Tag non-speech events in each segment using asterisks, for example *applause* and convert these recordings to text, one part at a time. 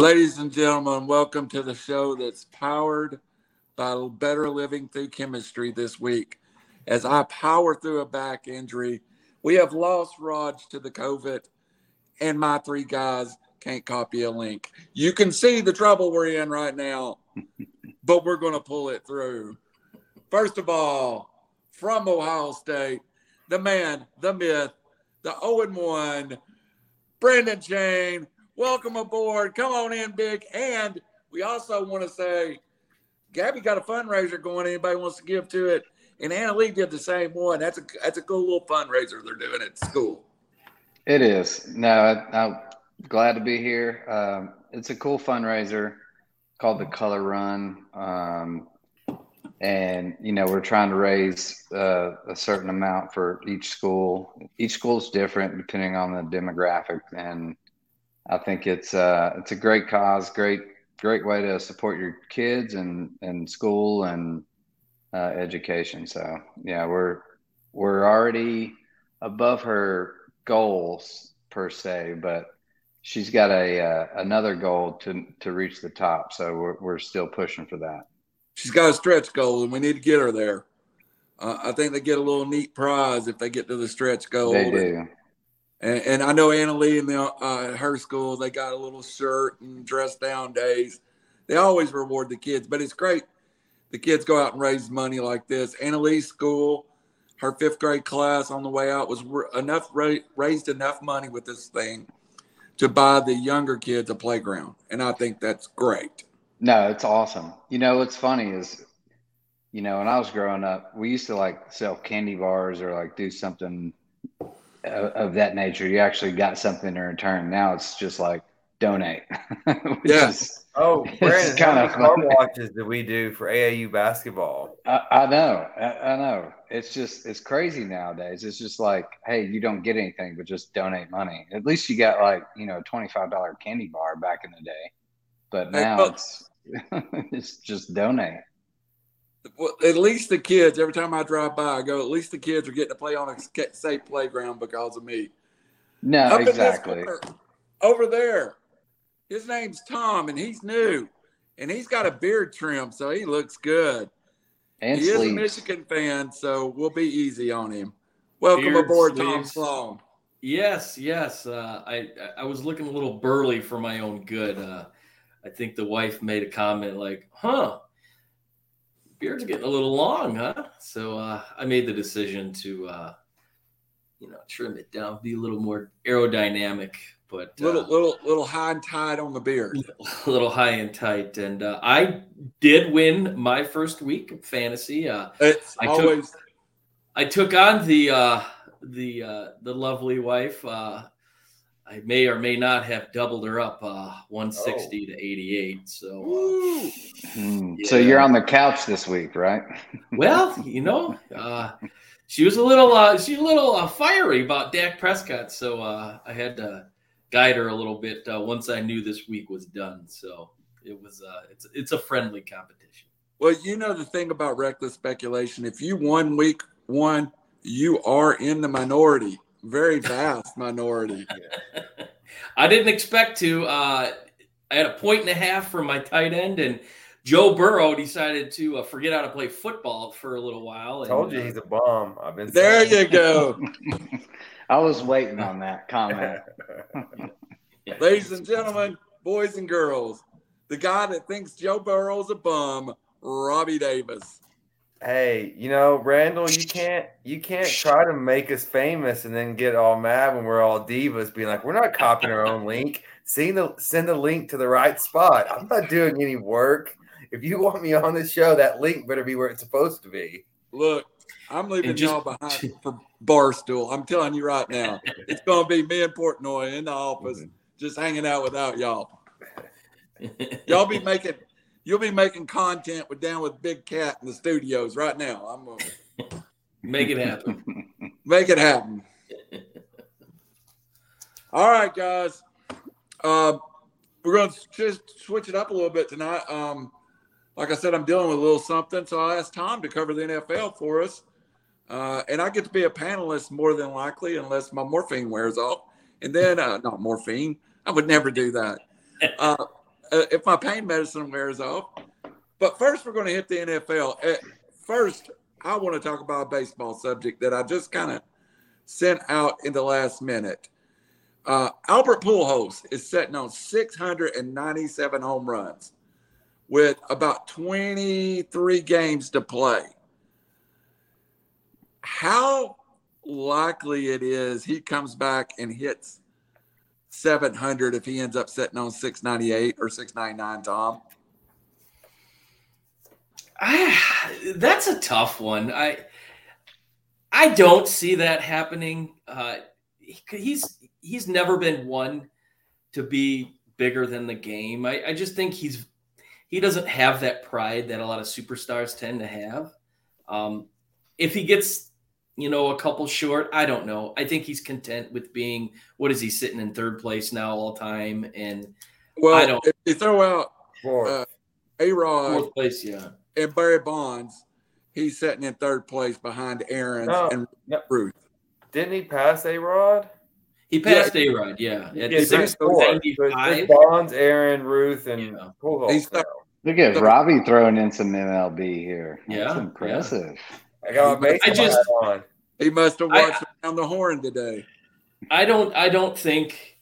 Ladies and gentlemen, welcome to the show that's powered by Better Living Through Chemistry this week. As I power through a back injury, we have lost Raj to the COVID, and my three guys can't copy a link. You can see the trouble we're in right now, *laughs* but we're going to pull it through. First of all, from Ohio State, the man, the myth, the 0 1, Brandon Chain. Welcome aboard. Come on in, Big. And we also want to say, Gabby got a fundraiser going. Anybody wants to give to it? And Anna Lee did the same one. That's a that's a cool little fundraiser they're doing at school. It is. No, I, am glad to be here. Um, it's a cool fundraiser called the Color Run. Um, and you know we're trying to raise uh, a certain amount for each school each school is different depending on the demographic and i think it's uh, it's a great cause great great way to support your kids and and school and uh, education so yeah we're we're already above her goals per se but she's got a uh, another goal to to reach the top so we're, we're still pushing for that she's got a stretch goal, and we need to get her there. Uh, I think they get a little neat prize if they get to the stretch goal. They do. And, and I know Anna Lee and the, uh, her school, they got a little shirt and dress down days. They always reward the kids, but it's great. The kids go out and raise money like this. Anna Lee's school, her fifth grade class on the way out was enough raised enough money with this thing to buy the younger kids a playground, and I think that's great. No, it's awesome. You know, what's funny is, you know, when I was growing up, we used to like sell candy bars or like do something of that nature. You actually got something in return. Now it's just like donate. *laughs* yes. oh, *laughs* Brandon, kind of car watches that we do for AAU basketball. I, I know. I, I, know. It's just it's crazy nowadays. It's just like, hey, you don't get anything, but just donate money. At least you got like you know a twenty five dollar candy bar back in the day, but now hey, it's *laughs* it's just donate. Well, at least the kids. Every time I drive by, I go. At least the kids are getting to play on a safe playground because of me. No, Up exactly. Corner, over there, his name's Tom, and he's new, and he's got a beard trim, so he looks good. And he sleeves. is a Michigan fan, so we'll be easy on him. Welcome beard aboard, sleeves. Tom Sloan. Yes, yes. Uh, I I was looking a little burly for my own good. Uh, I think the wife made a comment like, "Huh, beard's getting a little long, huh?" So uh, I made the decision to, uh, you know, trim it down, be a little more aerodynamic, but uh, little little little high and tight on the beard, *laughs* a little high and tight. And uh, I did win my first week of fantasy. Uh, it's I always. Took, I took on the uh, the uh, the lovely wife. Uh, I may or may not have doubled her up uh, 160 oh. to 88. So, uh, mm. yeah. so you're on the couch this week, right? *laughs* *laughs* well, you know, uh, she was a little, uh, she's a little uh, fiery about Dak Prescott, so uh, I had to guide her a little bit once I knew this week was done. So it was, it's, it's a friendly competition. Well, you know the thing about reckless speculation. If you won week one, you are in the minority very vast minority. *laughs* I didn't expect to. Uh, I had a point and a half for my tight end, and Joe Burrow decided to uh, forget how to play football for a little while. And, Told you uh, he's a bum. I've been there. You go. *laughs* I was waiting on that comment. *laughs* Ladies and gentlemen, boys and girls, the guy that thinks Joe Burrow's a bum, Robbie Davis hey, you know, Randall, you can't you can't *laughs* try to make us famous and then get all mad when we're all divas, being like, we're not copying our own link. Send the send the link to the right spot. I'm not doing any work. If you want me on this show, that link better be where it's supposed to be. Look, I'm leaving just, y'all behind *laughs* for Barstool. I'm telling you right now, it's going to be me and Portnoy in the office, mm-hmm. just hanging out without y'all. *laughs* Y'all be making you'll be making content with down with Big Cat in the studios right now. I'm gonna *laughs* make it happen. *laughs* make it happen. *laughs* All right, guys. Uh, we're going to just switch it up a little bit tonight. Um, like I said, I'm dealing with a little something, so I asked Tom to cover the NFL for us. Uh, and I get to be a panelist more than likely, unless my morphine wears off. And then, uh, not morphine, I would never do that. Uh, uh, if my pain medicine wears off. But first, we're going to hit the NFL. Uh, first, I want to talk about a baseball subject that I just kind of sent out in the last minute. Uh, Albert Pujols is sitting on 697 home runs with about 23 games to play. How likely it is he comes back and hits 700 if he ends up sitting on 698 or 699, Tom? I, that's a tough one. I I don't see that happening. Uh, he's he's never been one to be bigger than the game. I, I just think he's he doesn't have that pride that a lot of superstars tend to have. Um, if he gets you know a couple short, I don't know. I think he's content with being what is he sitting in third place now all time and well, I don't. If you throw out uh, A Rod, fourth place, yeah and Barry Bonds, he's sitting in third place behind Aaron no, and no. Ruth. Didn't he pass A Rod? He passed yeah. A Rod, yeah. At yeah, six Bonds, Aaron, Ruth, and yeah. Pujols. Look at Robbie throwing in some MLB here. That's yeah, impressive. Yeah. I got my I just on. He must have watched I, down the horn today. I don't. I don't think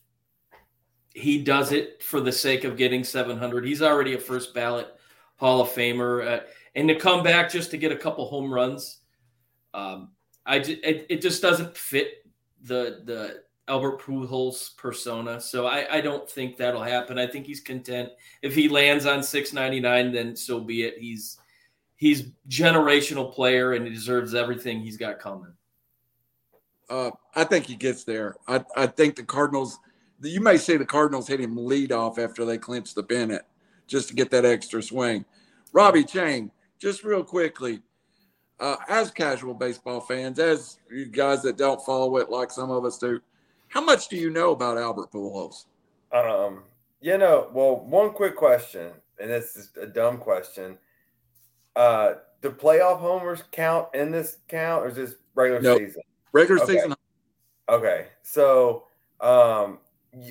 he does it for the sake of getting 700. He's already a first ballot Hall of Famer, uh, and to come back just to get a couple home runs, um, I it, it just doesn't fit the the Albert Pujols persona. So I, I don't think that'll happen. I think he's content. If he lands on 699, then so be it. He's he's generational player and he deserves everything he's got coming. Uh, I think he gets there. I, I think the Cardinals. You may say the Cardinals hit him lead off after they clinched the pennant just to get that extra swing. Robbie Chang, just real quickly, uh, as casual baseball fans, as you guys that don't follow it like some of us do, how much do you know about Albert Pujols? Um, you know, well, one quick question, and this is a dumb question. Uh, do playoff homers count in this count, or is this regular nope. season? Regular okay. season. Okay, so, um,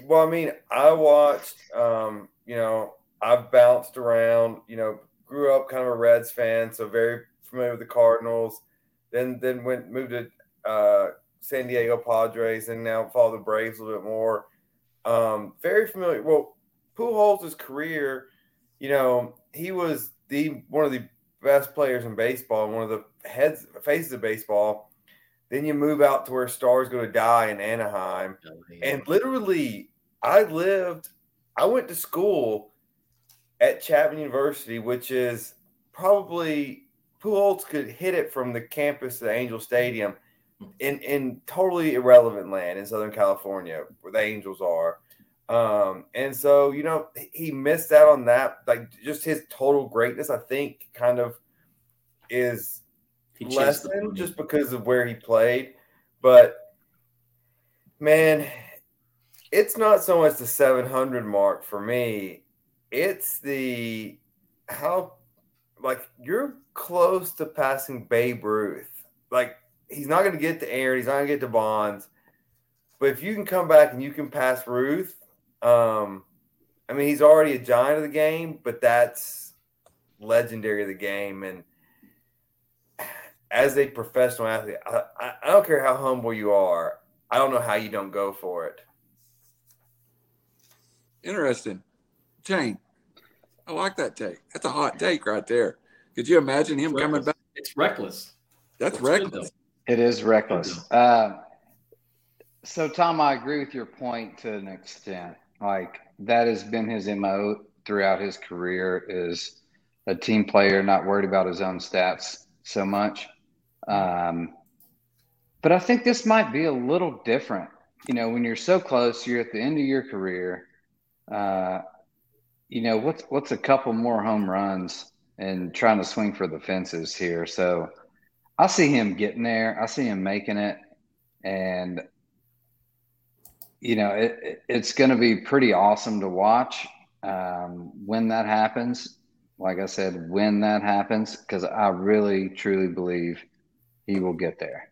well, I mean, I watched, um, you know, I've bounced around, you know, grew up kind of a Reds fan, so very familiar with the Cardinals. Then then went moved to uh, San Diego Padres, and now follow the Braves a little bit more. Um, very familiar. Well, Pujols' career, you know, he was the one of the best players in baseball, and one of the heads faces of baseball. Then you move out to where stars go to die in Anaheim, oh, and literally, I lived. I went to school at Chapman University, which is probably Pujols could hit it from the campus of the Angel Stadium in in totally irrelevant land in Southern California, where the Angels are. Um, and so you know he missed out on that. Like just his total greatness, I think, kind of is lessened just because of where he played. But man, it's not so much the 700 mark for me it's the how like you're close to passing Babe Ruth. Like he's not going to get to Aaron, he's not going to get to Bonds, but if you can come back and you can pass Ruth, um, I mean he's already a giant of the game, but that's legendary of the game. And as a professional athlete, I, I, I don't care how humble you are. I don't know how you don't go for it. Interesting. Jane, I like that take. That's a hot take right there. Could you imagine him coming back? It's reckless. That's it's reckless. It is reckless. Uh, so, Tom, I agree with your point to an extent. Like that has been his mo throughout his career is a team player, not worried about his own stats so much. Um, but I think this might be a little different. You know, when you're so close, you're at the end of your career. Uh, you know, what's what's a couple more home runs and trying to swing for the fences here. So I see him getting there. I see him making it, and you know, it, it's going to be pretty awesome to watch um, when that happens. Like I said, when that happens, because I really truly believe he will get there.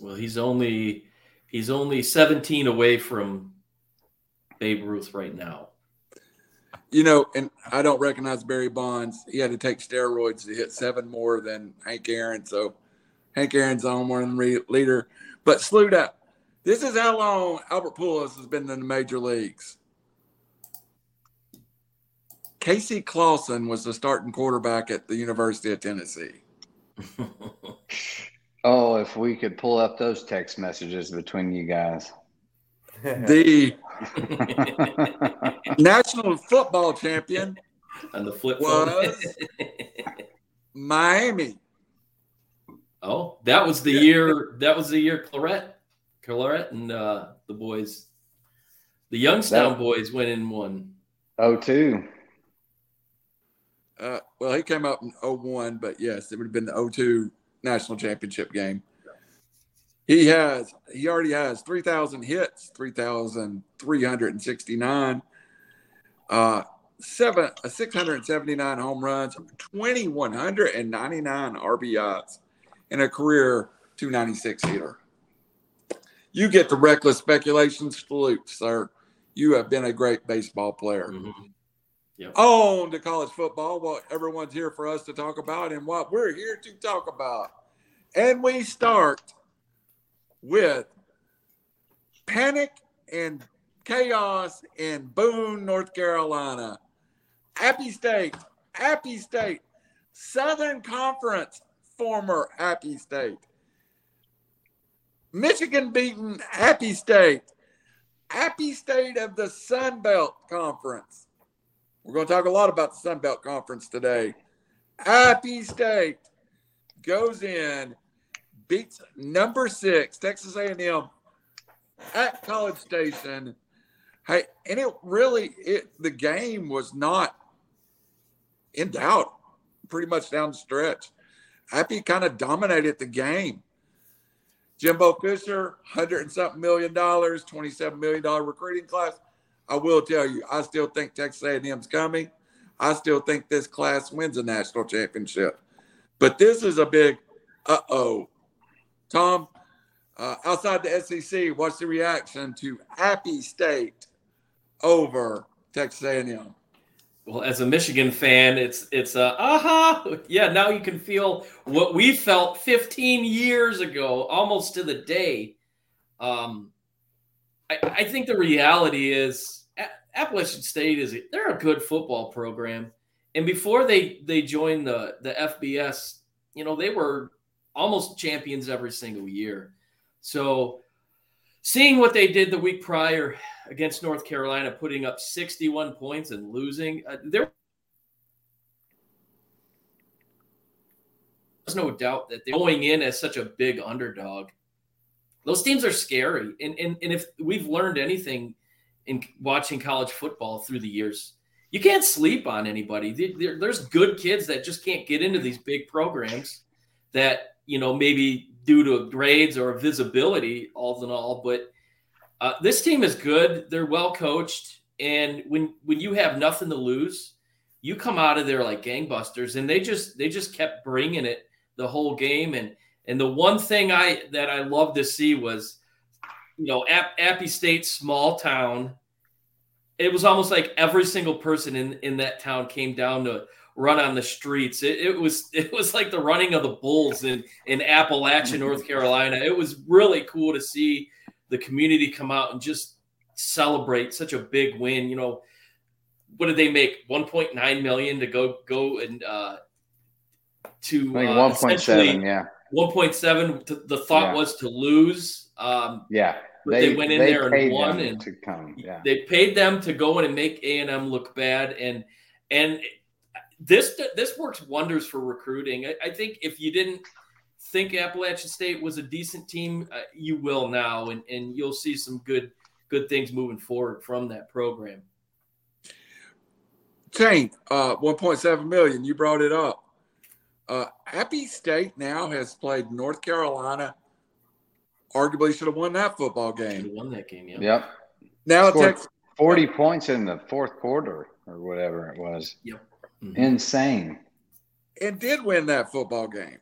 Well, he's only he's only 17 away from Babe Ruth right now. You know, and I don't recognize Barry Bonds. He had to take steroids to hit seven more than Hank Aaron. So Hank Aaron's on one re- leader. But slewed up. This is how long Albert Pujols has been in the major leagues. Casey Clausen was the starting quarterback at the University of Tennessee. *laughs* Oh, if we could pull up those text messages between you guys. *laughs* The *laughs* national football champion On the flip phone. was Miami. oh, that was the year. That was the year Clarett, Clarett, and uh, the boys, the Youngstown That- boys, went in one. Oh, two. Uh, well, he came up in 01, but yes, it would have been the 02 national championship game. He has, he already has 3,000 hits, 3,369, uh, seven, uh, 679 home runs, 2,199 RBIs, and a career 296 hitter. You get the reckless speculation salute, sir. You have been a great baseball player Mhm. on to college football, what everyone's here for us to talk about and what we're here to talk about. And we start with panic and chaos in Boone, North Carolina. Appy State, Appy State, Southern Conference, former Appy State. Michigan beaten Appy State. Appy State of the Sun Belt Conference. We're going to talk a lot about the Sun Belt Conference today. Appy State goes in, beats number six Texas A&M at College Station. Hey, and it really it the game was not in doubt, pretty much down the stretch. Appy kind of dominated the game. Jimbo Fisher, hundred and something million dollars, twenty-seven million dollar recruiting class. I will tell you, I still think Texas A&M's coming. I still think this class wins a national championship. But this is a big uh-oh. Tom, uh, outside the SEC, what's the reaction to Happy State over Texas A&M? Well, as a Michigan fan, it's it's a aha. Yeah, now you can feel what we felt 15 years ago, almost to the day. Um, I, I think the reality is Appalachian State is they're a good football program, and before they they joined the the FBS, you know they were almost champions every single year. So seeing what they did the week prior against North Carolina, putting up 61 points and losing, uh, there was no doubt that they're going in as such a big underdog. Those teams are scary. And, and, and if we've learned anything in watching college football through the years, you can't sleep on anybody. There, there's good kids that just can't get into these big programs that, you know, maybe due to grades or visibility, all in all. But uh, this team is good. They're well coached, and when when you have nothing to lose, you come out of there like gangbusters. And they just they just kept bringing it the whole game. And and the one thing I that I love to see was, you know, App, Appy State, small town. It was almost like every single person in in that town came down to run on the streets. It, it, was *laughs* it was like the running of the bulls in in Appalachia, North Carolina. It was really cool to see the community come out and just celebrate such a big win. You know, what did they make? 1.9 million to go go and uh, to I think uh, 1.7, yeah. 1.7. The thought Yeah. was to lose. Um, Yeah. But they went in there and won and-. Yeah. they paid them to go in and make A and M look bad, and and this this works wonders for recruiting. I, I think if you didn't think Appalachian State was a decent team, uh, you will now, and and you'll see some good good things moving forward from that program. Shane, uh, 1.7 million. You brought it up. Uh, Appy State now has played North Carolina. Arguably should have won that football Should game. have won that game, yeah. Yep. Now Scored Texas, 40 points in the fourth quarter or whatever it was. Mhm. Insane. and did win that football game.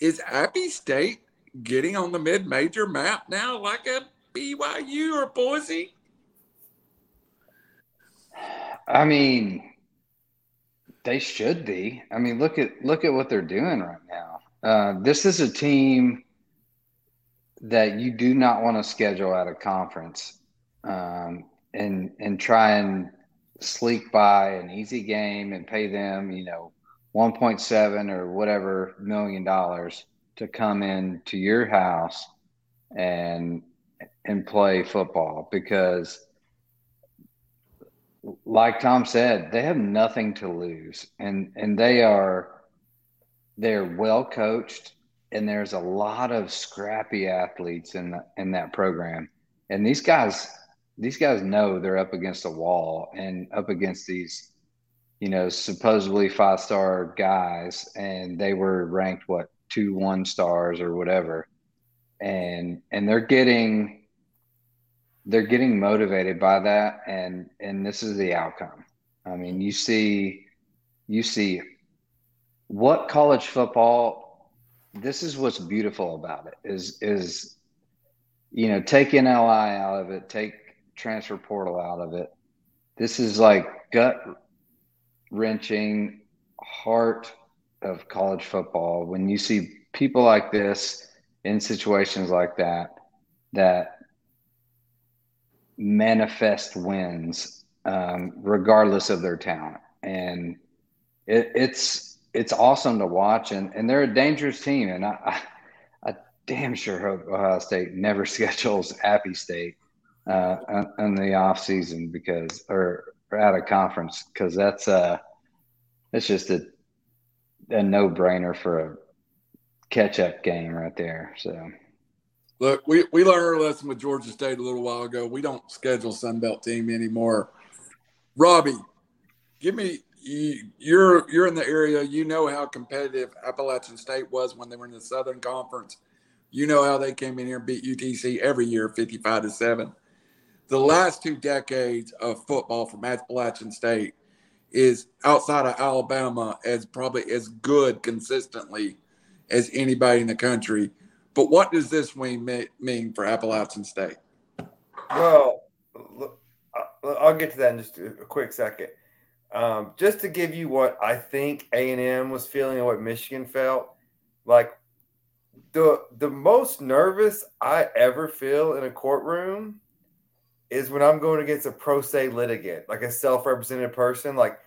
Is Appy State getting on the mid-major map now, like a BYU or Boise? I mean, they should be. I mean, look at look at what they're doing right now. Uh, this is a team that you do not want to schedule at a conference um, and and try and sleek by an easy game and pay them, you know, 1.7 or whatever million dollars to come in to your house and and play football because like Tom said, they have nothing to lose and and they are they're well coached and there's a lot of scrappy athletes in the, in that program. And these guys these guys know they're up against a wall and up against these you know supposedly five star guys and they were ranked what two one stars or whatever. And and they're getting they're getting motivated by that and and this is the outcome. I mean you see you see what college football this is what's beautiful about it is is you know take nli out of it take transfer portal out of it. This is like gut wrenching heart of college football. When you see people like this in situations like that that manifest wins um, regardless of their talent. And it, it's it's awesome to watch. And, and they're a dangerous team. And I, I, I damn sure hope Ohio State never *laughs* schedules Appy State uh, in the off season because or, or at a conference because that's uh it's just a a no brainer for a catch up game right there. So look, we, we learned our lesson with Georgia State a little while ago. We don't schedule Sunbelt team anymore. Robbie, give me you, you're you're in the area. You know how competitive Appalachian State was when they were in the Southern Conference. You know how they came in here and beat UTC every year, fifty-five to seven. The last two decades of football from Appalachian State is outside of Alabama as probably as good consistently as anybody in the country. But what does this win mean for Appalachian State? Well, I'll get to that in just a quick second. Um, just to give you what I think A and M was feeling and what Michigan felt, like the the most nervous I ever feel in a courtroom is when I'm going against a pro se litigant, like a self represented person. Like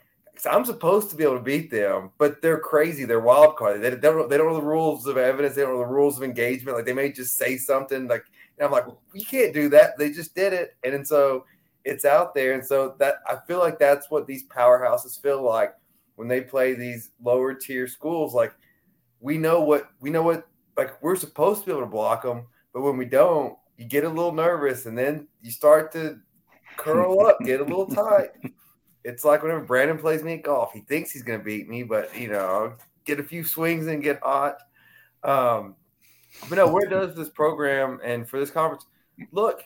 I'm supposed to be able to beat them, but they're crazy. They're wild card. They, they don't they don't know the rules of evidence. They don't know the rules of engagement. Like they may just say something. Like and I'm like, well, you can't do that. They just did it, and, and so it's out there. And so that I feel like that's what these powerhouses feel like when they play these lower tier schools. Like we know what we know what like we're supposed to be able to block them, but when we don't, you get a little nervous and then you start to curl up, get a little tight. *laughs* It's like whenever Brandon plays me at golf, he thinks he's going to beat me, but you know, get a few swings and get hot. Um, but no, where does this program and for this conference look?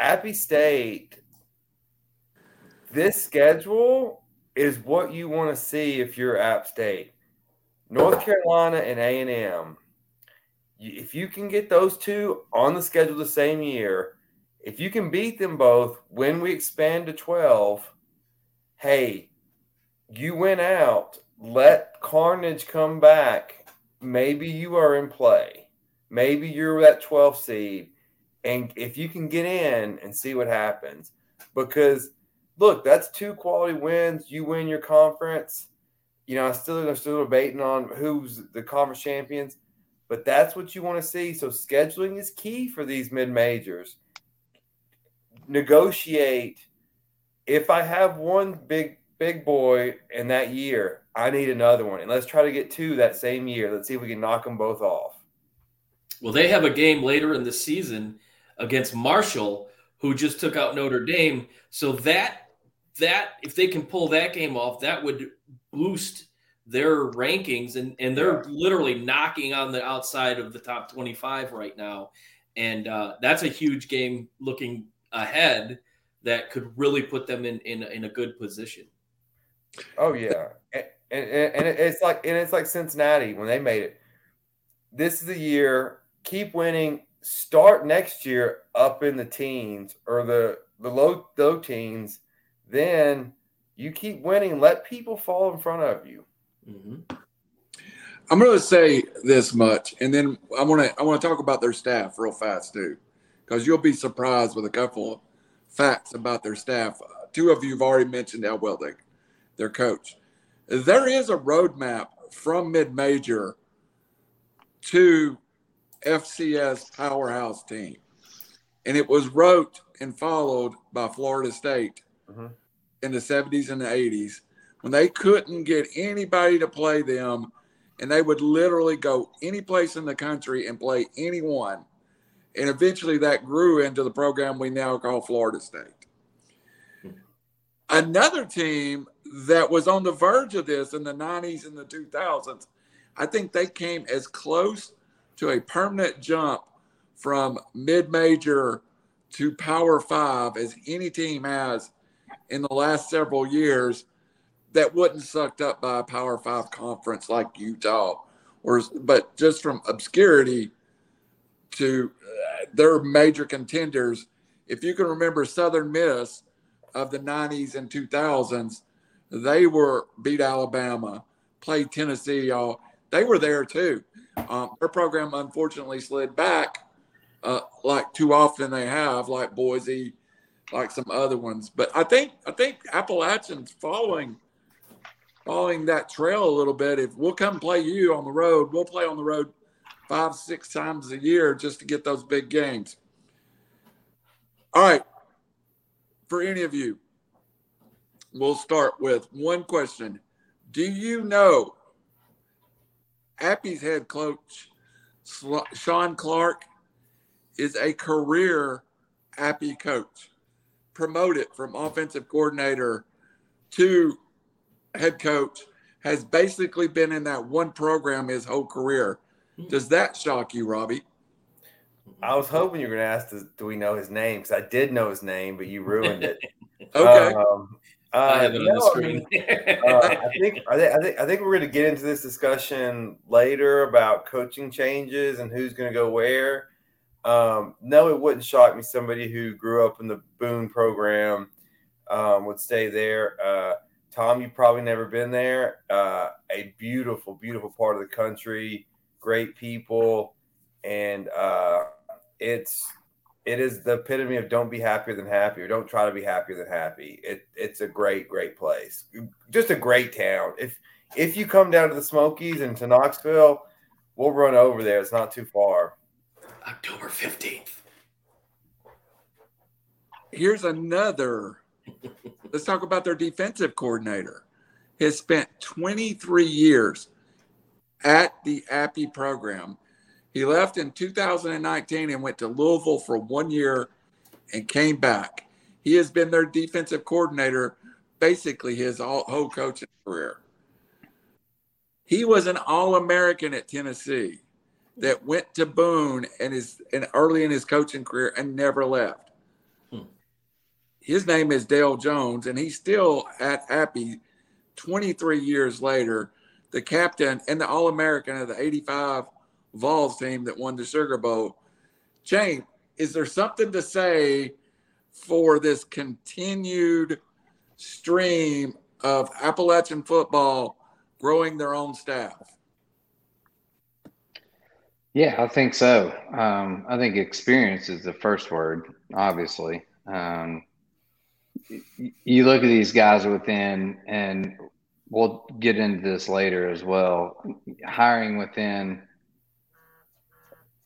Appy State, this schedule is what you want to see if you're App State. North Carolina and A and M if you can get those two on the schedule the same year, if you can beat them both when we expand to 12, hey, you went out, let Carnage come back. Maybe you are in play. Maybe you're that 12 seed. And if you can get in and see what happens, because look, that's two quality wins. You win your conference. You know, I still I'm still debating on who's the conference champions but that's what you want to see. So scheduling is key for these mid majors. Negotiate. If I have one big big boy in that year, I need another one, and let's try to get two that same year. Let's see if we can knock them both off. Well, they have a game later in the season against Marshall, who just took out Notre Dame. So that that if they can pull that game off, that would boost their rankings and and they're literally knocking on the outside of the top 25 right now. And uh, that's a huge game looking ahead that could really put them in in, in a good position. Oh yeah. And, and, and it's like and it's like cincinnati when they made it. This is the year keep winning start next year up in the teens or the the low low teens. Then you keep winning. Let people fall in front of you. Mm-hmm. I'm going to say this much, and then I want to I want to talk about their staff real fast too, because you'll be surprised with a couple of facts about their staff. Uh, two of you have already mentioned how well they, their coach. There is a roadmap from mid major to FCS powerhouse team, and it was wrote and followed by Florida State Mhm. in the 70s and the 80s when they couldn't get anybody to play them and they would literally go any place in the country and play anyone. And eventually that grew into the program we now call Florida State. Another team that was on the verge of this in the 90s and the 2000s, I think they came as close to a permanent jump from mid major to Power Five as any team has in the last several years that wasn't sucked up by a Power Five conference like Utah, or but just from obscurity to uh, their major contenders. If you can remember Southern Miss of the 90s and 2000s, they were beat Alabama, played Tennessee, y'all. They were there too. Um, their program unfortunately slid back, uh, like too often they have, like Boise, like some other ones. But I think I think Appalachian's following following that trail a little bit. If we'll come play you on the road, we'll play on the road five, six times a year just to get those big games. All right. For any of you, we'll start with one question. Do you know Appy's head coach, Shawn Clark, is a career Appy coach, promoted from offensive coordinator to head coach, has basically been in that one program his whole career. Does that shock you, Robbie? I was hoping you were going to ask, does- do we know his name? Because I did know his name, but you ruined it. *laughs* Okay. Um, I uh, have it on no, the I screen. mean, uh, I think I think I think I think we're going to get into this discussion later about coaching changes and who's going to go where. Um, no, it wouldn't shock me. Somebody who grew up in the Boone program um, would stay there. Uh, Tom, you've probably never been there. Uh, a beautiful, beautiful part of the country. Great people, and uh, it's it is the epitome of don't be happier than happy or don't try to be happier than happy. It it's a great, great place. Just a great town. If if you come down to the Smokies and to Knoxville, we'll run over there. It's not too far. October 15th. Here's another. Let's talk about their defensive coordinator. Has spent 23 years at the Appy program. He left in 2019 and went to Louisville for one year and came back. He has been their defensive coordinator basically his whole coaching career. He was an All American at Tennessee that went to Boone and is and early in his coaching career and never left. His name is Dale Jones, and he's still at Appy 23 years later, the captain and the All American of the 85 Vols team that won the Sugar Bowl. Jane, is there something to say for this continued stream of Appalachian football growing their own staff? Yeah, I think so. Um, I think experience is the first word, obviously. Um, you look at these guys within, and we'll get into this later as well. Hiring within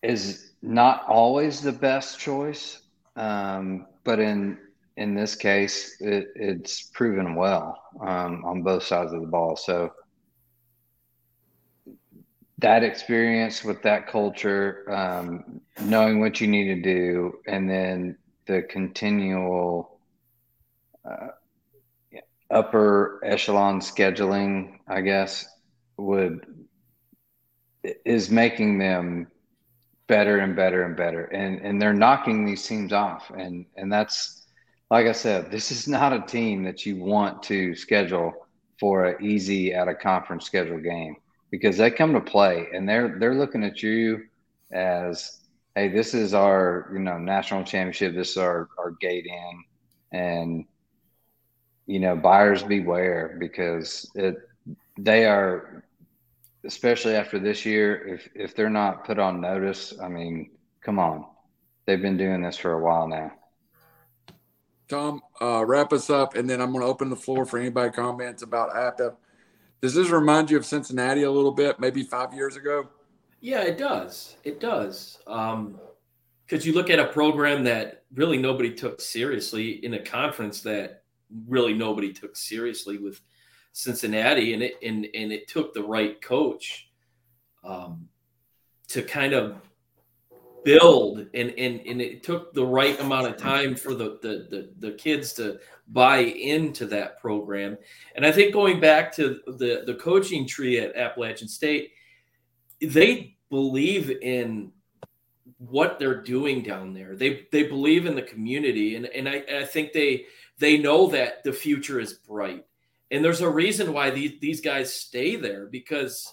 is not always the best choice, um, but in in this case, it, it's proven well um, on both sides of the ball. So that experience with that culture, um, knowing what you need to do, and then the continual uh, upper echelon scheduling, I guess, would is making them better and better and better, and and they're knocking these teams off, and and that's like I said, this is not a team that you want to schedule for an easy at a conference schedule game because they come to play and they're they're looking at you as hey this is our you know national championship. This is our our gate in. And you know, buyers beware because it they are especially after this year, if if they're not put on notice, I mean, come on. They've been doing this for a while now. Tom, uh, wrap us up, and then I'm going to open the floor for anybody comments about APTA. Does this remind you of Cincinnati a little bit, maybe five years ago? Yeah, it does. It does. Um, because you look at a program that really nobody took seriously in a conference that really nobody took seriously with Cincinnati, and it and and it took the right coach um, to kind of build and, and and it took the right amount of time for the, the the the kids to buy into that program. And i think going back to the the coaching tree at appalachian state they believe in what they're doing down there. They they believe in the community and and i, I think they they know that the future is bright and there's a reason why these these guys stay there because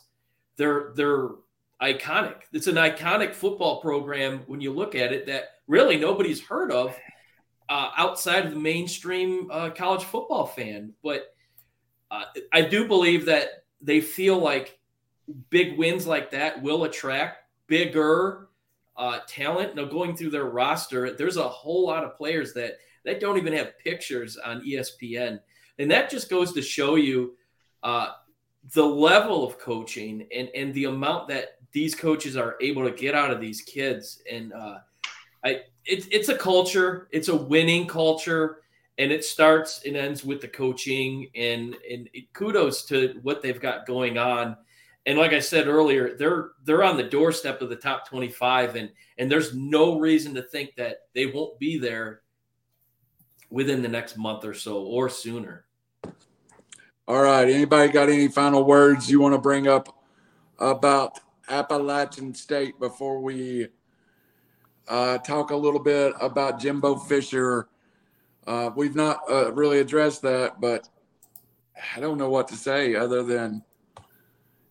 they're they're iconic. It's an iconic football program when you look at it that really nobody's heard of uh, outside of the mainstream uh, college football fan. But uh, I do believe that they feel like big wins like that will attract bigger uh, talent. Now, going through their roster, there's a whole lot of players that that don't even have pictures on ESPN, and that just goes to show you uh, the level of coaching and and the amount that these coaches are able to get out of these kids. And uh, I, it's it's a culture. It's a winning culture, and it starts and ends with the coaching. And and it, kudos to what they've got going on. And like I said earlier, they're they're on the doorstep of the top 25, and and there's no reason to think that they won't be there within the next month or so or sooner. All right. Anybody got any final words you want to bring up about Appalachian State before we uh, talk a little bit about Jimbo Fisher. Uh, we've not uh, really addressed that, but I don't know what to say other than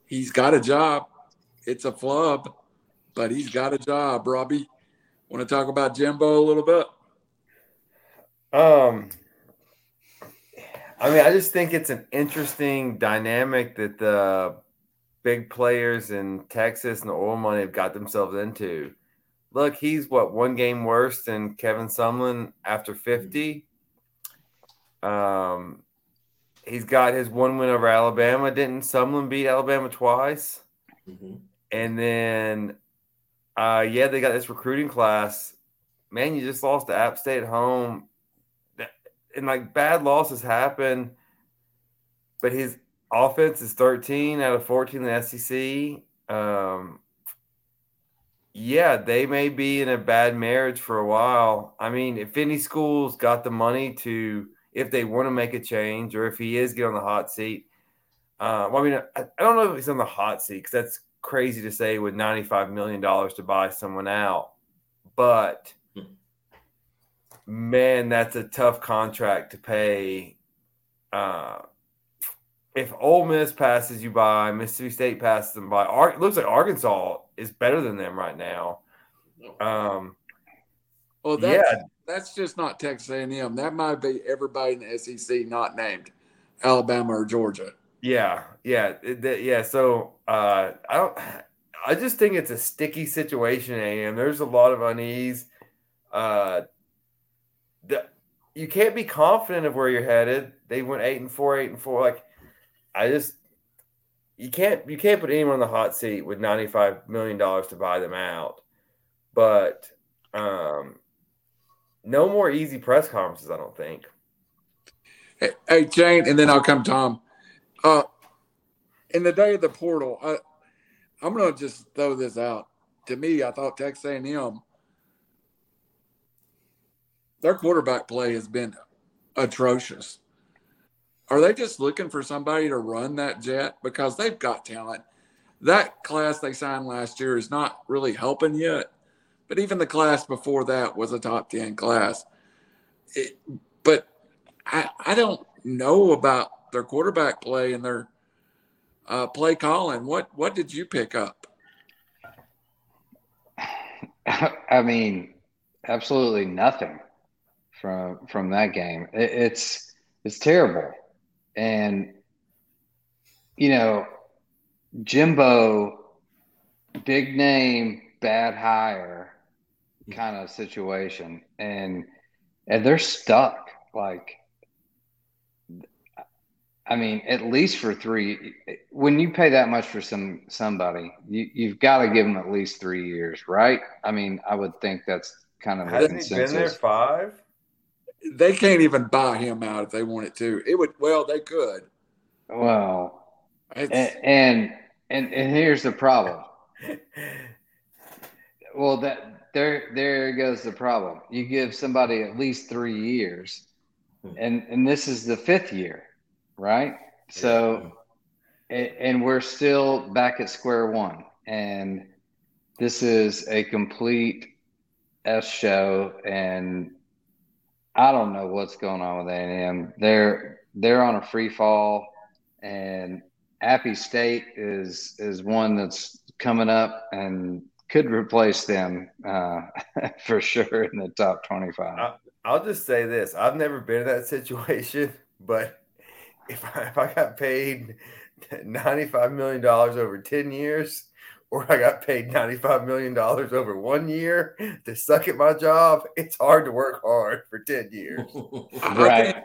he's got a job. It's a flub, but he's got a job. Robbie, want to talk about Jimbo a little bit? Um, I mean, I just think it's an interesting dynamic that the big players in Texas and the oil money have got themselves into. Look, he's what one game worse than Kevin Sumlin after 50. Um, he's got his one win over Alabama. Didn't Sumlin beat Alabama twice? Mm-hmm. And then, uh, yeah, they got this recruiting class. Man, you just lost to App State at home. And like bad losses happen, but his offense is 13 out of 14 in the SEC. Um, yeah, they may be in a bad marriage for a while. I mean, if any school's got the money to, if they want to make a change or if he is getting on the hot seat, uh, well, I mean, I, I, don't know if he's on the hot seat because that's crazy to say with $95 million to buy someone out. But. Man, that's a tough contract to pay. Uh, if Ole Miss passes you by, Mississippi State passes them by, Ar- looks like Arkansas is better than them right now. Um, well, that's, yeah, that's just not Texas A&M. That might be everybody in the SEC not named Alabama or Georgia. Yeah, yeah, it, yeah. So uh, I don't. I just think it's a sticky situation. A&M. There's a lot of unease. Uh, the, you can't be confident of where you're headed. They went eight and four, eight and four. Like I just you can't you can't put anyone on the hot seat with ninety five million dollars to buy them out. But um, no more easy press conferences. I don't think. Hey, hey Jane, and then I'll come Tom. Uh, in the day of the portal, I, I'm to just throw this out. To me, I thought Texas A&M, their quarterback play has been atrocious. Are they just looking for somebody to run that jet because they've got talent? That class they signed last year is not really helping yet, but even the class before that was a top 10 class. It, but I, I don't know about their quarterback play and their uh, play calling. What what did you pick up? *sighs* I mean, absolutely nothing from from that game. It, it's it's terrible. And you know, Jimbo, big name, bad hire kind of situation. And and they're stuck. Like I mean, at least for three. When you pay that much for some somebody, you, you've got to give them at least three years, right? I mean, I would think that's kind of Hasn't he been there five? They can't even buy him out if they wanted to. It would. Well, they could. Well, and, and and and here's the problem. *laughs* well, that there there goes the problem. You give somebody at least three years, hmm. and and this is the fifth year right? So, and we're still back at square one. And this is a complete S show. And I don't know what's going on with A&M. They're, they're on a free fall. And Appy State is, is one that's coming up and could replace them uh, *laughs* for sure in the top 25. I'll just say this I've never been in that *laughs* situation, but if I, if I got paid $95 million over 10 years, or I got paid $95 million over one year to suck at my job, it's hard to work hard for 10 years. *laughs* right.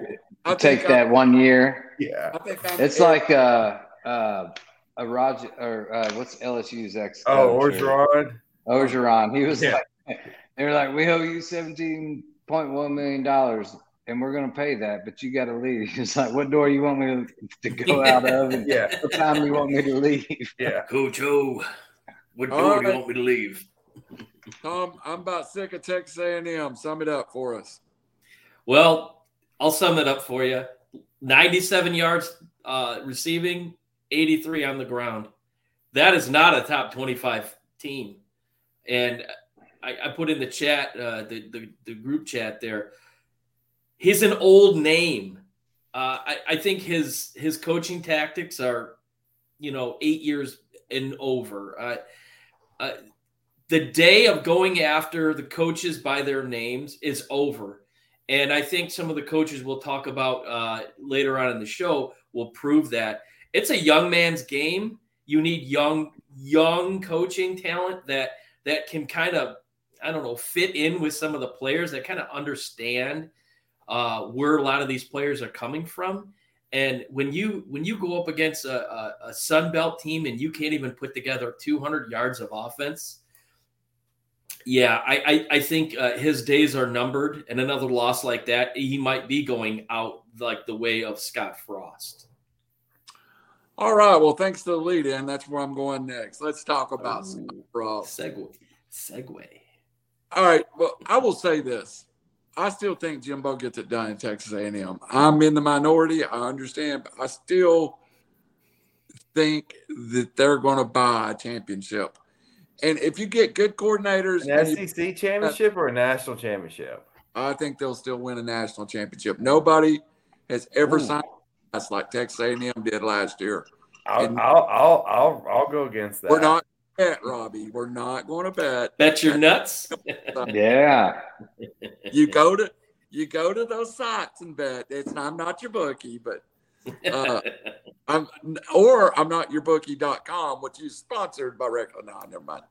I'll take that I'm, one year. Yeah. It's like uh, uh, a Roger, or uh, what's LSU's ex? Oh, Orgeron. Orgeron. He was yeah. like, they were like, we owe you $17.1 million and we're going to pay that, but you got to leave. *laughs* It's like, what door you want me to, to go *laughs* out of? And yeah. What time you want me to leave? Yeah. Coach O, what door right. do you want me to leave? Tom, I'm about sick of Texas A&M. Sum it up for us. Well, I'll sum it up for you. 97 yards uh, receiving, 83 on the ground. That is not a top 25 team. And I, I put in the chat, uh, the, the, the group chat there – he's an old name. Uh, I, I think his his coaching tactics are, you know, eight years and over. Uh, uh, the day of going after the coaches by their names is over. And I think some of the coaches we'll talk about uh, later on in the show will prove that it's a young man's game. You need young, young coaching talent that that can kind of, I don't know, fit in with some of the players that kind of understand uh, where a lot of these players are coming from. And when you when you go up against a, a, a Sun Belt team and you can't even put together 200 yards of offense, yeah, I I, I think uh, his days are numbered. And another loss like that, he might be going out like the way of Scott Frost. All right. Well, thanks to the lead in. That's where I'm going next. Let's talk about Ooh, Scott Frost. Segue. Segue. All right. Well, I will say this. I still think Jimbo gets it done in Texas A&M. I'm in the minority. I understand, but I still think that they're going to buy a championship. And if you get good coordinators, an SEC you, championship or a national championship, I think they'll still win a national championship. Nobody has ever Ooh. signed that's like Texas A&M did last year. I'll, I'll, I'll, I'll, I'll go against that. We're not bet, Robbie. We're not going to bet. Bet your nuts. *laughs* yeah. You go to you go to those sites and bet. It's I'm not your bookie, but uh, *laughs* I'm or I'm not your bookie.com, which is sponsored by Reckless. No, never mind.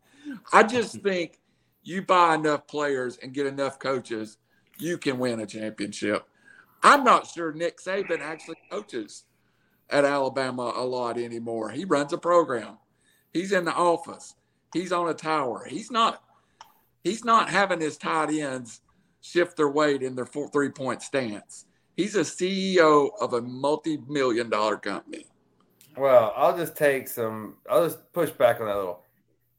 I just *laughs* think you buy enough players and get enough coaches, you can win a championship. I'm not sure Nick Saban actually coaches at Alabama a lot anymore. He runs a program. He's in the office. He's on a tower. He's not. He's not having his tight ends shift their weight in their four, three point stance. He's a CEO of a multi million dollar company. Well, I'll just take some. I'll just push back on that a little.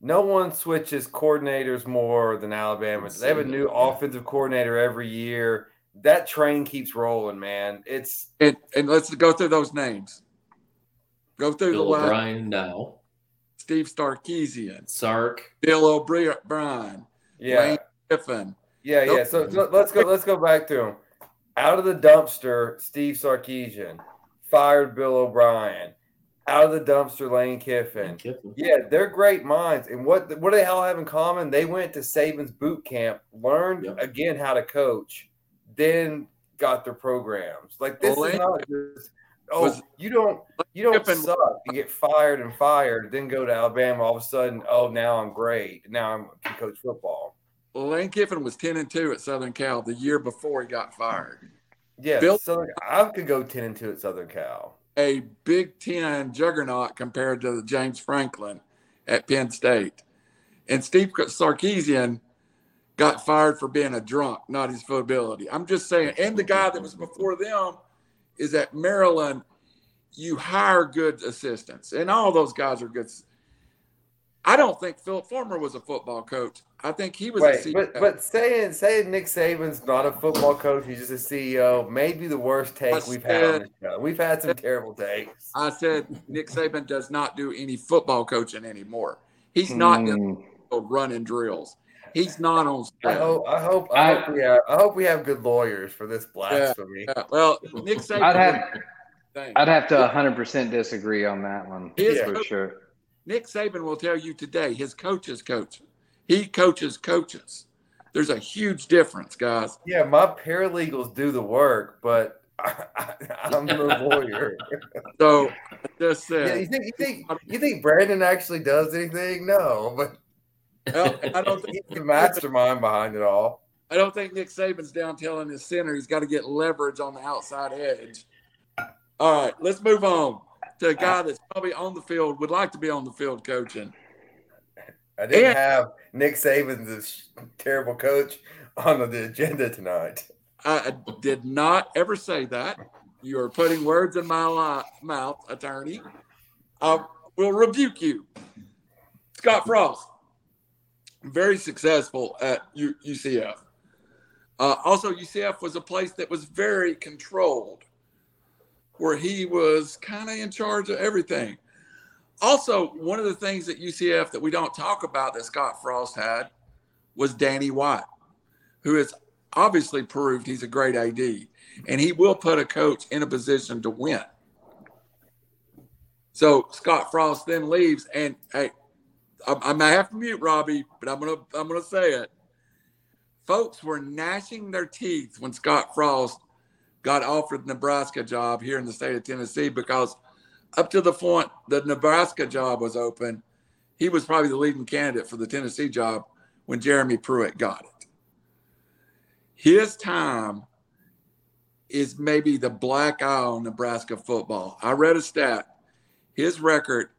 No one switches coordinators more than Alabama. They have a new offensive coordinator every year. That train keeps rolling, man. It's and, and let's go through those names. Go through Bill the O'Brien now. Steve Sarkisian, Sark, Bill O'Brien, yeah, Lane Kiffin. Yeah, yeah. So, so let's go. Let's go back to him. Out of the dumpster, Steve Sarkisian fired Bill O'Brien. Out of the dumpster, Lane Kiffin. Lane Kiffin. Yeah, they're great minds. And what what do they all have in common? They went to Saban's boot camp, learned yep. again how to coach, then got their programs. Like this Well, is Lane- not just oh was- you don't you don't suck. You get fired and fired, then go to Alabama. All of a sudden, oh now I'm great. Now I'm can coach football. Lane Kiffin was 10 and 2 at Southern Cal the year before he got fired. Yeah, Bill- Southern, I could go ten and two at Southern Cal. A Big Ten juggernaut compared to the James Franklin at Penn State. And Steve Sarkisian got fired for being a drunk, not his ability. I'm just saying. And the guy that was before them is at Maryland. You hire good assistants, and all those guys are good. I don't think Phillip Fulmer was a football coach. I think he was a Wait, CEO. but but saying saying Nick Saban's not a football coach, he's just a CEO, may be the worst take I we've had on said- this show. We've had some terrible takes. I said Nick Saban does not do any football coaching anymore. He's not Mm, running drills. He's not on I hope I hope I, I- hope we have I hope we have good lawyers for this blasphemy. Yeah, well, Nick Saban. I'd have thing. I'd have to 100% disagree on that one His for coach- sure. Nick Saban will tell you today his coaches coach. He coaches coaches. There's a huge difference, guys. Yeah, my paralegals do the work, but I, am the *laughs* lawyer. So I just Yeah, you think you think you think Brandon actually does anything? No, but well, I don't think he's *laughs* the mastermind behind it all. I don't think Nick Saban's down telling his center he's got to get leverage on the outside edge. All right, let's move on to a guy that's probably on the field, would like to be on the field coaching. I didn't And- have Nick Saban, this terrible coach, on the agenda tonight. I did not ever say that. You are putting words in my li- mouth, attorney. I will rebuke you. Scott Frost, very successful at U- UCF. Uh, also, UCF was a place that was very controlled, where he was kind of in charge of everything. Also, one of the things at UCF that we don't talk about that Scott Frost had was Danny White, who has obviously proved he's a great AD, and he will put a coach in a position to win. So Scott Frost then leaves, and hey, I, I may have to mute Robbie, but I'm gonna I'm gonna say it. Folks were gnashing their teeth when Scott Frost got offered the Nebraska job here in the state of Tennessee because up to the point the Nebraska job was open, he was probably the leading candidate for the Tennessee job when Jeremy Pruitt got it his time is maybe the black eye on Nebraska football. I read a stat. His record,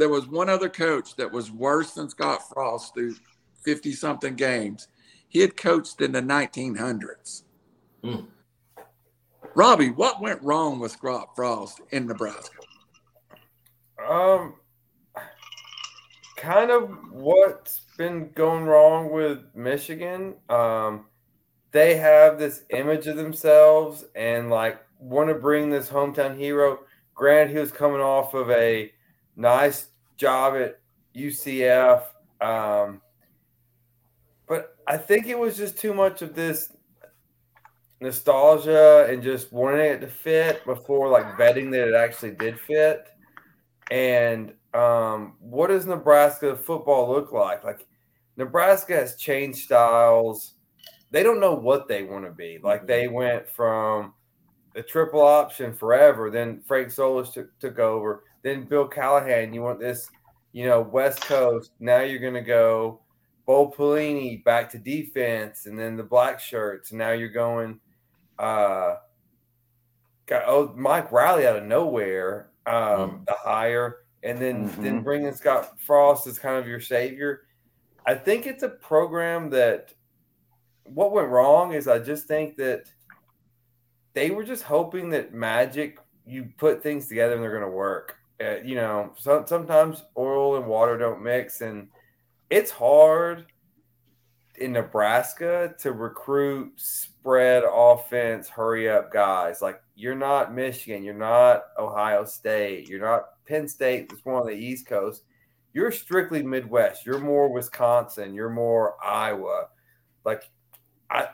there was one other coach that was worse than Scott Frost through 50 something games. He had coached in the 1900s. Hmm. Robbie, what went wrong with Scott Frost in Nebraska? Um, kind of what's been going wrong with Michigan. Um, they have this image of themselves and like want to bring this hometown hero. Grant, he was coming off of a nice job at UCF. Um, but I think it was just too much of this nostalgia and just wanting it to fit before like betting that it actually did fit. And um, what does Nebraska football look like? Like Nebraska has changed styles. They don't know what they want to be. Like they went from the triple option forever. Then Frank Solich took, took over. Then Bill Callahan. You want this, you know, West Coast. Now you're going to go Bo Pelini back to defense, and then the black shirts. And now you're going, uh, got oh Mike Riley out of nowhere, um, the hire, and then then Mhm. bringing Scott Frost as kind of your savior. I think it's a program that what went wrong is I just think that they were just hoping that magic you put things together and they're going to work. Uh, you know, so, sometimes oil and water don't mix, and it's hard in Nebraska to recruit spread offense, hurry up guys. Like you're not Michigan, you're not Ohio State, you're not Penn State. That's more on the East Coast. You're strictly Midwest. You're more Wisconsin. You're more Iowa. Like I,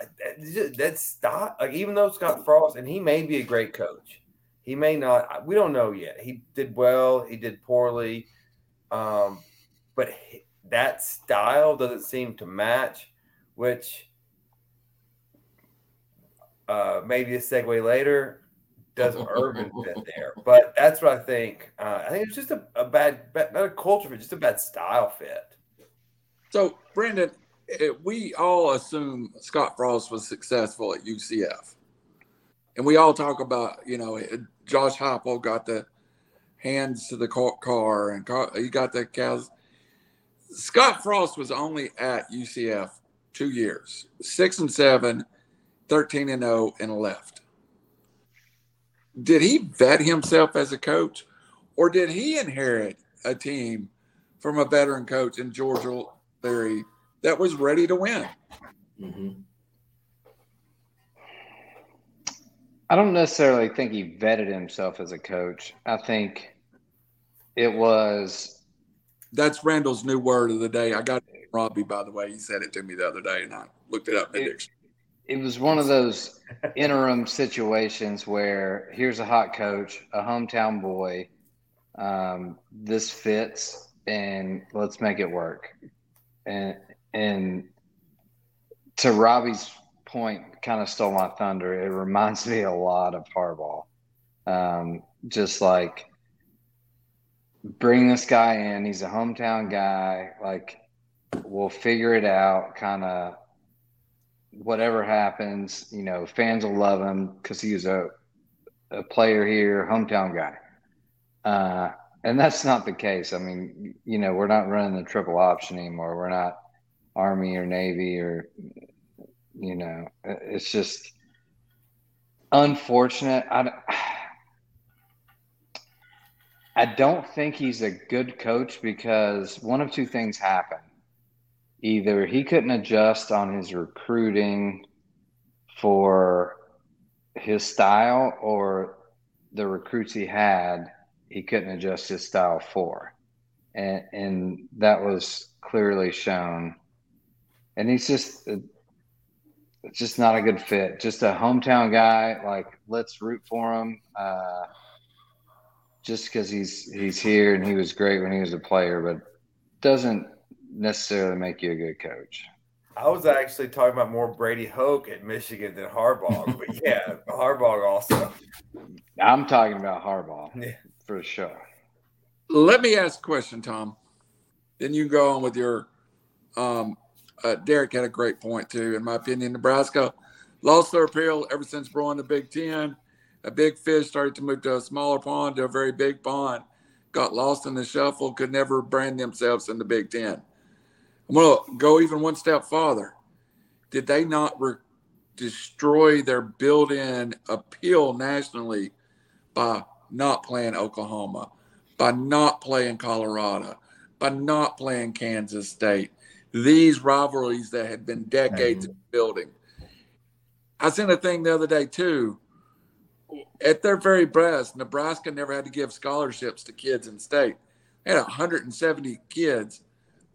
that's stop. Like even though Scott Frost and he may be a great coach, he may not. We don't know yet. He did well. He did poorly. Um, but he- that style doesn't seem to match. Which uh, maybe a segue later. Does *laughs* Urban fit there? But that's what I think. Uh, I think it's just a, a bad, bad, not a culture fit, just a bad style fit. So, Brandon, eh, we all assume Scott Frost was successful at UCF, and we all talk about, you know, Josh Heupel got the hands to the car, and car, he got the cows. Scott Frost was only at UCF two years, six and seven, 13 and 0, and left. Did he vet himself as a coach, or did he inherit a team from a veteran coach in George O'Leary that was ready to win? Mm-hmm. I don't necessarily think he vetted himself as a coach. I think it was. That's Randall's new word of the day. I got Robbie, by the way. He said it to me the other day, and I looked it up in the dictionary. It was one of those interim situations where here's a hot coach, a hometown boy. Um, this fits, and let's make it work. And and to Robbie's point, kind of stole my thunder. It reminds me a lot of Harbaugh. Um, just like bring this guy in. He's a hometown guy. Like we'll figure it out. Kind of whatever happens, you know, fans will love him because he's a a player here, hometown guy. Uh, and that's not the case. I mean, you know, we're not running the triple option anymore. We're not Army or Navy or, you know, it's just unfortunate. I, *sighs* I don't think he's a good coach because one of two things happened Either he couldn't adjust on his recruiting for his style, or the recruits he had, he couldn't adjust his style for. And, and that was clearly shown. And he's just, it's just not a good fit. Just a hometown guy. Like, let's root for him. Uh, just because he's he's here and he was great when he was a player, but doesn't necessarily make you a good coach. I was actually talking about more Brady Hoke at Michigan than Harbaugh, but yeah, Harbaugh also. I'm talking about Harbaugh yeah. for sure. Let me ask a question, Tom. Then you go on with your. Um, uh, Derek had a great point too. In my opinion, Nebraska lost their appeal ever since growing the Big Ten a big fish started to move to a smaller pond to a very big pond, got lost in the shuffle, could never brand themselves in the Big Ten. I'm to go even one step farther. Did they not re- destroy their built in appeal nationally by not playing Oklahoma, by not playing Colorado, by not playing Kansas State? These rivalries that had been decades mm-hmm. building. I seen a thing the other day too at their very best, Nebraska never had to give scholarships to kids in state. They had 170 kids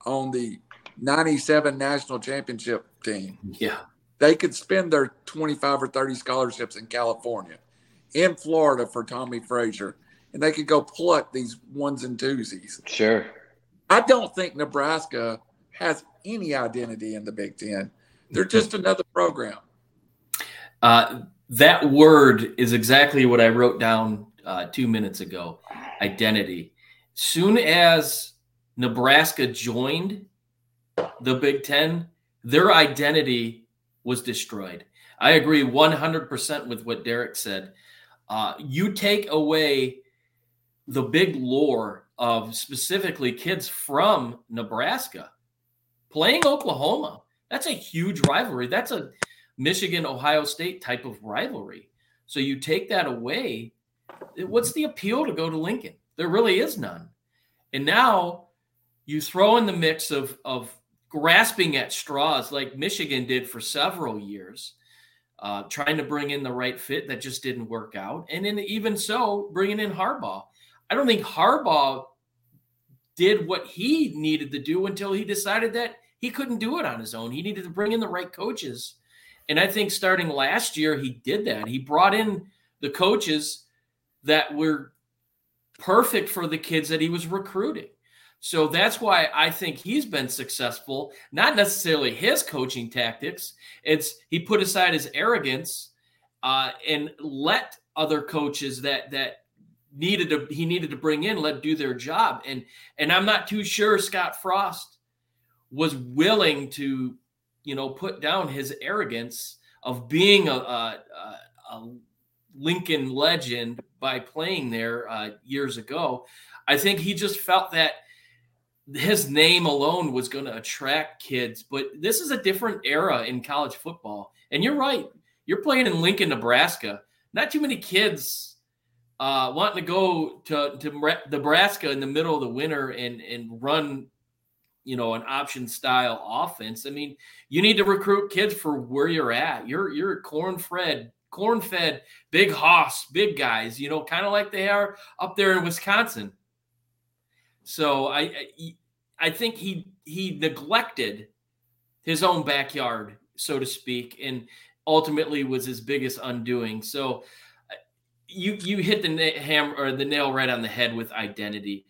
on the 97 national championship team. Yeah. They could spend their 25 or 30 scholarships in California, in Florida for Tommie Frazier, and they could go pluck these ones and twosies. Sure. I don't think Nebraska has any identity in the Big Ten. They're just another program. Uh, that word is exactly what I wrote down uh, two minutes ago identity. Soon as Nebraska joined the Big Ten, their identity was destroyed. I agree 100% with what Derek said. Uh, you take away the big lore of specifically kids from Nebraska playing Oklahoma. That's a huge rivalry. That's a Michigan Ohio State type of rivalry. So you take that away. What's the appeal to go to Lincoln? There really is none. And now you throw in the mix of, of grasping at straws like Michigan did for several years, uh, trying to bring in the right fit that just didn't work out. And then even so, bringing in Harbaugh. I don't think Harbaugh did what he needed to do until he decided that he couldn't do it on his own. He needed to bring in the right coaches and I think starting last year, he did that. He brought in the coaches that were perfect for the kids that he was recruiting. So that's why I think he's been successful, not necessarily his coaching tactics. It's he put aside his arrogance uh, and let other coaches that that needed to he needed to bring in let do their job. And and I'm not too sure Scott Frost was willing to, you know, put down his arrogance of being a, a, a Lincoln legend by playing there uh, years ago. I think he just felt that his name alone was going to attract kids. But this is a different era in college football. And you're right. You're playing in Lincoln, Nebraska. Not too many kids uh, wanting to go to, to Nebraska in the middle of the winter and, and run, you know, an option style offense. I mean, you need to recruit kids for where you're at. You're you're corn fed, corn fed, big hoss, big guys, you know, kind of like they are up there in Wisconsin. So I I think he he neglected his own backyard, so to speak, and ultimately was his biggest undoing. So uh, you you hit the ham or the nail right on the head with identity.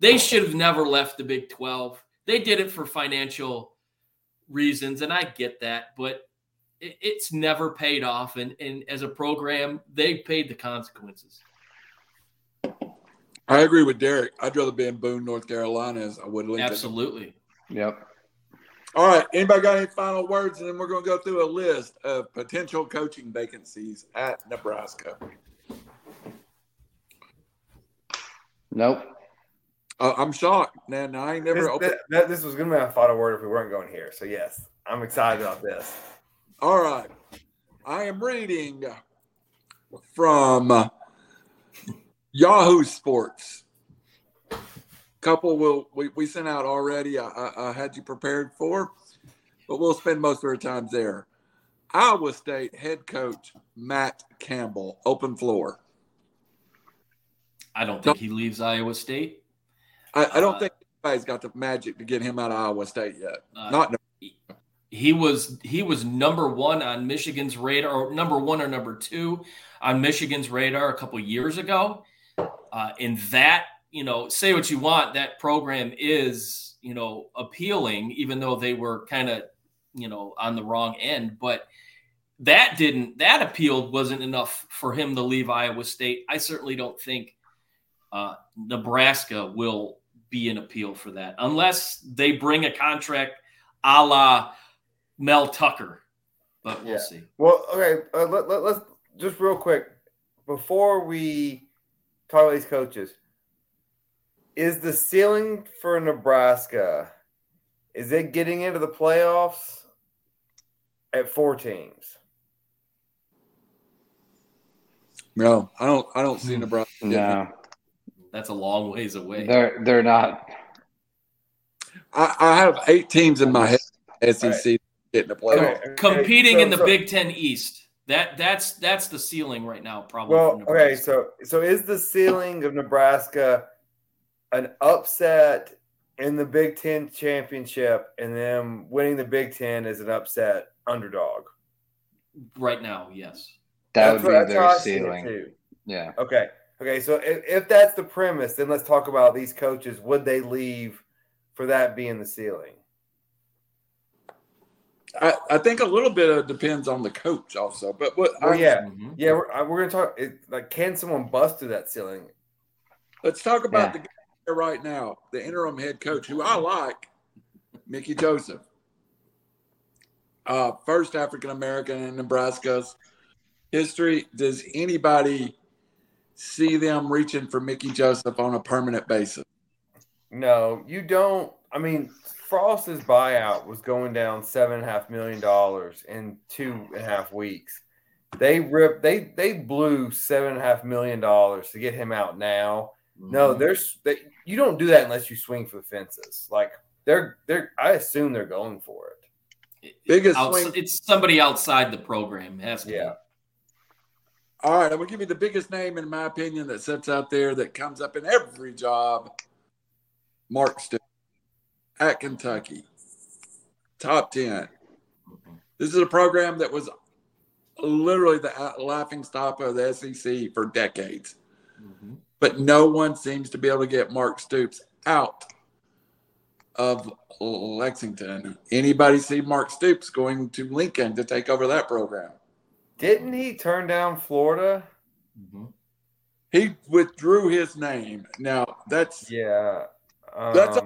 They should have never left the Big 12. They did it for financial reasons, and I get that, but it, it's never paid off. And, and as a program, they paid the consequences. I agree with Derek. I'd rather be in Boone, North Carolina, as I would Lincoln. Absolutely. Yep. All right. Anybody got any final words? And then we're going to go through a list of potential coaching vacancies at Nebraska. Nope. Uh, I'm shocked, man. I ain't never. This, this, this was going to be my final word if we weren't going here. So yes, I'm excited about this. All right. I am reading from Yahoo Sports. Couple will we, we sent out already. I, I, I had you prepared for, but we'll spend most of our time there. Iowa State head coach Matt Campbell, open floor. I don't think he leaves Iowa State. I, I don't uh, think anybody's got the magic to get him out of Iowa State yet. Uh, Not. He was he was number one on Michigan's radar, or number one or number two on Michigan's radar a couple years ago. Uh, in that, you know, say what you want, that program is, you know, appealing, even though they were kind of, you know, on the wrong end. But that didn't, that appealed wasn't enough for him to leave Iowa State. I certainly don't think uh, Nebraska will be an appeal for that unless they bring a contract a la Mel Tucker. But we'll yeah. see. Well, okay, uh, let, let, let's just real quick before we talk about these coaches. Is the ceiling for Nebraska? Is it getting into the playoffs at four teams? No, I don't. I don't see. Nebraska. No, that's a long ways away. They're they're not. I, I have eight teams in my head. SEC right. getting the playoffs, okay. competing so, in the so, Big Ten East. That that's that's the ceiling right now, probably. Well, okay, so so is the ceiling of Nebraska an upset in the Big Ten championship, and then winning the Big Ten is an upset underdog? Right now, yes. That that's would be their ceiling. Yeah. Okay. Okay. So if, if that's the premise, then let's talk about these coaches. Would they leave for that being the ceiling? I, I think a little bit of depends on the coach also, but what? Well, yeah, mm-hmm. yeah, we're, we're gonna talk. It, like, can someone bust through that ceiling? Let's talk about yeah. the guy right now, the interim head coach, who I like, Mickey Joseph, uh, first African American in Nebraska's history. Does anybody see them reaching for Mickey Joseph on a permanent basis? No, you don't. I mean, Frost's buyout was going down seven and a half million dollars in two and a half weeks. They ripped they they blew seven and a half million dollars to get him out now. Mm-hmm. No, there's they, you don't do that unless you swing for the fences. Like they're they're I assume they're going for it. Biggest swing. It's somebody outside the program. Has to yeah. Be. All right, I'm gonna give you the biggest name in my opinion that sits out there that comes up in every job. Mark Stoops at Kentucky. Top 10. This is a program that was literally the laughing stock of the SEC for decades. Mm-hmm. But no one seems to be able to get Mark Stoops out of Lexington. Anybody see Mark Stoops going to Lincoln to take over that program? Didn't he turn down Florida? Mm-hmm. He withdrew his name. Now that's Yeah. Um, That's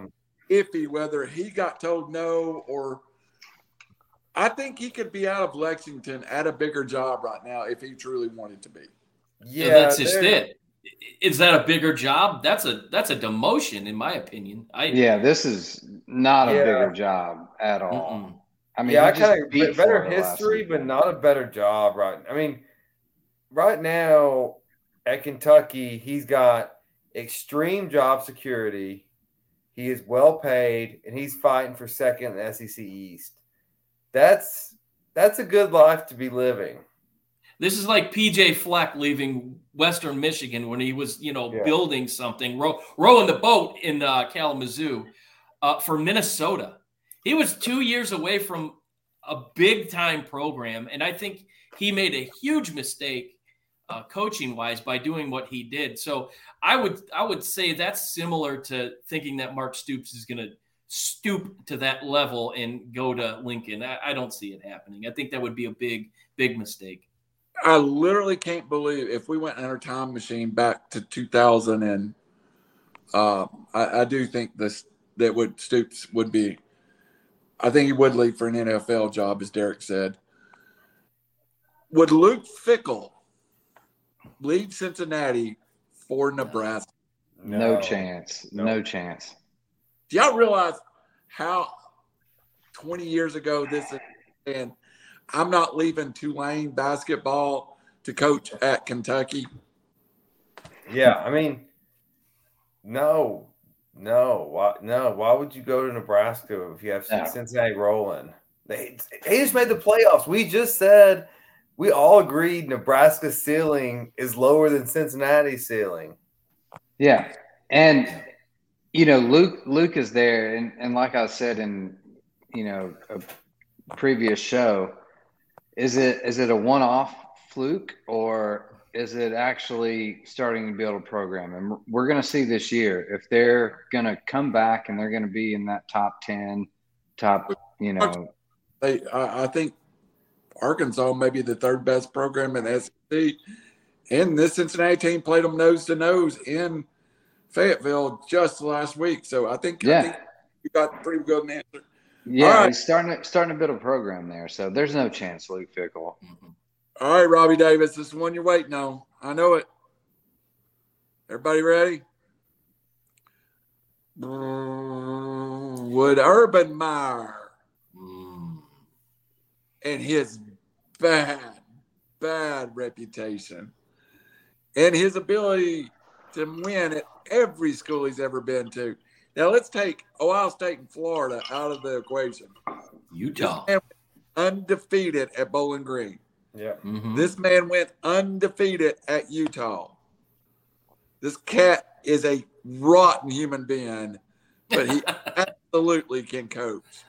iffy whether he got told no or I think he could be out of Lexington at a bigger job right now if he truly wanted to be. yeah. So that's just there- it. Is that a bigger job? That's a that's a demotion, in my opinion. I Yeah, this is not a bigger job at all. Mm-mm. I mean, yeah, I he kind of better history, but not a better job, right? I mean, right now at Kentucky, he's got extreme job security. He is well paid, and he's fighting for second in the SEC East. That's that's a good life to be living. This is like PJ Fleck leaving Western Michigan when he was, you know, Yeah. building something, row, rowing the boat in uh, Kalamazoo uh, for Minnesota. He was two years away from a big time program, and I think he made a huge mistake uh, coaching wise by doing what he did. So I would I would say that's similar to thinking that Mark Stoops is going to stoop to that level and go to Lincoln. I, I don't see it happening. I think that would be a big big mistake. I literally can't believe if we went in our time machine back to 2000 and uh, I, I do think this that would Stoops would be. I think he would leave for an NFL job, as Derek said. Would Luke Fickell leave Cincinnati for Nebraska? no, chance. No. No chance. Do y'all realize how 20 years ago this is? And I'm not leaving Tulane basketball to coach at Kentucky. Yeah, I mean, no, no, why, no. Why would you go to Nebraska if you have No. Cincinnati rolling? They they just made the playoffs. We just said we all agreed Nebraska's ceiling is lower than Cincinnati's ceiling. Yeah, and you know, Luke Luke is there, and and like I said in you know a previous show, is it is it a one off fluke or is it actually starting to build a program? And we're going to see this year if they're going to come back and they're going to be in that top ten, top you know. They, I, I think Arkansas may be the third best program in the SEC, and this Cincinnati team played them nose to nose in Fayetteville just last week. So I think, I Yeah. think you got pretty good answer. Yeah, right. he's starting to starting to build a program there, so there's no chance Luke Fickell. Mhm. All right, Robbie Davis, this is the one you're waiting on. I know it. Everybody ready? Would Urban Meyer and his bad, bad reputation and his ability to win at every school he's ever been to. Now let's take Ohio State and Florida out of the equation. Utah. This man went undefeated at Bowling Green. Yeah, Mhm. This man went undefeated at Utah. This cat is a rotten human being, but he *laughs* absolutely can coach.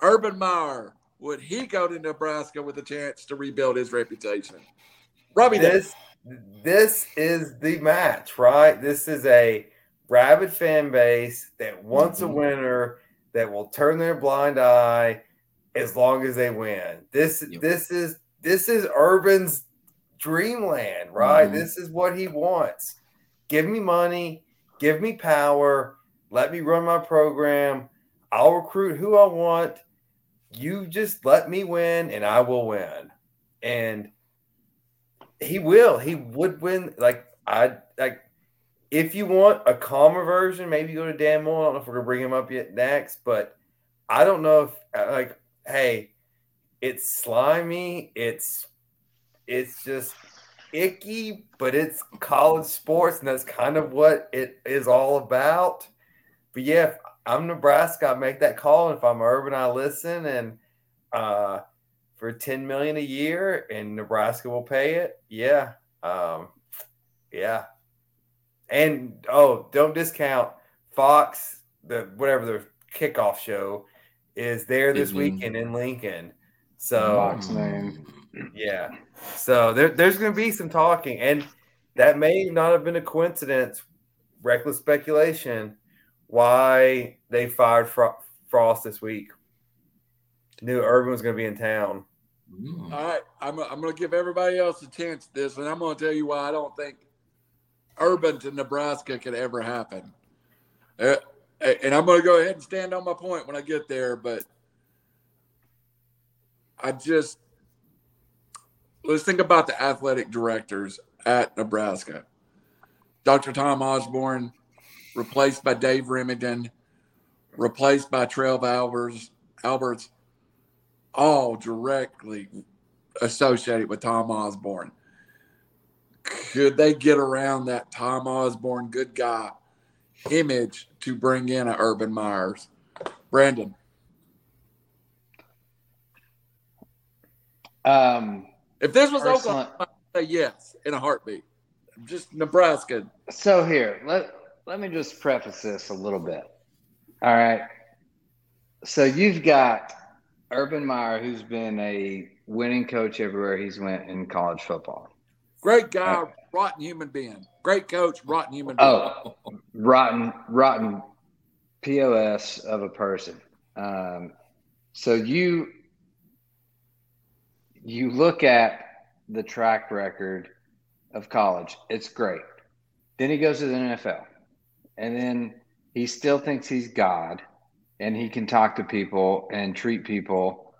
Urban Meyer, would he go to Nebraska with a chance to rebuild his reputation? Robbie Davis. this this is the match, right? This is a rabid fan base that wants a Mhm. winner that will turn their blind eye as long as they win. This Yep. this is this is Urban's dreamland, right? Mhm. This is what he wants. Give me money, give me power, let me run my program. I'll recruit who I want. You just let me win and I will win. And he will. He would win. Like I like. If you want a calmer version, maybe go to Dan Moore. I don't know if we're gonna bring him up yet next, but I don't know if uh, like. Hey, it's slimy. It's it's just icky, but it's college sports, and that's kind of what it is all about. But yeah, if I'm Nebraska, I make that call. And if I'm Urban, I listen. And uh, for 10 million a year and Nebraska will pay it. Yeah. Um, yeah. And oh, don't discount Fox, the whatever the kickoff show is there this Mhm. weekend in Lincoln. So Fox name. yeah. So there, there's going to be some talking, and that may not have been a coincidence, reckless speculation, why they fired Fro- Frost this week. Knew Urban was going to be in town. Mm. All right, I'm, I'm going to give everybody else a chance at this, and I'm going to tell you why I don't think Urban to Nebraska could ever happen. Uh, and I'm going to go ahead and stand on my point when I get there, but I just let's think about the athletic directors at Nebraska. Dr. Tom Osborne, replaced by Dave Rimington, replaced by Trev Alberts, Alberts, all directly associated with Tom Osborne. Could they get around that Tom Osborne good guy image to bring in a Urban Meyers? Brandon. Um, if this was Oklahoma, I'd say yes in a heartbeat. Just Nebraska. So here, let let me just preface this a little bit. All right. So you've got Urban Meyer, who's been a winning coach everywhere he's went in college football. Great guy, uh, rotten human being. Great coach, rotten human being. Oh, rotten, rotten POS of a person. Um, so you you look at the track record of college, it's great. Then he goes to the NFL, and then he still thinks he's God, and he can talk to people and treat people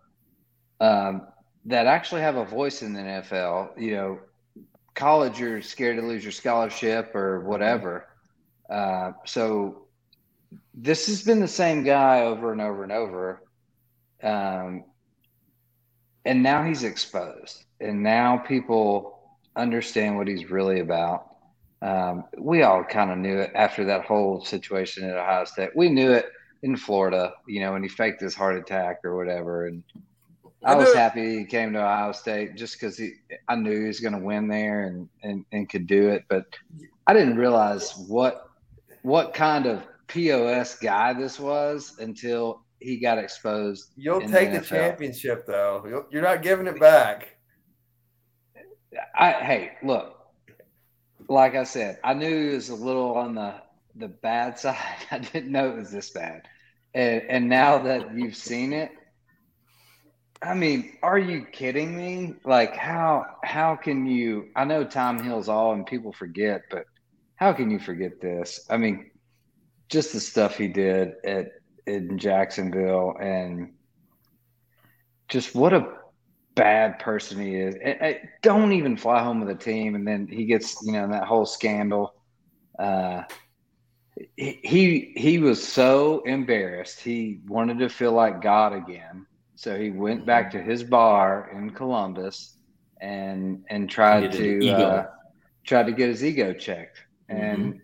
um, that actually have a voice in the NFL. You know, college, you're scared to lose your scholarship or whatever. Uh, so this has been the same guy over and over and over. Um, and now he's exposed, and now people understand what he's really about. Um, we all kind of knew it after that whole situation at Ohio State. We knew it in Florida, you know, when he faked his heart attack or whatever. And I was happy he came to Ohio State just because he, I knew he was going to win there and, and, and could do it. But I didn't realize what what kind of POS guy this was until he got exposed. You'll take the, the, championship though. You're not giving it back. I hey, look. Like I said, I knew he was a little on the the bad *laughs* side. I didn't know it was this bad. And and now that you've seen it, I mean, are you kidding me? Like how how can you I know time heals all and people forget, but how can you forget this? I mean, just the stuff he did at in Jacksonville and just what a bad person he is. And, and don't even fly home with a team. And then he gets, you know, that whole scandal. Uh, he he was so embarrassed. He wanted to feel like God again. So he went back to his bar in Columbus and and tried to uh, tried to get his ego checked. And mm-hmm.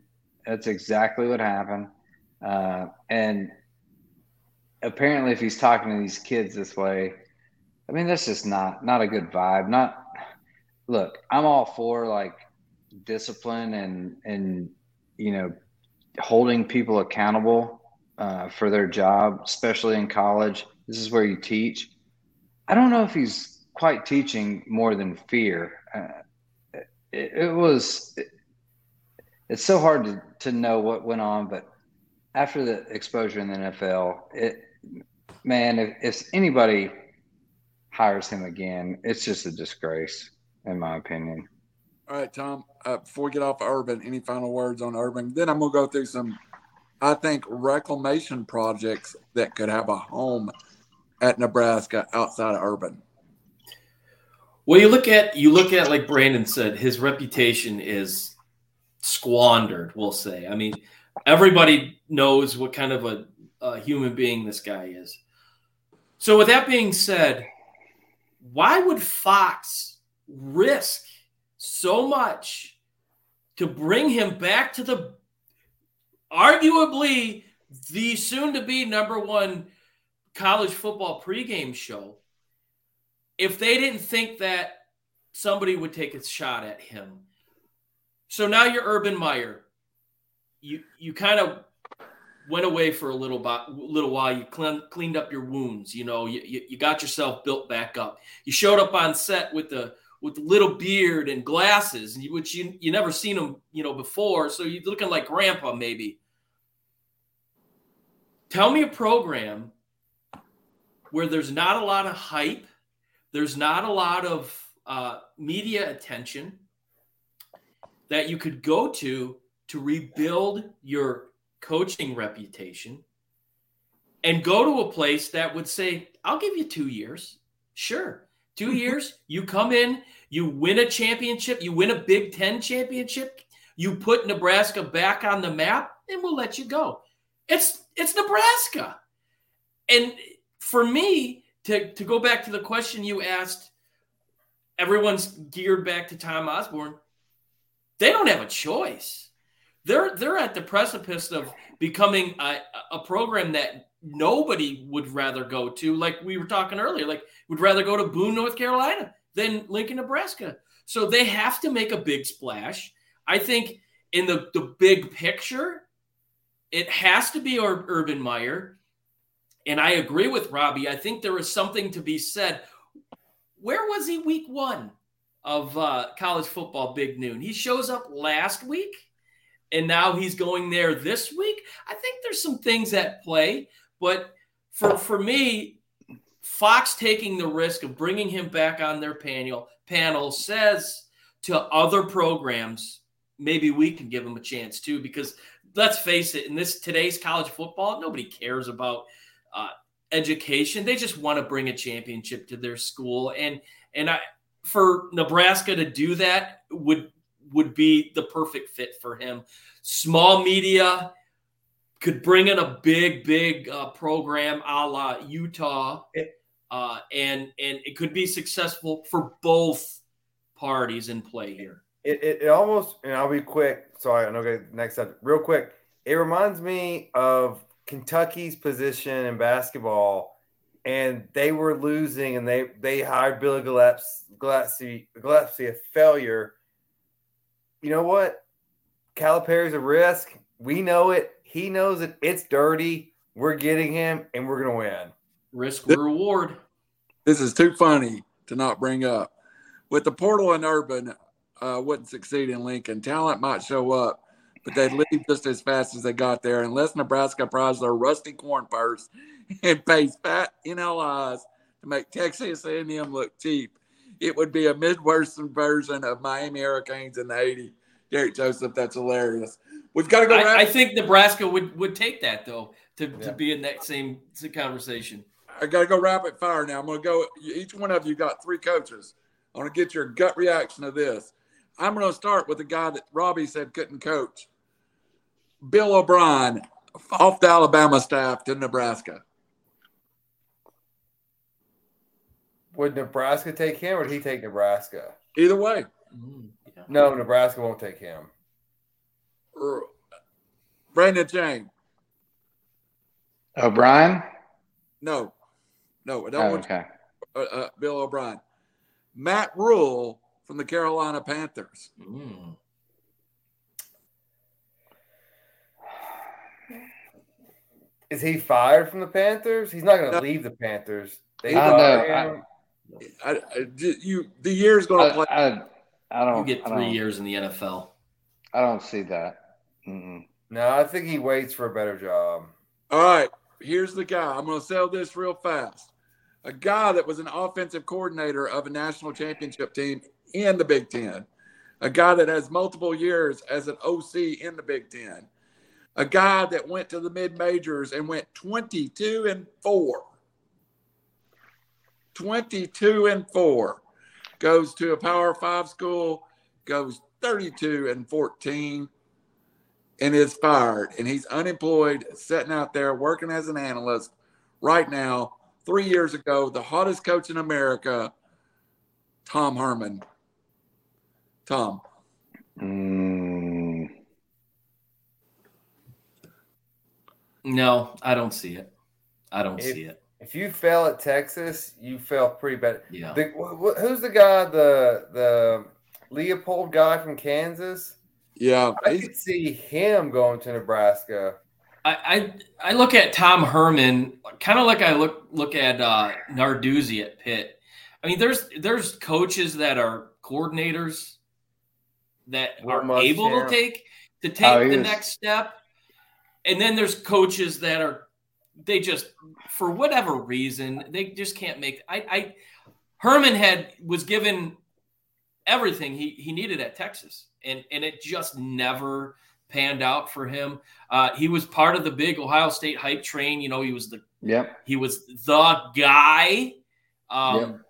that's exactly what happened. Uh, and apparently if he's talking to these kids this way, I mean that's just not not a good vibe. Not look, I'm all for like discipline and and you know holding people accountable uh, for their job, especially in college. This is where you teach. I don't know if he's quite teaching more than fear. Uh, it, it, was. It, it's so hard to, to know what went on, but after the exposure in the NFL, it man, if, if anybody hires him again, it's just a disgrace, in my opinion. All right, Tom. Uh, before we get off Urban, any final words on Urban? Then I'm gonna go through some, I think, reclamation projects that could have a home at Nebraska outside of Urban. Well, you look at you look at like Brandon said, his reputation is squandered. We'll say. I mean, everybody knows what kind of a, a human being this guy is. So, with that being said, why would Fox risk so much to bring him back to the arguably the soon to be number one college football pregame show if they didn't think that somebody would take a shot at him? So now you're Urban Meyer. You you kind of went away for a little little while. You clean, cleaned up your wounds. You know, you, you, you got yourself built back up. You showed up on set with the with little beard and glasses, which you you never seen him you know before. So you're looking like grandpa maybe. Tell me a program where there's not a lot of hype, There's not a lot of uh, media attention that you could go to to rebuild your coaching reputation and go to a place that would say, I'll give you two years. Sure. Two *laughs* years, you come in, you win a championship, you win a Big Ten championship, you put Nebraska back on the map, and we'll let you go. It's it's Nebraska. And for me, to, to go back to the question you asked, everyone's geared back to Tom Osborne. They don't have a choice. They're they're at the precipice of becoming a, a program that nobody would rather go to. Like we were talking earlier, like would rather go to Boone, North Carolina than Lincoln, Nebraska. So they have to make a big splash. I think in the, the big picture, it has to be Urban Meyer. And I agree with Robbie. I think there is something to be said. Where was he week one of uh, college football big noon? He shows up last week and now he's going there this week. I think there's some things at play, but for for me, Fox taking the risk of bringing him back on their panel panel says to other programs, maybe we can give him a chance too. Because let's face it, in this today's college football, nobody cares about uh, education. They just want to bring a championship to their school, and and I for Nebraska to do that would would be the perfect fit for him. Small media could bring in a big, big uh, program a la Utah, uh, and and it could be successful for both parties in play here. It, it, it almost, and I'll be quick. Sorry, I'm okay. Next up, real quick. It reminds me of Kentucky's position in basketball, and they were losing, and they they hired Billy Gillispie, Gillispie, Gillispie a failure you know what? Calipari's a risk. We know it. He knows it. It's dirty. We're getting him, and we're gonna win. Risk reward. This is too funny to not bring up. With the portal and Urban uh, wouldn't succeed in Lincoln. Talent might show up, but they'd leave just as fast as they got there unless Nebraska prize their rusty corn purse *laughs* and pays fat NLIs to make Texas A&M look cheap it would be a Midwestern version of Miami Hurricanes in the 80s. Derek Joseph, that's hilarious. We've got to go. I, I, think Nebraska would, would take that, though, to, yeah. to be in that same conversation. I got to go rapid fire now. I'm going to go. Each one of you got three coaches. I want to get your gut reaction to this. I'm going to start with the guy that Robbie said couldn't coach Bill O'Brien off the Alabama staff to Nebraska. Would Nebraska take him or would he take Nebraska? Either way. Mm, yeah. No, Nebraska won't take him. Brandon James. O'Brien? No. No, I don't oh, want okay. Uh, uh, Bill O'Brien. Matt Rhule from the Carolina Panthers. Mm. Is he fired from the Panthers? He's not going to no. leave the Panthers. They I know. Him. I, I, you the year's going to play. I, I, don't. You get three years in the NFL. I don't see that. Mm-mm. No, I think he waits for a better job. All right, here's the guy. I'm going to sell this real fast. A guy that was an offensive coordinator of a national championship team in the Big Ten. A guy that has multiple years as an OC in the Big Ten. A guy that went to the mid majors and went 22 and four 22 and 4. Goes to a Power 5 school, goes 32 and 14 and is fired. And he's unemployed, sitting out there working as an analyst right now. Three years ago, the hottest coach in America, Tom Herman. Tom. Mm. No, I don't see it. I don't see it. If you fail at Texas, you fail pretty bad. Yeah. The, wh- who's the guy? The the Leipold guy from Kansas. Yeah, I could see him going to Nebraska. I, I, I look at Tom Herman kind of like I look look at uh, Narduzzi at Pitt. I mean, there's there's coaches that are coordinators that are able to take to take oh, the next step, and then there's coaches that are they just for whatever reason they just can't make I, I Herman had was given everything he he needed at Texas, and and it just never panned out for him. Uh, he was part of the big Ohio State hype train. You know, he was the yeah he was the guy um, Yep.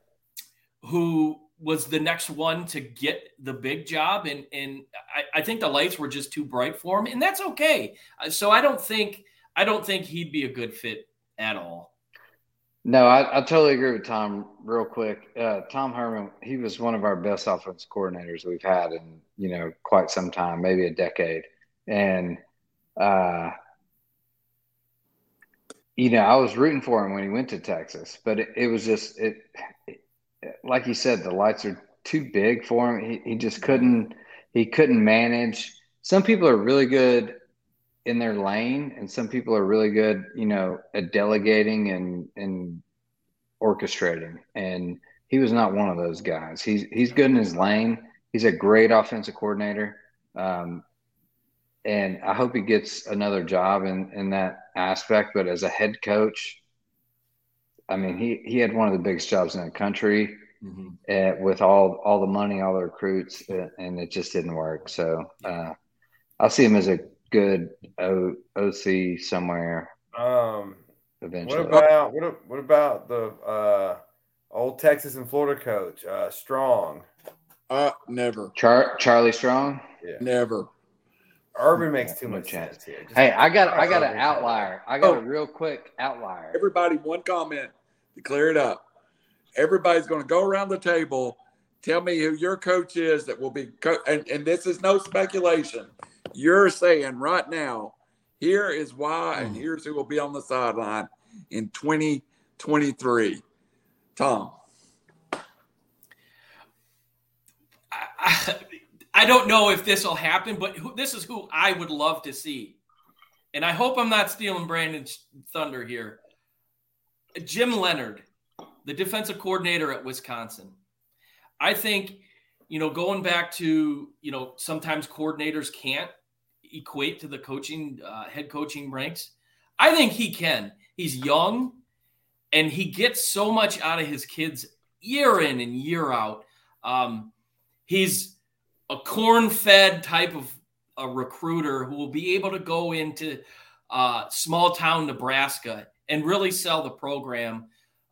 who was the next one to get the big job, and and I, I think the lights were just too bright for him, and that's okay. Uh, So I don't think I don't think he'd be a good fit at all. No, I, I totally agree with Tom. Real quick, uh, Tom Herman, he was one of our best offense coordinators we've had in you know quite some time, maybe a decade. And uh, you know, I was rooting for him when he went to Texas, but it, it was just it, it, like you said, the lights are too big for him. He he just couldn't he couldn't manage. Some people are really good in their lane and some people are really good you know at delegating and and orchestrating. And he was not one of those guys. He's he's good in his lane. He's a great offensive coordinator. Um, and i hope he gets another job in in that aspect. But as a head coach i mean he he had one of the biggest jobs in the country uh, with all all the money all the recruits uh, and it just didn't work. So uh, i'll see him as a good o, oc somewhere Um, eventually what about what, what about the uh, old Texas and Florida coach, uh, Strong? Uh, never, Char- charlie strong Yeah, never. Urban makes too No much chance. sense here. Just- hey i got i got an outlier i got Oh. a real quick outlier Everybody, one comment to clear it up. Everybody's going to go around the table. Tell me who your coach is that will be, co- and, and this is no speculation. You're saying right now, here is why, and hmm. here's who will be on the sideline in 2023. Tom. I, I, I don't know if this will happen, but who, this is who I would love to see. And I hope I'm not stealing Brandon's thunder here. Jim Leonhard, the defensive coordinator at Wisconsin. I think, you know, going back to, you know, sometimes coordinators can't equate to the coaching, uh, head coaching ranks. I think he can. He's young and he gets so much out of his kids year in and year out. Um, he's a corn-fed type of a recruiter who will be able to go into uh, small town Nebraska and really sell the program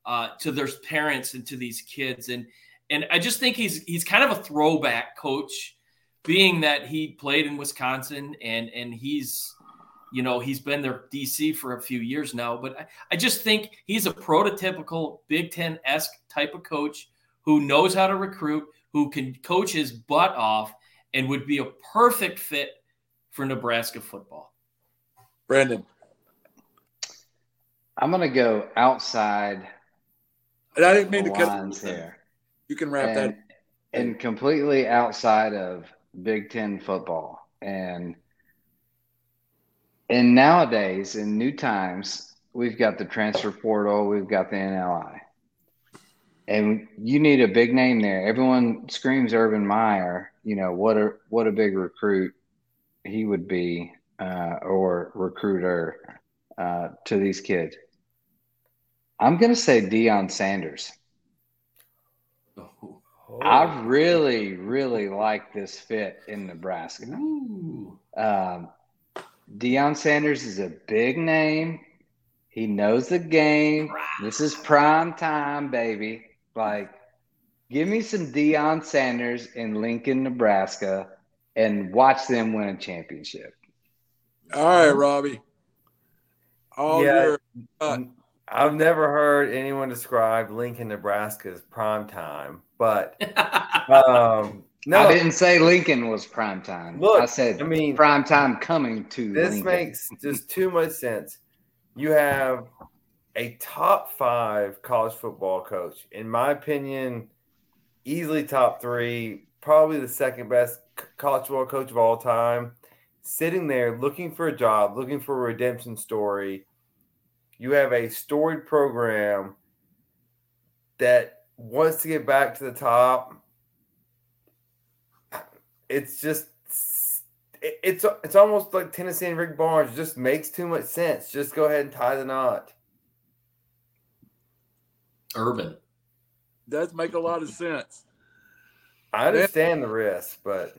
uh, to their parents and to these kids. And and I just think he's he's kind of a throwback coach, being that he played in Wisconsin and and he's you know he's been their DC for a few years now. But I, I just think he's a prototypical Big Ten esque type of coach who knows how to recruit, who can coach his butt off, and would be a perfect fit for Nebraska football. Brandon. i'm gonna go outside And I didn't the mean to cut lines here You can wrap and, that. and completely outside of Big Ten football. And and nowadays, in new times, we've got the transfer portal, we've got the NLI, and you need a big name there. Everyone screams Urban Meyer. You know what a what a big recruit he would be, uh, or recruiter uh, to these kids. I'm gonna say Deion Sanders. I really, really like this fit in Nebraska. Ooh. Um, Deion Sanders is a big name. He knows the game. This is prime time, baby. Like, give me some Deion Sanders in Lincoln, Nebraska, and watch them win a championship. All right, Robbie. All Yeah. your uh, I've never heard anyone describe Lincoln, Nebraska as prime time, but um, *laughs* no, I didn't say Lincoln was prime time. Look, I said I mean, prime time coming to this Lincoln. makes just too much sense. You have a top five college football coach, in my opinion, easily top three, probably the second best college football coach of all time, sitting there looking for a job, looking for a redemption story. You have a storied program that wants to get back to the top. It's just it's it's almost like Tennessee and Rick Barnes. Just makes too much sense. Just go ahead and tie the knot. Urban. does make a lot of sense. I understand the risk, but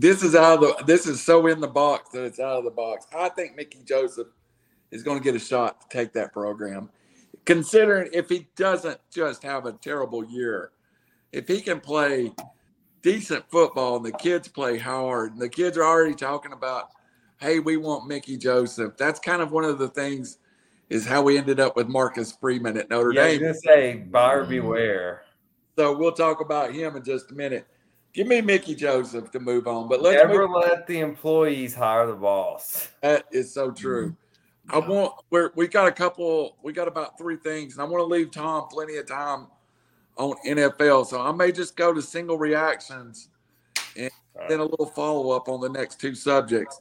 this is out of the this is so in the box that it's out of the box. I think Mickey Joseph is going to get a shot to take that program. Considering if he doesn't just have a terrible year, if he can play decent football and the kids play hard and the kids are already talking about, hey, we want Mickey Joseph. That's kind of one of the things is how we ended up with Marcus Freeman at Notre yeah, Dame. I was gonna say buyer beware. So we'll talk about him in just a minute. Give me Mickey Joseph to move on, but let's Never let the employees hire the boss. That is so true. I want we're we got a couple. We got about three things, and I want to leave Tom plenty of time on NFL. So I may just go to single reactions and then a little follow up on the next two subjects.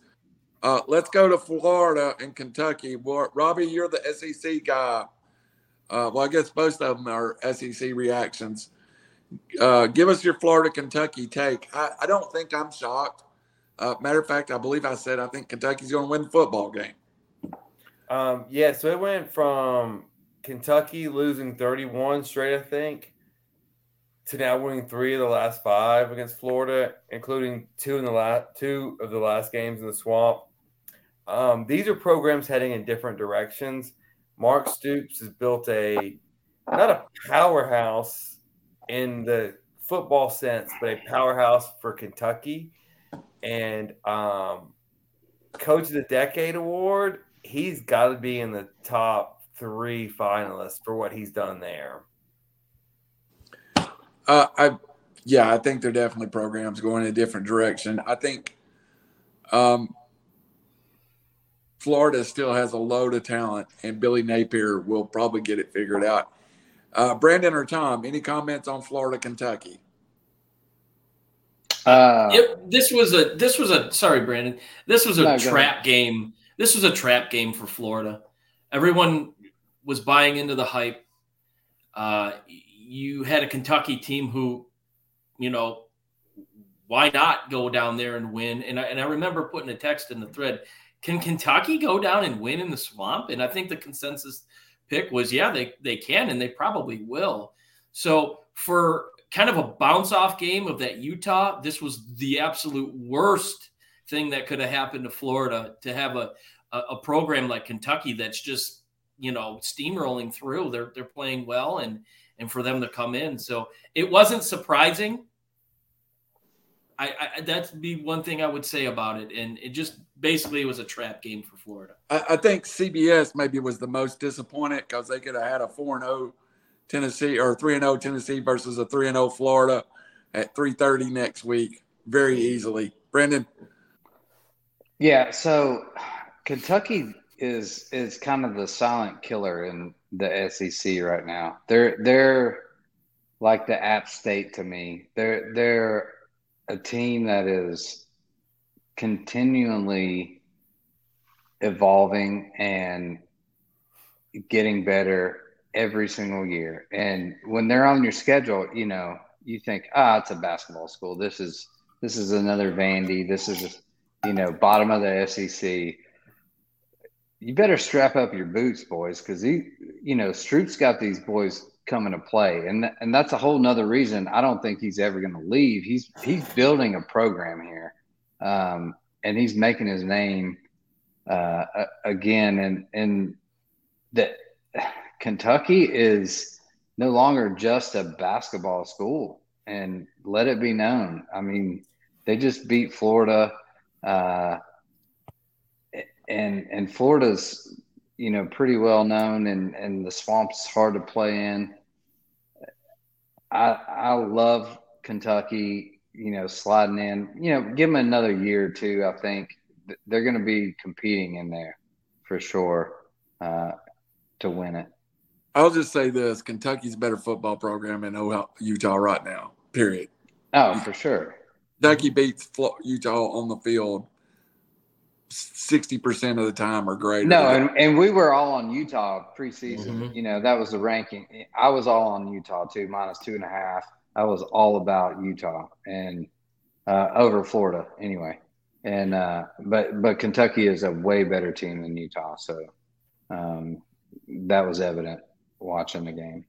Uh, let's go to Florida and Kentucky. Well, Robbie, you're the SEC guy. Uh, well, I guess both of them are SEC reactions. Uh, give us your Florida Kentucky take. I, I don't think I'm shocked. Uh, matter of fact, I believe I said I think Kentucky's going to win the football game. Um, yeah, so it went from Kentucky losing 31 straight, I think, to now winning three of the last five against Florida, including two in the last two of the last games in the swamp. Um, these are programs heading in different directions. Mark Stoops has built a not a powerhouse in the football sense, but a powerhouse for Kentucky. And um, Coach of the Decade award, he's got to be in the top three finalists for what he's done there. Uh, I, yeah, I think they're definitely programs going in a different direction. I think um, Florida still has a load of talent, and Billy Napier will probably get it figured out. Uh, Brandon or Tom, any comments on Florida, Kentucky? Uh, It, this was a this was a sorry, Brandon. This was a No, trap game. This was a trap game for Florida. Everyone was buying into the hype. Uh, you had a Kentucky team who, you know, why not go down there and win? And I, and I remember putting a text in the thread. Can Kentucky go down and win in the swamp? And I think the consensus pick was, yeah, they they can, and they probably will. So for kind of a bounce off game of that Utah, this was the absolute worst thing that could have happened to Florida to have a, a, a program like Kentucky that's just, you know, steamrolling through. They're they're playing well and and for them to come in. So it wasn't surprising. I, I that'd be one thing I would say about it. And it just basically it was a trap game for Florida. I, I think CBS maybe was the most disappointed because they could have had a four and zero Tennessee or three and zero Tennessee versus a three and zero Florida at three thirty next week very easily. Brendan. Yeah, so Kentucky is is kind of the silent killer in the SEC right now. They're they're like the App State to me. They're they're a team that is continually evolving and getting better every single year. And when they're on your schedule, you know, you think, ah, it's a basketball school. This is this is another Vandy. This is you know, bottom of the SEC. You better strap up your boots, boys, because he, you know, Stoops' got these boys coming to play, and and that's a whole nother reason I don't think he's ever going to leave. He's he's building a program here, um, and he's making his name uh, again, and and that *sighs* Kentucky is no longer just a basketball school, and let it be known. I mean, they just beat Florida uh, and and Florida's you know pretty well known, and and the swamp's hard to play in. I I love Kentucky. You know, sliding in. You know, give them another year or two. I think they're going to be competing in there for sure uh, to win it. I'll just say this: Kentucky's a better football program than Utah right now. Period. Oh, for sure. Kentucky beats Utah on the field sixty percent of the time or greater. No, and, and we were all on Utah preseason. Mm-hmm. You know, that was the ranking. I was all on Utah too, minus two and a half. I was all about Utah and uh, over Florida anyway. And uh, but but Kentucky is a way better team than Utah, so um, that was evident. watching the game.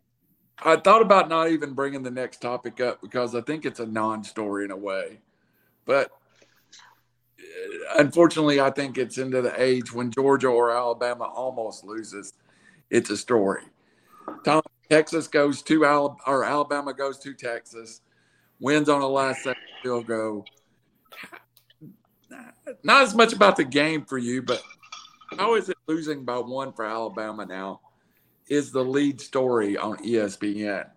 I thought about not even bringing the next topic up because I think it's a non-story in a way, but uh, unfortunately, I think it's into the age when Georgia or Alabama almost loses. It's a story. Tom, Texas goes to Al or Alabama goes to Texas, wins on a last second field goal. Not as much about the game for you, but how is it losing by one for Alabama now? Is the lead story on ESPN?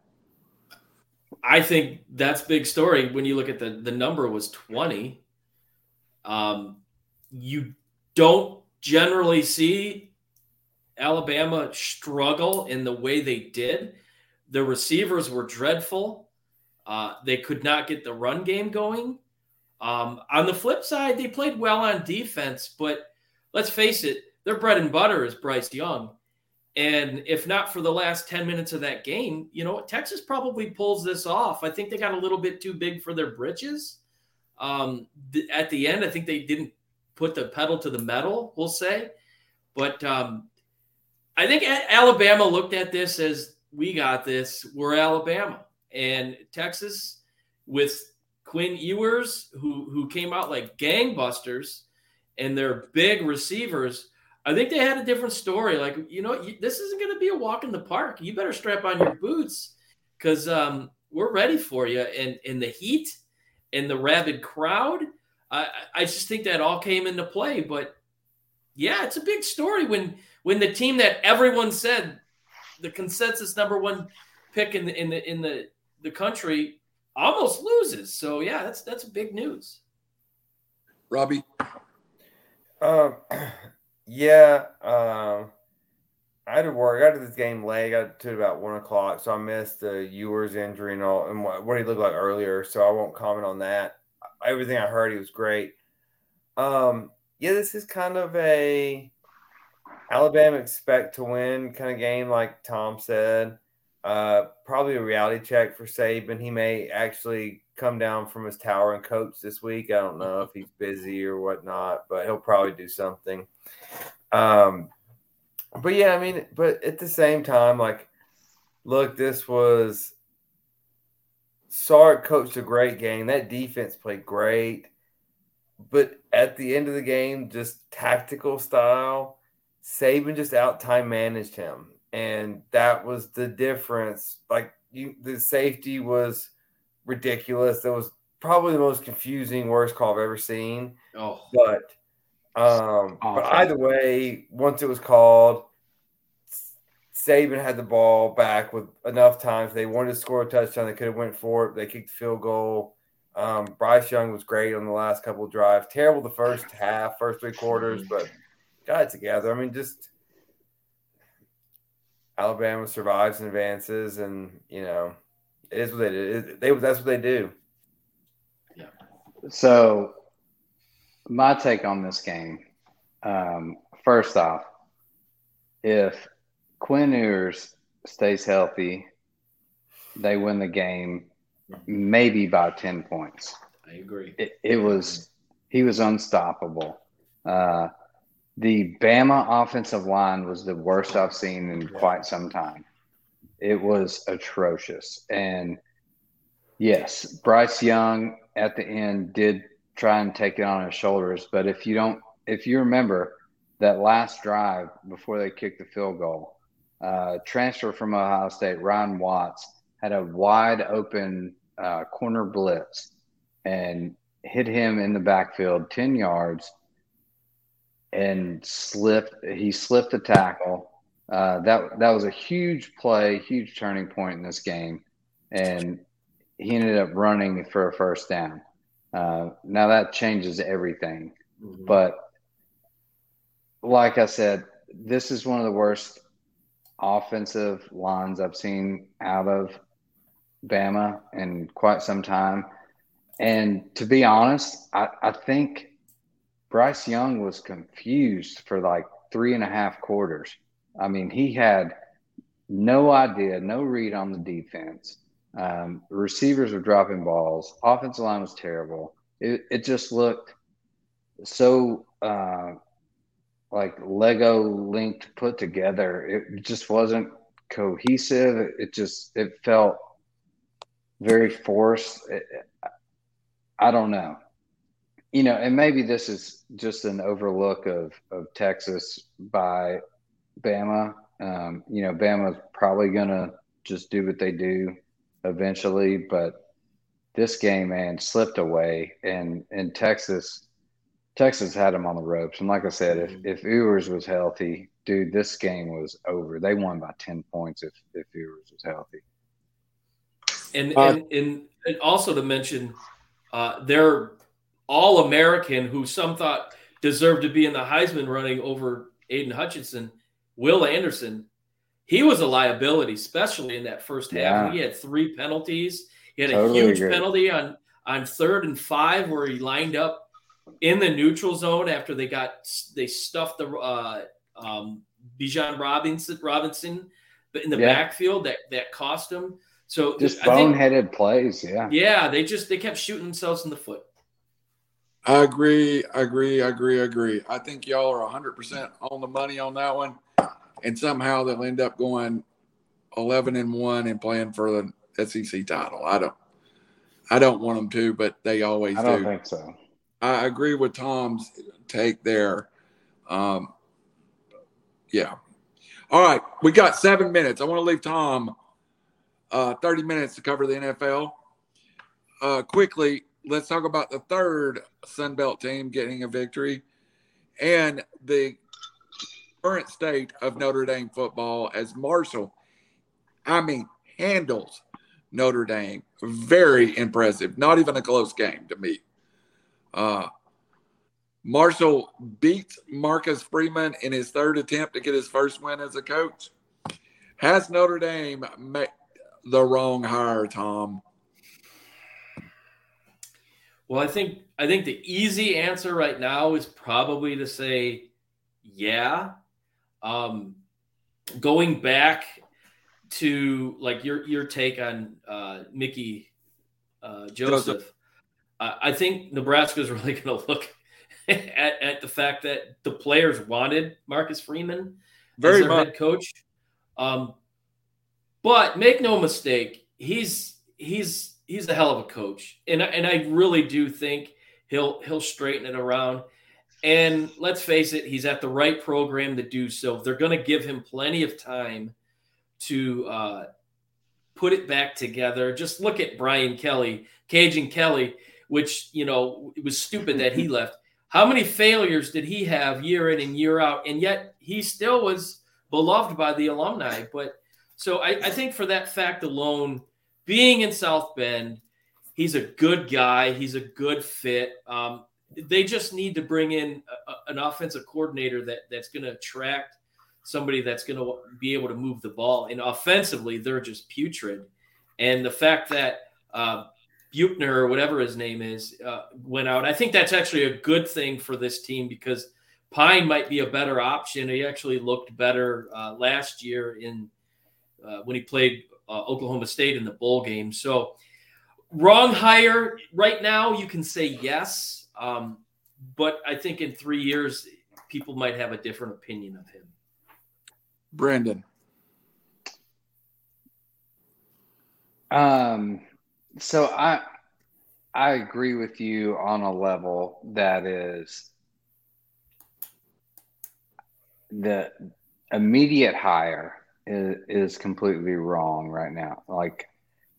I think that's big story when you look at the the number was 20. Um, you don't generally see Alabama struggle in the way they did. The receivers were dreadful. Uh, they could not get the run game going. Um, on the flip side, they played well on defense, but let's face it, their bread and butter is Bryce Young. And if not for the last 10 minutes of that game, you know, Texas probably pulls this off. I think they got a little bit too big for their britches. Um, th- at the end, I think they didn't put the pedal to the metal, we'll say. But um, I think Alabama looked at this as we got this. We're Alabama. And Texas, with Quinn Ewers, who, who came out like gangbusters, and their big receivers, I think they had a different story. Like, you know, you, this isn't going to be a walk in the park. You better strap on your boots because um, we're ready for you. And in the heat and the rabid crowd, I, I just think that all came into play. But yeah, it's a big story when when the team that everyone said the consensus number one pick in the in the in the the country almost loses. So yeah, that's that's big news. Robbie. Um, *clears throat* yeah. Um, I had to work. I got to this game late. I got to about one o'clock, so I missed the Ewers injury and all, and what, what he looked like earlier. So I won't comment on that. Everything I heard, he was great. Um, yeah, this is kind of a Alabama expect to win kind of game, like Tom said. Uh, probably a reality check for Saban. He may actually come down from his tower and coach this week. I don't know if he's busy or whatnot, but he'll probably do something. Um, but yeah, I mean, but at the same time, like, look, this was Sark coached a great game. That defense played great. But at the end of the game, just tactical style, Saban just out time managed him and that was the difference. Like you, the safety was ridiculous. That was probably the most confusing worst call I've ever seen. Oh, but um, but either way, once it was called, Saban had the ball back with enough time. If they wanted to score a touchdown, they could have went for it. They kicked the field goal. Um, Bryce Young was great on the last couple of drives. Terrible the first half, first three quarters, but got it together. I mean, just Alabama survives and advances, and you know, it is what they do. They that's what they do. Yeah. So, my take on this game. Um, first off, if Quinn Ewers stays healthy, they win the game, maybe by ten points. I agree. It, it was he was unstoppable. Uh, the Bama offensive line was the worst I've seen in quite some time. It was atrocious. And yes, Bryce Young at the end did try and take it on his shoulders. But if you don't, if you remember that last drive before they kicked the field goal, uh, transfer from Ohio State, Ryan Watts had a wide open uh, corner blitz and hit him in the backfield 10 yards and slipped. He slipped the tackle. Uh, that that was a huge play, huge turning point in this game, and he ended up running for a first down. Uh, now that changes everything, mm-hmm. but like I said, this is one of the worst offensive lines I've seen out of Bama in quite some time. And to be honest, I, I think Bryce Young was confused for like three and a half quarters. I mean, he had no idea, no read on the defense. Um, receivers were dropping balls. Offensive line was terrible. It, it just looked so uh, like Lego linked put together. It just wasn't cohesive. It just it felt very forced. It, I don't know. You know, and maybe this is just an overlook of of Texas by Bama. Um, you know, Bama's probably gonna just do what they do eventually, but this game, man, slipped away, and and Texas, Texas had them on the ropes. And like I said, if Mm-hmm. if Ewers was healthy, dude, this game was over. They won by ten points if if Ewers was healthy. And, Uh, and, and and also to mention, uh, their All American, who some thought deserved to be in the Heisman running over Aidan Hutchinson, Will Anderson, he was a liability, especially in that first half. Yeah. He had three penalties. He had Totally a huge agree. penalty on on third and five where he lined up in the neutral zone after they got they stuffed the uh, um, Bijan Robinson Robinson, but in the Yeah. backfield that that cost him. So Just boneheaded plays, yeah. yeah, they just they kept shooting themselves in the foot. I agree. I agree. I agree. I agree. I think y'all are 100% on the money on that one. And somehow they'll end up going 11 and 1 and playing for the SEC title. I don't I don't want them to, but they always I don't do. think so. I agree with Tom's take there. Um, yeah. All right. We got seven minutes. I want to leave Tom uh, 30 minutes to cover the NFL. Uh, quickly, let's talk about the third Sun Belt team getting a victory and the current state of Notre Dame football as Marshall, I mean, handles Notre Dame. Very impressive. Not even a close game to me. Uh, Marshall beats Marcus Freeman in his third attempt to get his first win as a coach. Has Notre Dame made the wrong hire, Tom? Well, I think I think the easy answer right now is probably to say yeah. Um, going back to like your your take on uh, Mickey uh, Joseph, Joseph. Uh, I think Nebraska is *laughs* really going to look at, at the fact that the players wanted Marcus Freeman Very as their much. head coach. Um, but make no mistake, he's he's he's a hell of a coach, and I- and I really do think he'll he'll straighten it around. And let's face it, he's at the right program to do so. They're going to give him plenty of time to uh, put it back together. Just look at Brian Kelly, Cajun Kelly, which you know it was stupid that he *laughs* left. How many failures did he have year in and year out? And yet he still was beloved by the alumni. But so I, I think for that fact alone, being in South Bend, he's a good guy. He's a good fit. Um, they just need to bring in a, an offensive coordinator that that's going to attract somebody that's going to be able to move the ball. And offensively, they're just putrid. And the fact that uh, Buchner or whatever his name is uh, went out, I think that's actually a good thing for this team because Pyne might be a better option. He actually looked better uh, last year in uh, when he played uh, Oklahoma State in the bowl game. So wrong hire right now. You can say yes, um, but I think in three years people might have a different opinion of him. Brandon. Um, so I I agree with you on a level that is the immediate hire is, is completely wrong right now. Like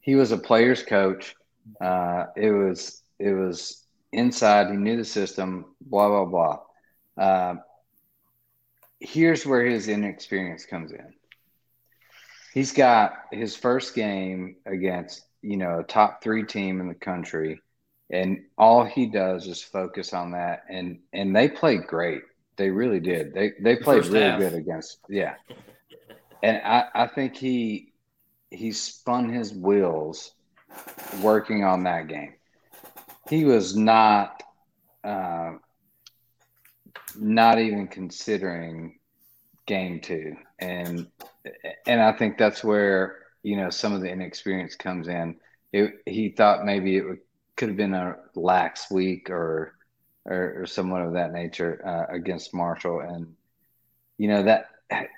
he was a player's coach. Uh, it was it was inside. He knew the system. Blah blah blah. Uh, here's where his inexperience comes in. He's got his first game against you know a top three team in the country, and all he does is focus on that. And and they played great. They really did. They they played really half. good against yeah. And I I think he he spun his wheels working on that game. He was not uh, not even considering game two, and and I think that's where you know some of the inexperience comes in. It, he thought maybe it would, could have been a lax week or or, or someone of that nature uh, against Marshall, and you know that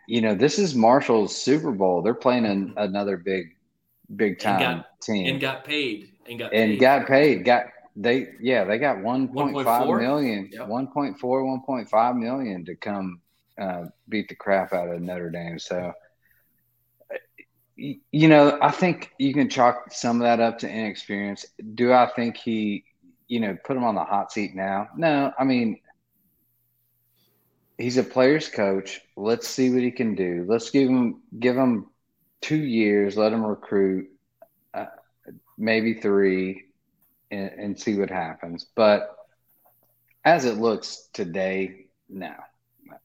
you know, this is Marshall's Super Bowl. They're playing an, another big, big time got, team and got paid and got and paid. got paid. Got they yeah they got 1.5 1.4? million, Yep. 1.4, 1.5 million to come uh, beat the crap out of Notre Dame. So, you know, I think you can chalk some of that up to inexperience. Do I think he, you know, put him on the hot seat now? No, I mean, he's a player's coach. Let's see what he can do. Let's give him give him two years. Let him recruit, uh, maybe three, and, and see what happens. But as it looks today, no.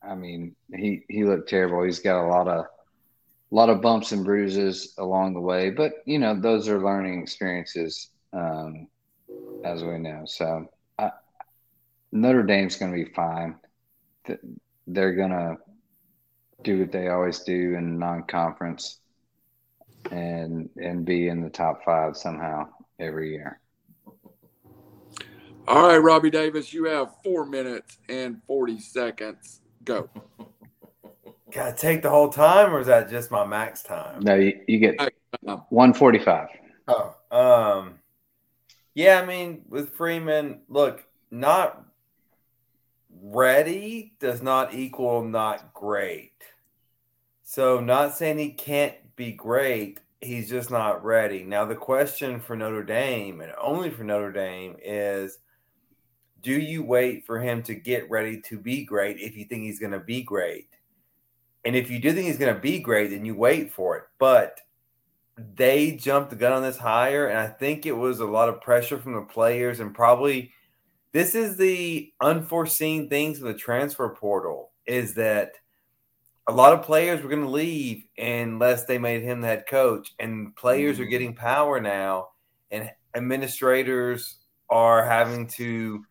I mean, he he looked terrible. He's got a lot of a lot of bumps and bruises along the way, but you know those are learning experiences, um, as we know. So I, Notre Dame's going to be fine. Th- They're going to do what they always do in non-conference, and and be in the top five somehow every year. All right, Robbie Davis, you have four minutes and 40 seconds. Go. *laughs* Gotta take the whole time, or is that just my max time? No, you, you get one forty-five. Oh, um, yeah. I mean, with Freeman, look, not ready does not equal not great. So, not saying he can't be great. He's just not ready. Now, the question for Notre Dame, and only for Notre Dame, is do you wait for him to get ready to be great if you think he's going to be great? And if you do think he's going to be great, then you wait for it. But they jumped the gun on this hire, and I think it was a lot of pressure from the players, and probably this is the unforeseen things of the transfer portal is that a lot of players were going to leave unless they made him the head coach, and players are mm-hmm. getting power now, and administrators are having to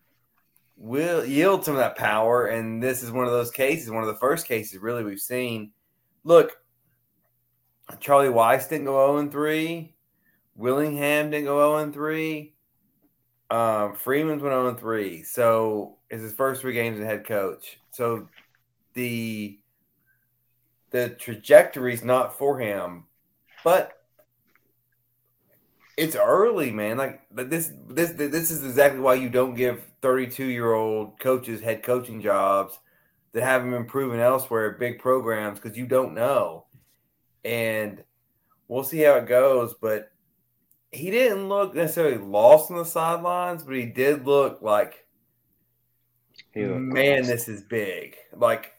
will yield some of that power, and this is one of those cases, one of the first cases really we've seen. Look, Charlie Weis didn't go 0 3. Willingham didn't go 0 3. Um, Freeman's went 0 3. So it's his first three games as head coach. So the the trajectory is not for him, but it's early, man. Like this this this is exactly why you don't give 32 year old coaches head coaching jobs that haven't been proven elsewhere at big programs because you don't know and we'll see how it goes. But he didn't look necessarily lost on the sidelines, but he did look like, He man, lost. this is big. Like,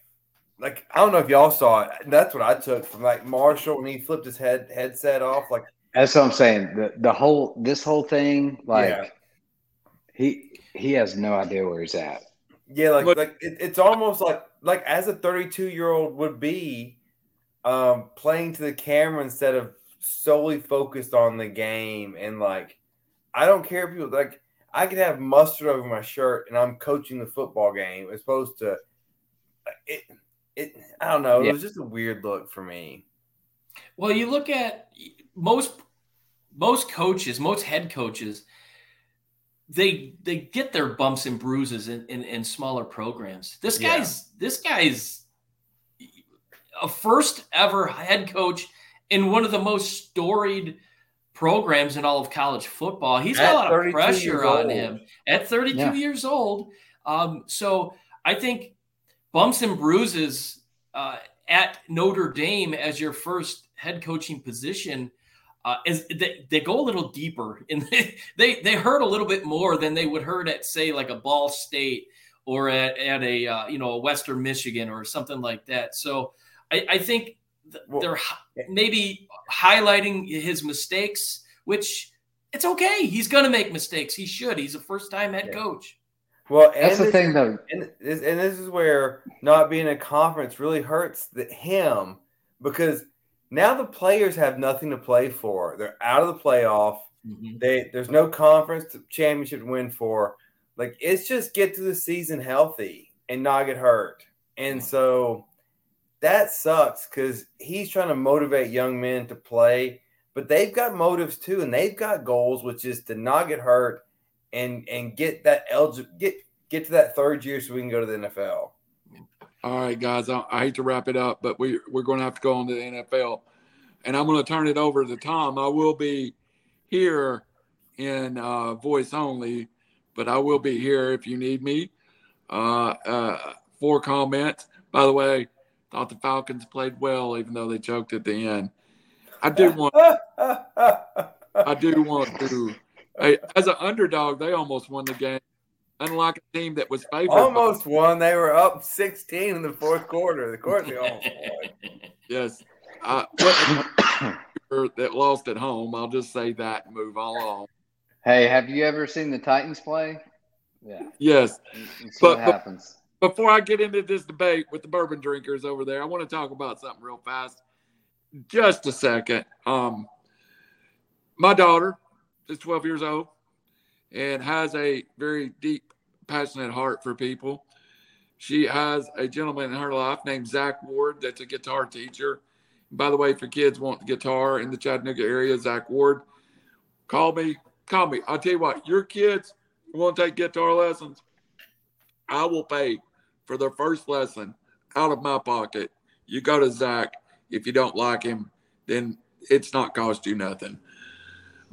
like I don't know if y'all saw it. That's what I took from like Marshall when he flipped his head headset off. Like, That's what I'm saying. The the whole this whole thing, like Yeah. he he has no idea where he's at. yeah, like But- like it, it's almost like like as a 32 year old would be, um, playing to the camera instead of solely focused on the game and like I don't care if people like I could have mustard over my shirt and I'm coaching the football game as opposed to uh, it it I don't know, it was just a weird look for me. Well, you look at most most coaches, most head coaches, they they get their bumps and bruises in, in, in smaller programs. This Yeah. guy's this guy's a first ever head coach in one of the most storied programs in all of college football. He's got a lot of pressure on him at 32 Yeah. years old. Um, so I think bumps and bruises uh, at Notre Dame as your first head coaching position uh, is they, they go a little deeper *laughs* and they, they they hurt a little bit more than they would hurt at say like a Ball State or at, at a uh, you know a Western Michigan or something like that. So I, I think th- Well, they're eh. maybe highlighting his mistakes, which it's okay. He's going to make mistakes. He should. He's a first time head Yeah. coach. Well, and That's the this thing, is- though. and this, and this is where not being a conference really hurts the, him because now the players have nothing to play for. They're out of the playoff. Mm-hmm. They there's no conference championship to win for. Like it's just get through the season healthy and not get hurt. And so that sucks because he's trying to motivate young men to play, but they've got motives too, and they've got goals, which is to not get hurt and and get that eligible get get to that third year so we can go to the NFL. All right, guys. I, I hate to wrap it up, but we we're going to have to go on to the NFL, and I'm going to turn it over to Tom. I will be here in uh, voice only, but I will be here if you need me uh, uh, for comments. By the way, thought the Falcons played well, even though they choked at the end. I do *laughs* want. I do want to. Hey, as an underdog, they almost won the game. Unlike a team that was favored. almost won. They were up 16 in the fourth quarter. The course they almost won. *laughs* Yes. Uh, *coughs* that lost at home. I'll just say that and move on. Hey, have you ever seen the Titans play? Yeah. Yes. That's But- what but- happens. Before I get into this debate with the bourbon drinkers over there, I want to talk about something real fast. Just a second. Um, my daughter is 12 years old and has a very deep, passionate heart for people. She has a gentleman in her life named Zach Ward that's a guitar teacher. By the way, for kids want guitar in the Chattanooga area, Zach Ward, call me. Call me. I'll tell you what, your kids want to take guitar lessons. I will pay for their first lesson out of my pocket. You go to Zach. If you don't like him, then it's not cost you nothing.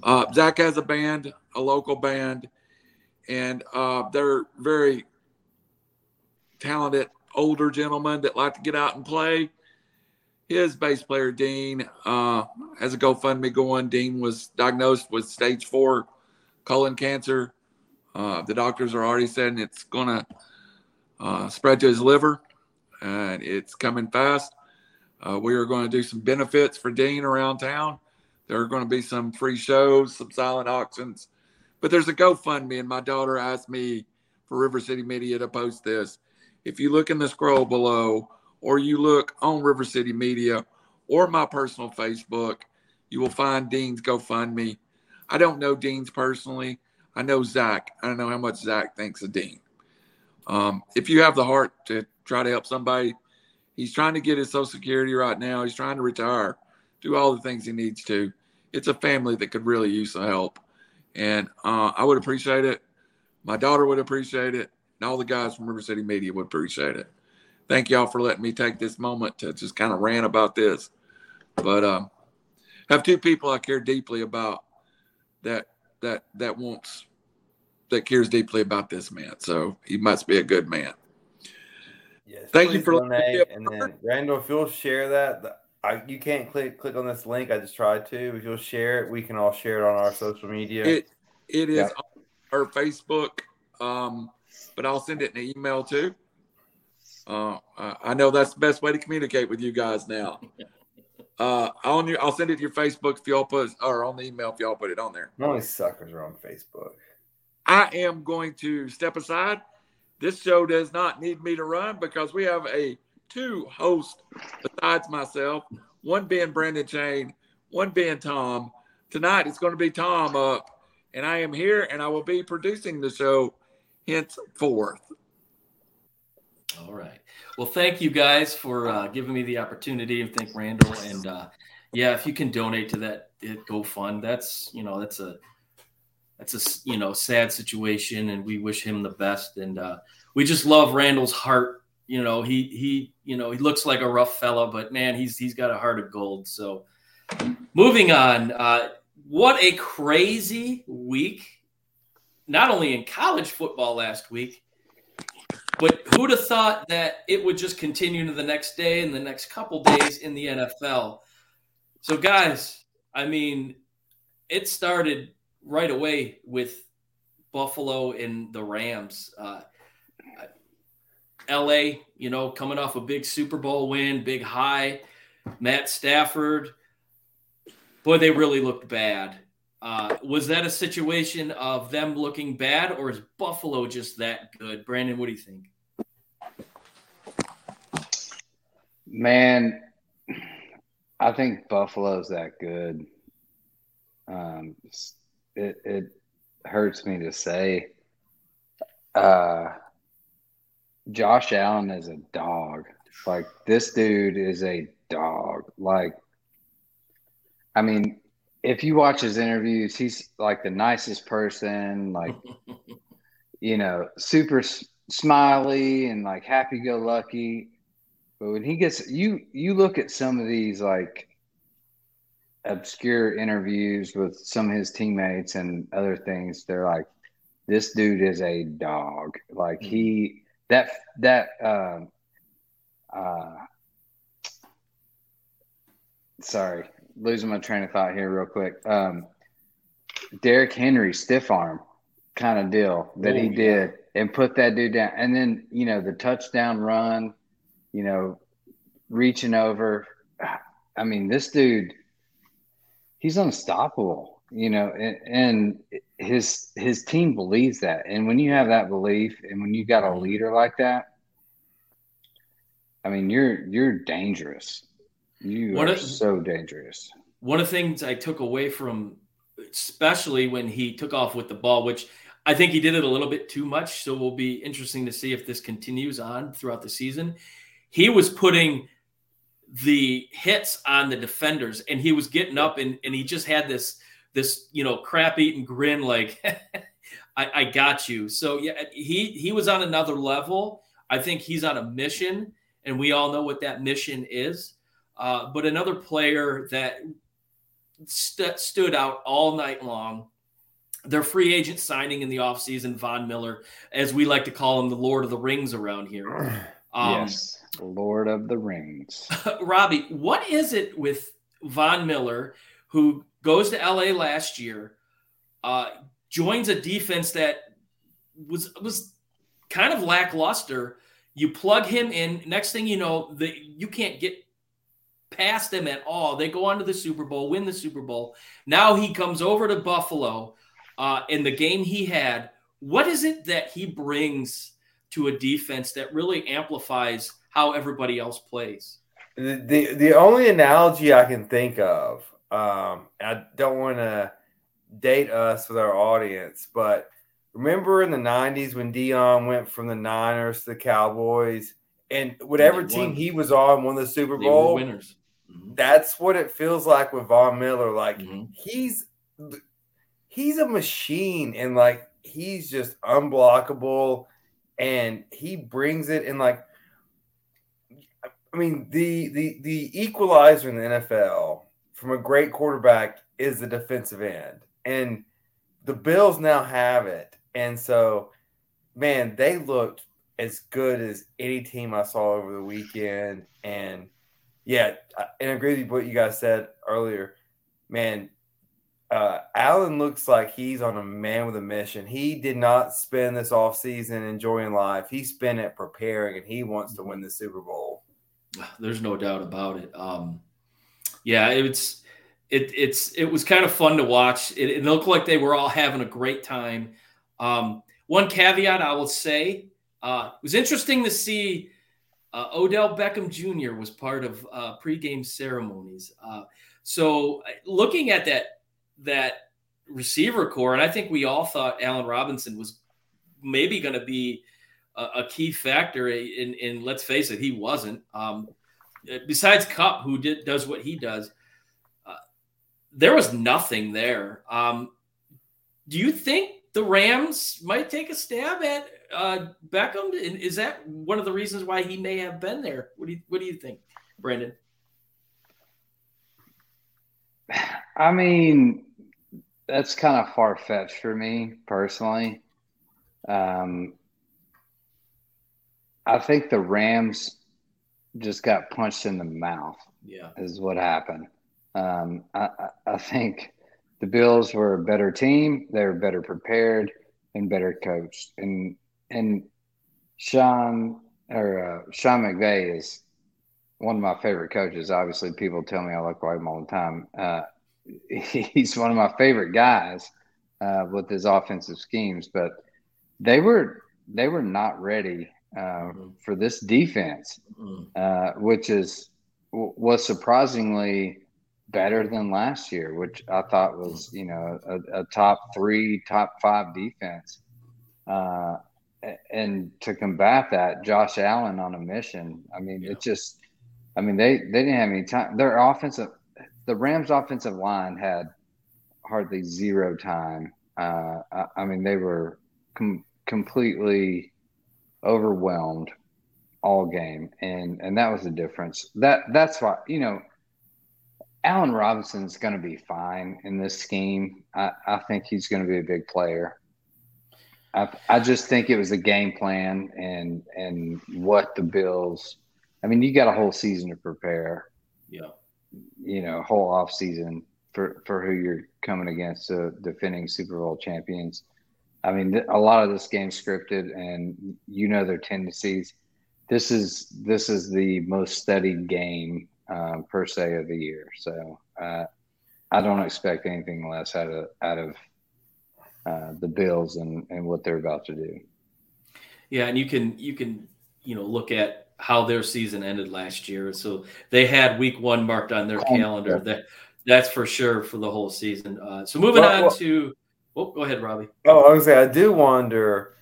Uh, Zach has a band, a local band, and uh, they're very talented older gentlemen that like to get out and play. His bass player, Dean, uh, has a GoFundMe going. Dean was diagnosed with stage four colon cancer. Uh, the doctors are already saying it's going to uh, spread to his liver, and it's coming fast. Uh, we are going to do some benefits for Dean around town. There are going to be some free shows, some silent auctions, but there's a GoFundMe, and my daughter asked me for River City Media to post this. If you look in the scroll below, or you look on River City Media or my personal Facebook, you will find Dean's GoFundMe. I don't know Dean's personally. I know Zach. I don't know how much Zach thinks of Dean. Um, if you have the heart to try to help somebody, he's trying to get his Social Security right now. He's trying to retire, do all the things he needs to. It's a family that could really use some help, and uh, I would appreciate it. My daughter would appreciate it, and all the guys from River City Media would appreciate it. Thank y'all for letting me take this moment to just kind of rant about this. But um, have two people I care deeply about that that that wants that cares deeply about this man. So he must be a good man. Yes, Thank you for donate. And then Randall, if you'll share that, the- I, you can't click click on this link. I just tried to. If you'll share it, we can all share it on our social media. It it is Yeah. on our Facebook, um, but I'll send it in an email too. Uh, I I know that's the best way to communicate with you guys now. *laughs* Uh, on your, I'll send it to your Facebook if y'all put or on the email if y'all put it on there. Only suckers are on Facebook. I am going to step aside. This show does not need me to run because we have a two hosts besides myself, one being Brandon Chain, one being Tom. Tonight it's going to be Tom up, and I am here and I will be producing the show henceforth. All right. Well, thank you guys for uh, giving me the opportunity, and thank Randall. And uh, yeah, if you can donate to that it Go Fund, that's you know that's a that's a you know sad situation, and we wish him the best. And uh, we just love Randall's heart. You know, he he you know he looks like a rough fella, but man, he's he's got a heart of gold. So, moving on. Uh, what a crazy week! Not only in college football last week, but who'd have thought that it would just continue to the next day and the next couple days in the NFL? So, guys, I mean, it started right away with Buffalo and the Rams. Uh, LA, you know, coming off a big Super Bowl win, big high. Matt Stafford, boy, they really looked bad. Uh, was that a situation of them looking bad, or is Buffalo just that good? Brandon, what do you think? Man, I think Buffalo's that good. Um, it it hurts me to say. Uh, Josh Allen is a dog. Like this dude is a dog. Like, I mean, if you watch his interviews, he's like the nicest person. Like, *laughs* you know, super s- smiley and like happy go lucky. But when he gets you, you look at some of these like obscure interviews with some of his teammates and other things. They're like, this dude is a dog. Like he that that uh, uh, sorry, losing my train of thought here real quick. Um, Derrick Henry stiff arm kind of deal that oh, he did yeah. and put that dude down. And then, you know, the touchdown run, you know, reaching over. I mean, this dude, he's unstoppable, you know, and, and his his team believes that. And when you have that belief and when you got a leader like that, I mean, you're you're dangerous. You what are a, so dangerous. One of the things I took away from, especially when he took off with the ball, which I think he did it a little bit too much. So it will be interesting to see if this continues on throughout the season. He was putting the hits on the defenders, and he was getting up and, and he just had this this you know crap eating grin like *laughs* I, I got you. So yeah, he he was on another level. I think he's on a mission, and we all know what that mission is. Uh, but another player that st- stood out all night long, their free agent signing in the offseason, Von Miller, as we like to call him, the Lord of the Rings around here. *clears throat* Um, yes, Lord of the Rings. *laughs* Robbie, what is it with Von Miller, who goes to LA last year, uh, joins a defense that was was kind of lackluster. You plug him in. Next thing you know, the, you can't get past them at all. They go on to the Super Bowl, win the Super Bowl. Now he comes over to Buffalo. Uh, in the game he had, what is it that he brings to a defense that really amplifies how everybody else plays? The, the, the only analogy I can think of, um, I don't want to date us with our audience, but remember in the 90s when Dion went from the Niners to the Cowboys and whatever team he was on won the Super Bowl. winners. Mm-hmm. That's what it feels like with Von Miller. Like mm-hmm. he's he's a machine and like he's just unblockable and he brings it in like I mean the the the equalizer in the NFL from a great quarterback is the defensive end. And the Bills now have it. And so man, they looked as good as any team I saw over the weekend. And yeah, and I agree with what you guys said earlier. Man, uh, Allen looks like he's on a man with a mission. He did not spend this off season enjoying life. He spent it preparing, and he wants to win the Super Bowl. *sighs* There's no doubt about it. Um, yeah, it's it it's it was kind of fun to watch. It, it looked like they were all having a great time. Um, one caveat I will say uh, it was interesting to see uh, Odell Beckham Jr. was part of uh, pregame ceremonies. Uh, so uh, looking at that that receiver core, and I think we all thought Allen Robinson was maybe going to be a, a, key factor. In, in let's face it, he wasn't. Um, besides Kupp, who did does what he does, uh, there was nothing there. Um, do you think the Rams might take a stab at uh, Beckham? And is that one of the reasons why he may have been there? What do you What do you think, Brandon? I mean, that's kind of far fetched for me personally. Um, I think the Rams just got punched in the mouth. Yeah, is what happened. Um, I, I think the Bills were a better team. They were better prepared and better coached. And and Sean or uh, Sean McVay is one of my favorite coaches. Obviously, people tell me I look like him all the time. Uh, *laughs* he's one of my favorite guys uh, with his offensive schemes, but they were they were not ready uh, mm-hmm. for this defense, mm-hmm. uh, which is was surprisingly better than last year, which I thought was you know a, a top three, top five defense. Uh, and to combat that, Josh Allen on a mission. I mean, yeah. it just, I mean, they they didn't have any time. Their offensive, the Rams' offensive line had hardly zero time. Uh, I, I, mean, they were com- completely overwhelmed all game, and and that was the difference. That that's why you know. Allen Robinson's going to be fine in this scheme. I, I think he's going to be a big player. I, I just think it was a game plan and and what the Bills. I mean, you got a whole season to prepare. Yeah. You know, whole off season for for who you're coming against, the defending Super Bowl champions. I mean, a lot of this game scripted, and you know their tendencies. This is this is the most studied game uh, per se of the year. So uh, I don't expect anything less out of out of uh, the Bills and, and what they're about to do. Yeah, and you can you can you know look at how their season ended last year. So they had Week One marked on their calendar. That that's for sure for the whole season. Uh, so moving well, on well, to oh, go ahead, Robbie. Oh, I was say I do wonder.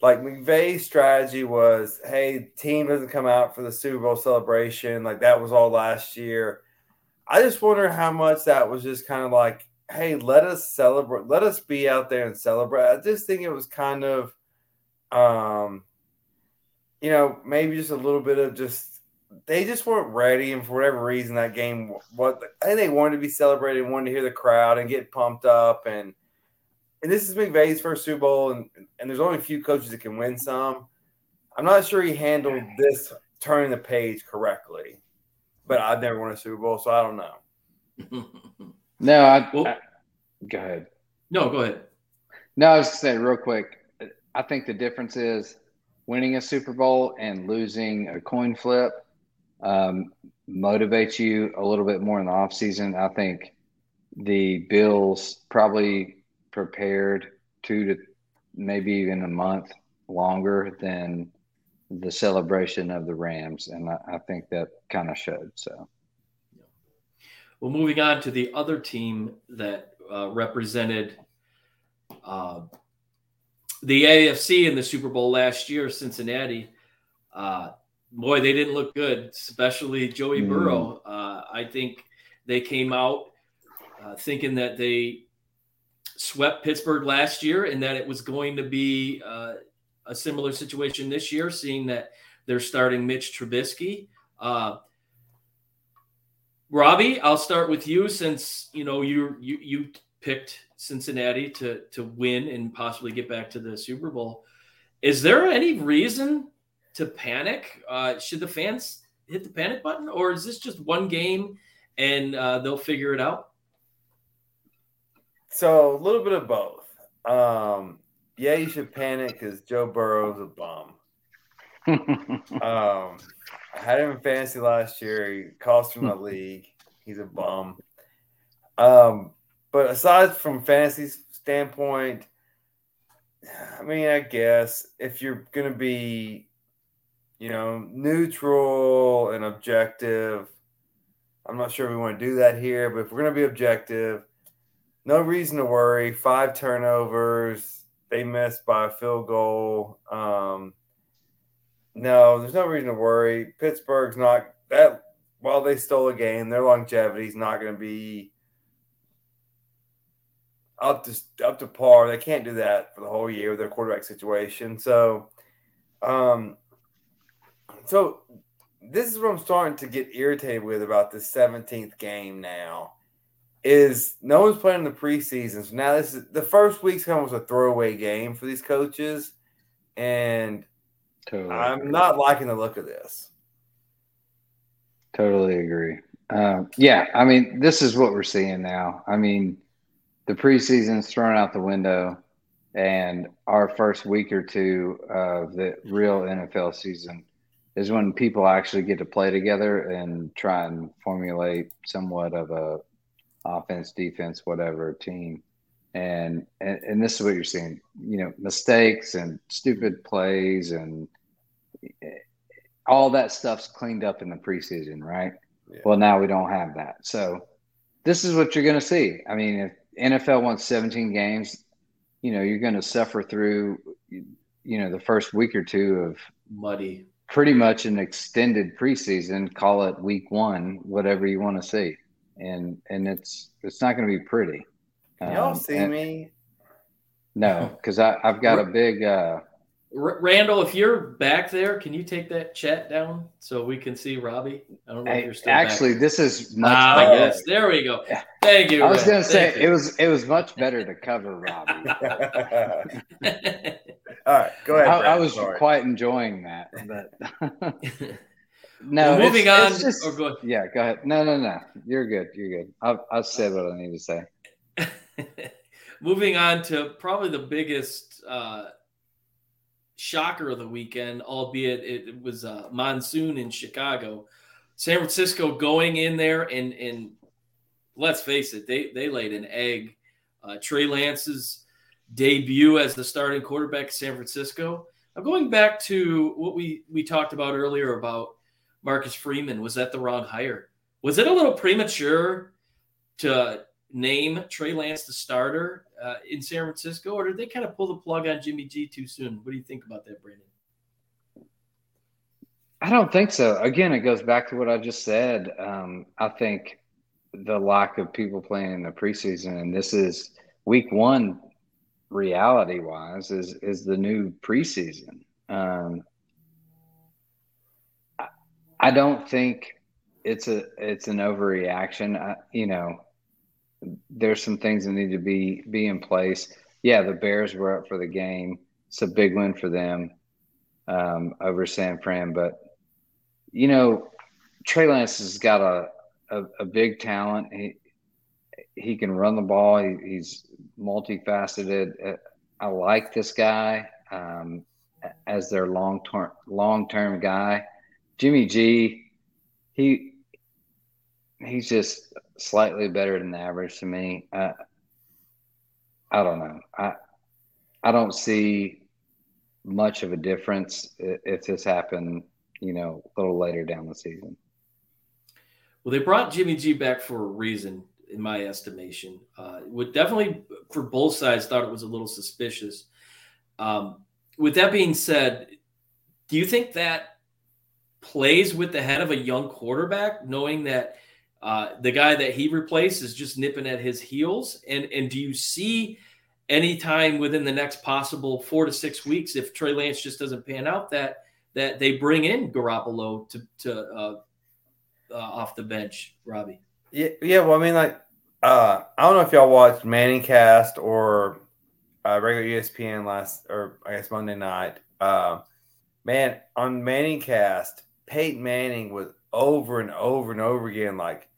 Like McVay's strategy was, hey, team doesn't come out for the Super Bowl celebration. Like that was all last year. I just wonder how much that was just kind of like hey, let us celebrate, let us be out there and celebrate. I just think it was kind of, um, you know, maybe just a little bit of just they just weren't ready, and for whatever reason, that game, what I think they wanted to be celebrated, wanted to hear the crowd and get pumped up, and and this is McVay's first Super Bowl, and and there's only a few coaches that can win some. I'm not sure he handled this turning the page correctly, but I've never won a Super Bowl, so I don't know. *laughs* No, I, well, I, go ahead. No, go ahead. No, I was going to say real quick. I think the difference is winning a Super Bowl and losing a coin flip um, motivates you a little bit more in the offseason. I think the Bills probably prepared two to maybe even a month longer than the celebration of the Rams. And I, I think that kind of showed. So. Well, moving on to the other team that uh, represented uh, the AFC in the Super Bowl last year, Cincinnati. Uh, boy, they didn't look good, especially Joey mm. Burrow. Uh, I think they came out uh, thinking that they swept Pittsburgh last year and that it was going to be uh, a similar situation this year, seeing that they're starting Mitch Trubisky. Robbie, I'll start with you since you know you you you picked Cincinnati to to win and possibly get back to the Super Bowl. Is there any reason to panic? Uh, should the fans hit the panic button, or is this just one game and uh, they'll figure it out? So a little bit of both. Um, yeah, you should panic because Joe Burrow's a bum. *laughs* um, I had him in fantasy last year. He cost me my league. He's a bum. Um, but aside from fantasy standpoint, I mean, I guess if you're gonna be, you know, neutral and objective, I'm not sure we want to do that here. But if we're gonna be objective, no reason to worry. Five turnovers. They missed by a field goal. Um, no, there's no reason to worry. Pittsburgh's not that. While they stole a game, their longevity is not going to be up to up to par. They can't do that for the whole year with their quarterback situation. So, um, so this is what I'm starting to get irritated with about the 17th game now. Is no one's playing in the preseason. So now this is the first week's kind of was a throwaway game for these coaches, and Totally. I'm not liking the look of this. Totally agree. Uh, yeah, I mean, this is what we're seeing now. I mean, the preseason's thrown out the window, and our first week or two of the real NFL season is when people actually get to play together and try and formulate somewhat of a offense, defense, whatever team. And, and and this is what you're seeing. You know, mistakes and stupid plays and all that stuff's cleaned up in the preseason, right? Yeah. Well, now we don't have that. So this is what you're going to see. I mean, if NFL wants 17 games, you know, you're going to suffer through, you know, the first week or two of muddy, pretty much an extended preseason. Call it week one, whatever you want to see, and and it's it's not going to be pretty. Y'all um, see me? No, because I've got a big. uh R- Randall, if you're back there, can you take that chat down so we can see Robbie? I don't know if you're still Actually, back. this is much Ah, better. yes, there we go. Thank you. I was going to say Thank it was it was much better to cover Robbie. *laughs* *laughs* All right, go ahead. I, I was Sorry. quite enjoying that, but *laughs* Well, no. it's- moving on. it's just- oh, go yeah, go ahead. No, no, no. You're good. You're good. I've, I've said what I need to say. moving on to probably the biggest uh, shocker of the weekend, albeit it, was uh, monsoon in Chicago. San Francisco going in there and and let's face it, they they laid an egg. Uh, Trey Lance's debut as the starting quarterback of San Francisco. I'm going back to what we we talked about earlier about Marcus Freeman. Was that the wrong hire? Was it a little premature to name Trey Lance the starter uh, in San Francisco, or did they kind of pull the plug on Jimmy G too soon? What do you think about that, Brandon? I don't think so. Again, it goes back to what I just said. Um, I think the lack of people playing in the preseason, and this is week one, reality wise, is is the new preseason. Um, I, I don't think it's a it's an overreaction. I, you know, there's some things that need to be be in place. Yeah, the Bears were up for the game. It's a big win for them um, over San Fran, but you know, Trey Lance has got a, a, a big talent. He he can run the ball. He, he's multifaceted. Uh, I like this guy um, as their long term long term guy. Jimmy G, he he's just slightly better than the average to me. Uh, I don't know. I I don't see much of a difference if this happened you know, a little later down the season. Well, they brought Jimmy G back for a reason, in my estimation. Uh, would definitely, for both sides, thought it was a little suspicious. Um, with that being said, do you think that plays with the head of a young quarterback, knowing that uh, the guy that he replaced is just nipping at his heels? And and do you see any time within the next possible four to six weeks, if Trey Lance just doesn't pan out, that that they bring in Garoppolo to to uh, uh, off the bench, Robbie? Yeah, yeah. Well, I mean, like, uh, I don't know if y'all watched Manning Cast or uh, regular ESPN last, or I guess Monday night. Uh, man, on Manning Cast, Peyton Manning was over and over and over again like,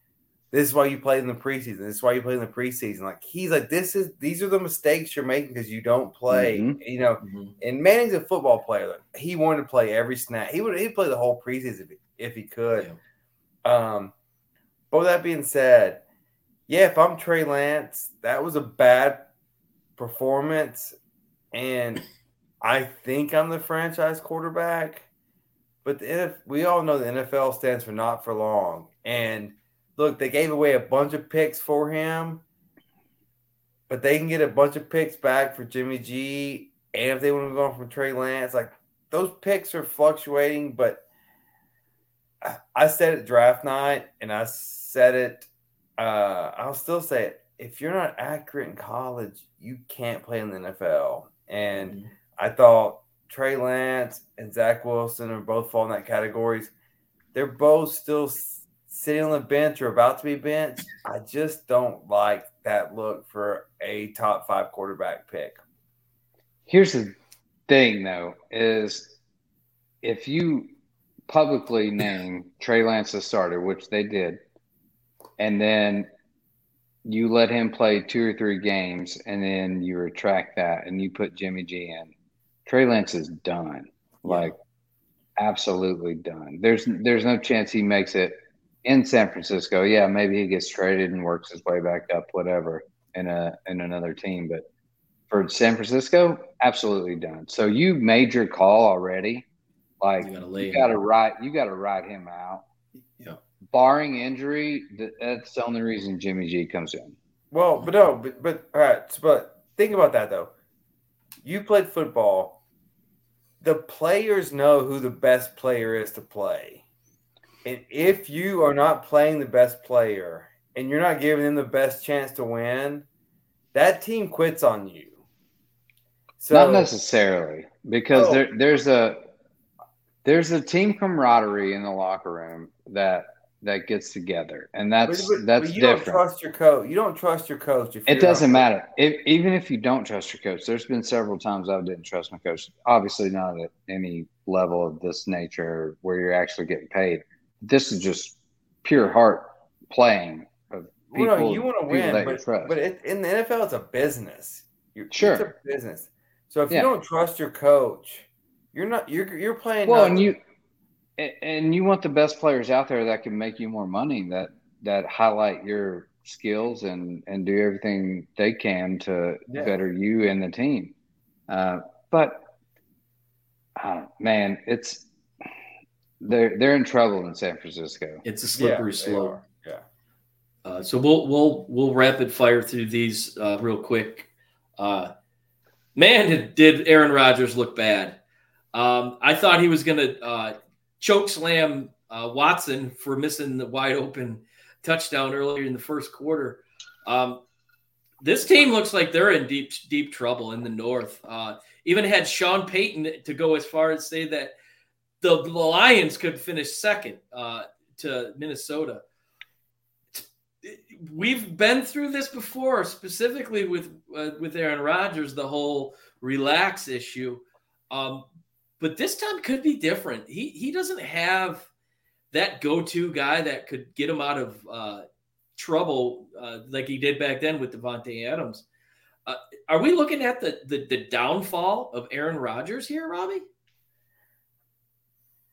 "This is why you played in the preseason. This is why you played in the preseason." Like he's like, "This is these are the mistakes you're making because you don't play." Mhm. You know, and Manning's a football player. Like, he wanted to play every snap. He would he'd play the whole preseason if he, if he could. Um, but with that being said, yeah, if I'm Trey Lance, that was a bad performance, and I think I'm the franchise quarterback. But the NF, we all know the NFL stands for not for long. And look, they gave away a bunch of picks for him, but they can get a bunch of picks back for Jimmy G. And if they want to go from Trey Lance, like those picks are fluctuating, but I- I said it draft night, and I said it. Uh, I'll still say it. If you're not accurate in college, you can't play in the NFL. And I thought Trey Lance and Zach Wilson are both fall in that categories. They're both still sitting on the bench or about to be benched. I just don't like that look for a top five quarterback pick. Here's the thing, though, is if you publicly name Trey Lance the starter, which they did, and then you let him play two or three games, and then you retract that and you put Jimmy G in, Trey Lance is done. Like absolutely done. There's there's no chance he makes it in San Francisco. Yeah, maybe he gets traded and works his way back up, whatever, in a in another team. But for San Francisco, absolutely done. So you made your call already. Like You gotta lay you got to write you got to write him out. Yeah. Barring injury, that's the only reason Jimmy G comes in. Well, but no, but but all right. But think about that though. You played football. The players know who the best player is to play. And if you are not playing the best player and you're not giving them the best chance to win, that team quits on you. So Not necessarily. because Oh. there there's a there's a team camaraderie in the locker room that that gets together, and that's But- but- that's but you different. don't trust your coach. You don't trust your coach. If It doesn't matter. If, even if you don't trust your coach, there's been several times I didn't trust my coach. Obviously, not at any level of this nature where you're actually getting paid. This is just pure heart playing of people. Well, no, you want to win, but, trust. but it, in the NFL, it's a business. You're, Sure. it's a business. So if Yeah. you don't trust your coach, you're not. You're you're playing. well, and you and you want the best players out there that can make you more money that that highlight your skills and and do everything they can to Yeah. better you and the team. Uh, but uh, man, it's they're they're in trouble in San Francisco. It's a slippery they slope. Yeah. Uh, so we'll we'll we'll rapid fire through these uh, real quick. Uh, man, did, did Aaron Rodgers look bad? Um, I thought he was going to uh, choke slam uh, Watson for missing the wide open touchdown earlier in the first quarter. Um, this team looks like they're in deep deep trouble in the North. Uh, even had Sean Payton to go as far as say that the, Lions could finish second uh, to Minnesota we've been through this before, specifically with uh, with Aaron Rodgers, the whole relax issue. Um, but this time could be different. He he doesn't have that go to guy that could get him out of uh, trouble uh, like he did back then with Davante Adams. Uh, are we looking at the, the the downfall of Aaron Rodgers here, Robbie?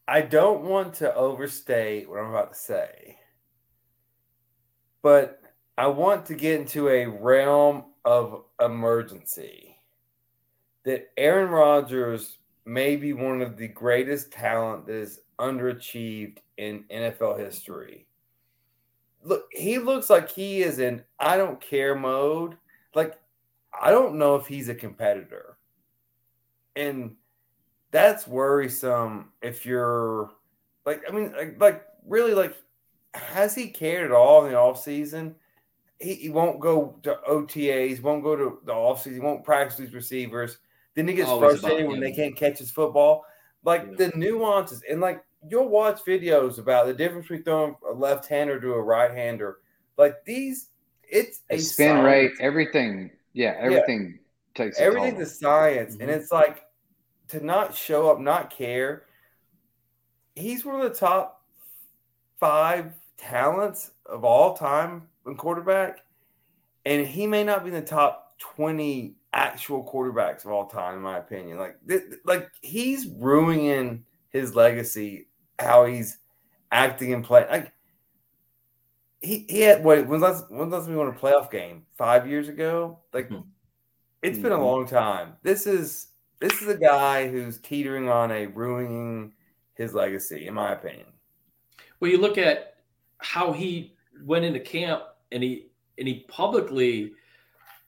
I don't want to overstate what I'm about to say, but I want to get into a realm of emergency. That Aaron Rodgers may be one of the greatest talent that is underachieved in NFL history. Look, he looks like he is in I don't care mode. Like, I don't know if he's a competitor. And that's worrisome if you're like I mean like, like really like has he cared at all in the off season? He, he won't go to OTAs, won't go to the off season, won't practice these receivers. Then he gets Always frustrated when they can't catch his football. Like Yeah. the nuances and like you'll watch videos about the difference between throwing a left hander to a right hander. Like these, it's a The spin rate, everything, yeah, everything takes a Everything's a science, and Mhm. it's like to not show up, not care. He's one of the top five talents of all time in quarterback, and he may not be in the top twenty actual quarterbacks of all time, in my opinion. Like, th- like he's ruining his legacy, how he's acting and playing. Like, he, he had what? When's last when's last we won a playoff game? Five years ago. Like, Mhm. it's been a Mhm. long time. This is this is a guy who's teetering on a ruining his legacy, in my opinion. Well, you look at how he went into camp and he and he publicly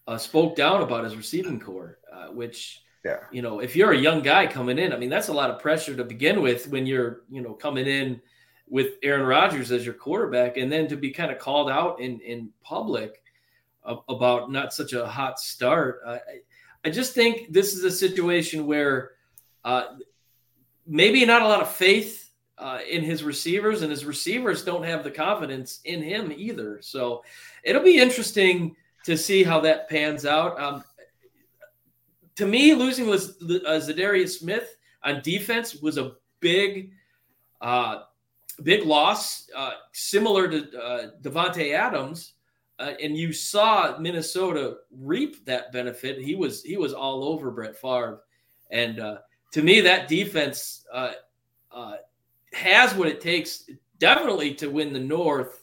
uh, spoke down about his receiving core, uh, which Yeah. you know, if you're a young guy coming in, I mean, that's a lot of pressure to begin with when you're you know coming in with Aaron Rodgers as your quarterback, and then to be kind of called out in in public about not such a hot start. I, I- I just think this is a situation where uh, maybe not a lot of faith uh, in his receivers, and his receivers don't have the confidence in him either. So it'll be interesting to see how that pans out. Um, to me, losing was uh, Za'Darius Smith on defense was a big, uh, big loss, uh, similar to uh, Davante Adams. Uh, and you saw Minnesota reap that benefit. He was he was all over Brett Favre, and uh, to me, that defense uh, uh, has what it takes definitely to win the North.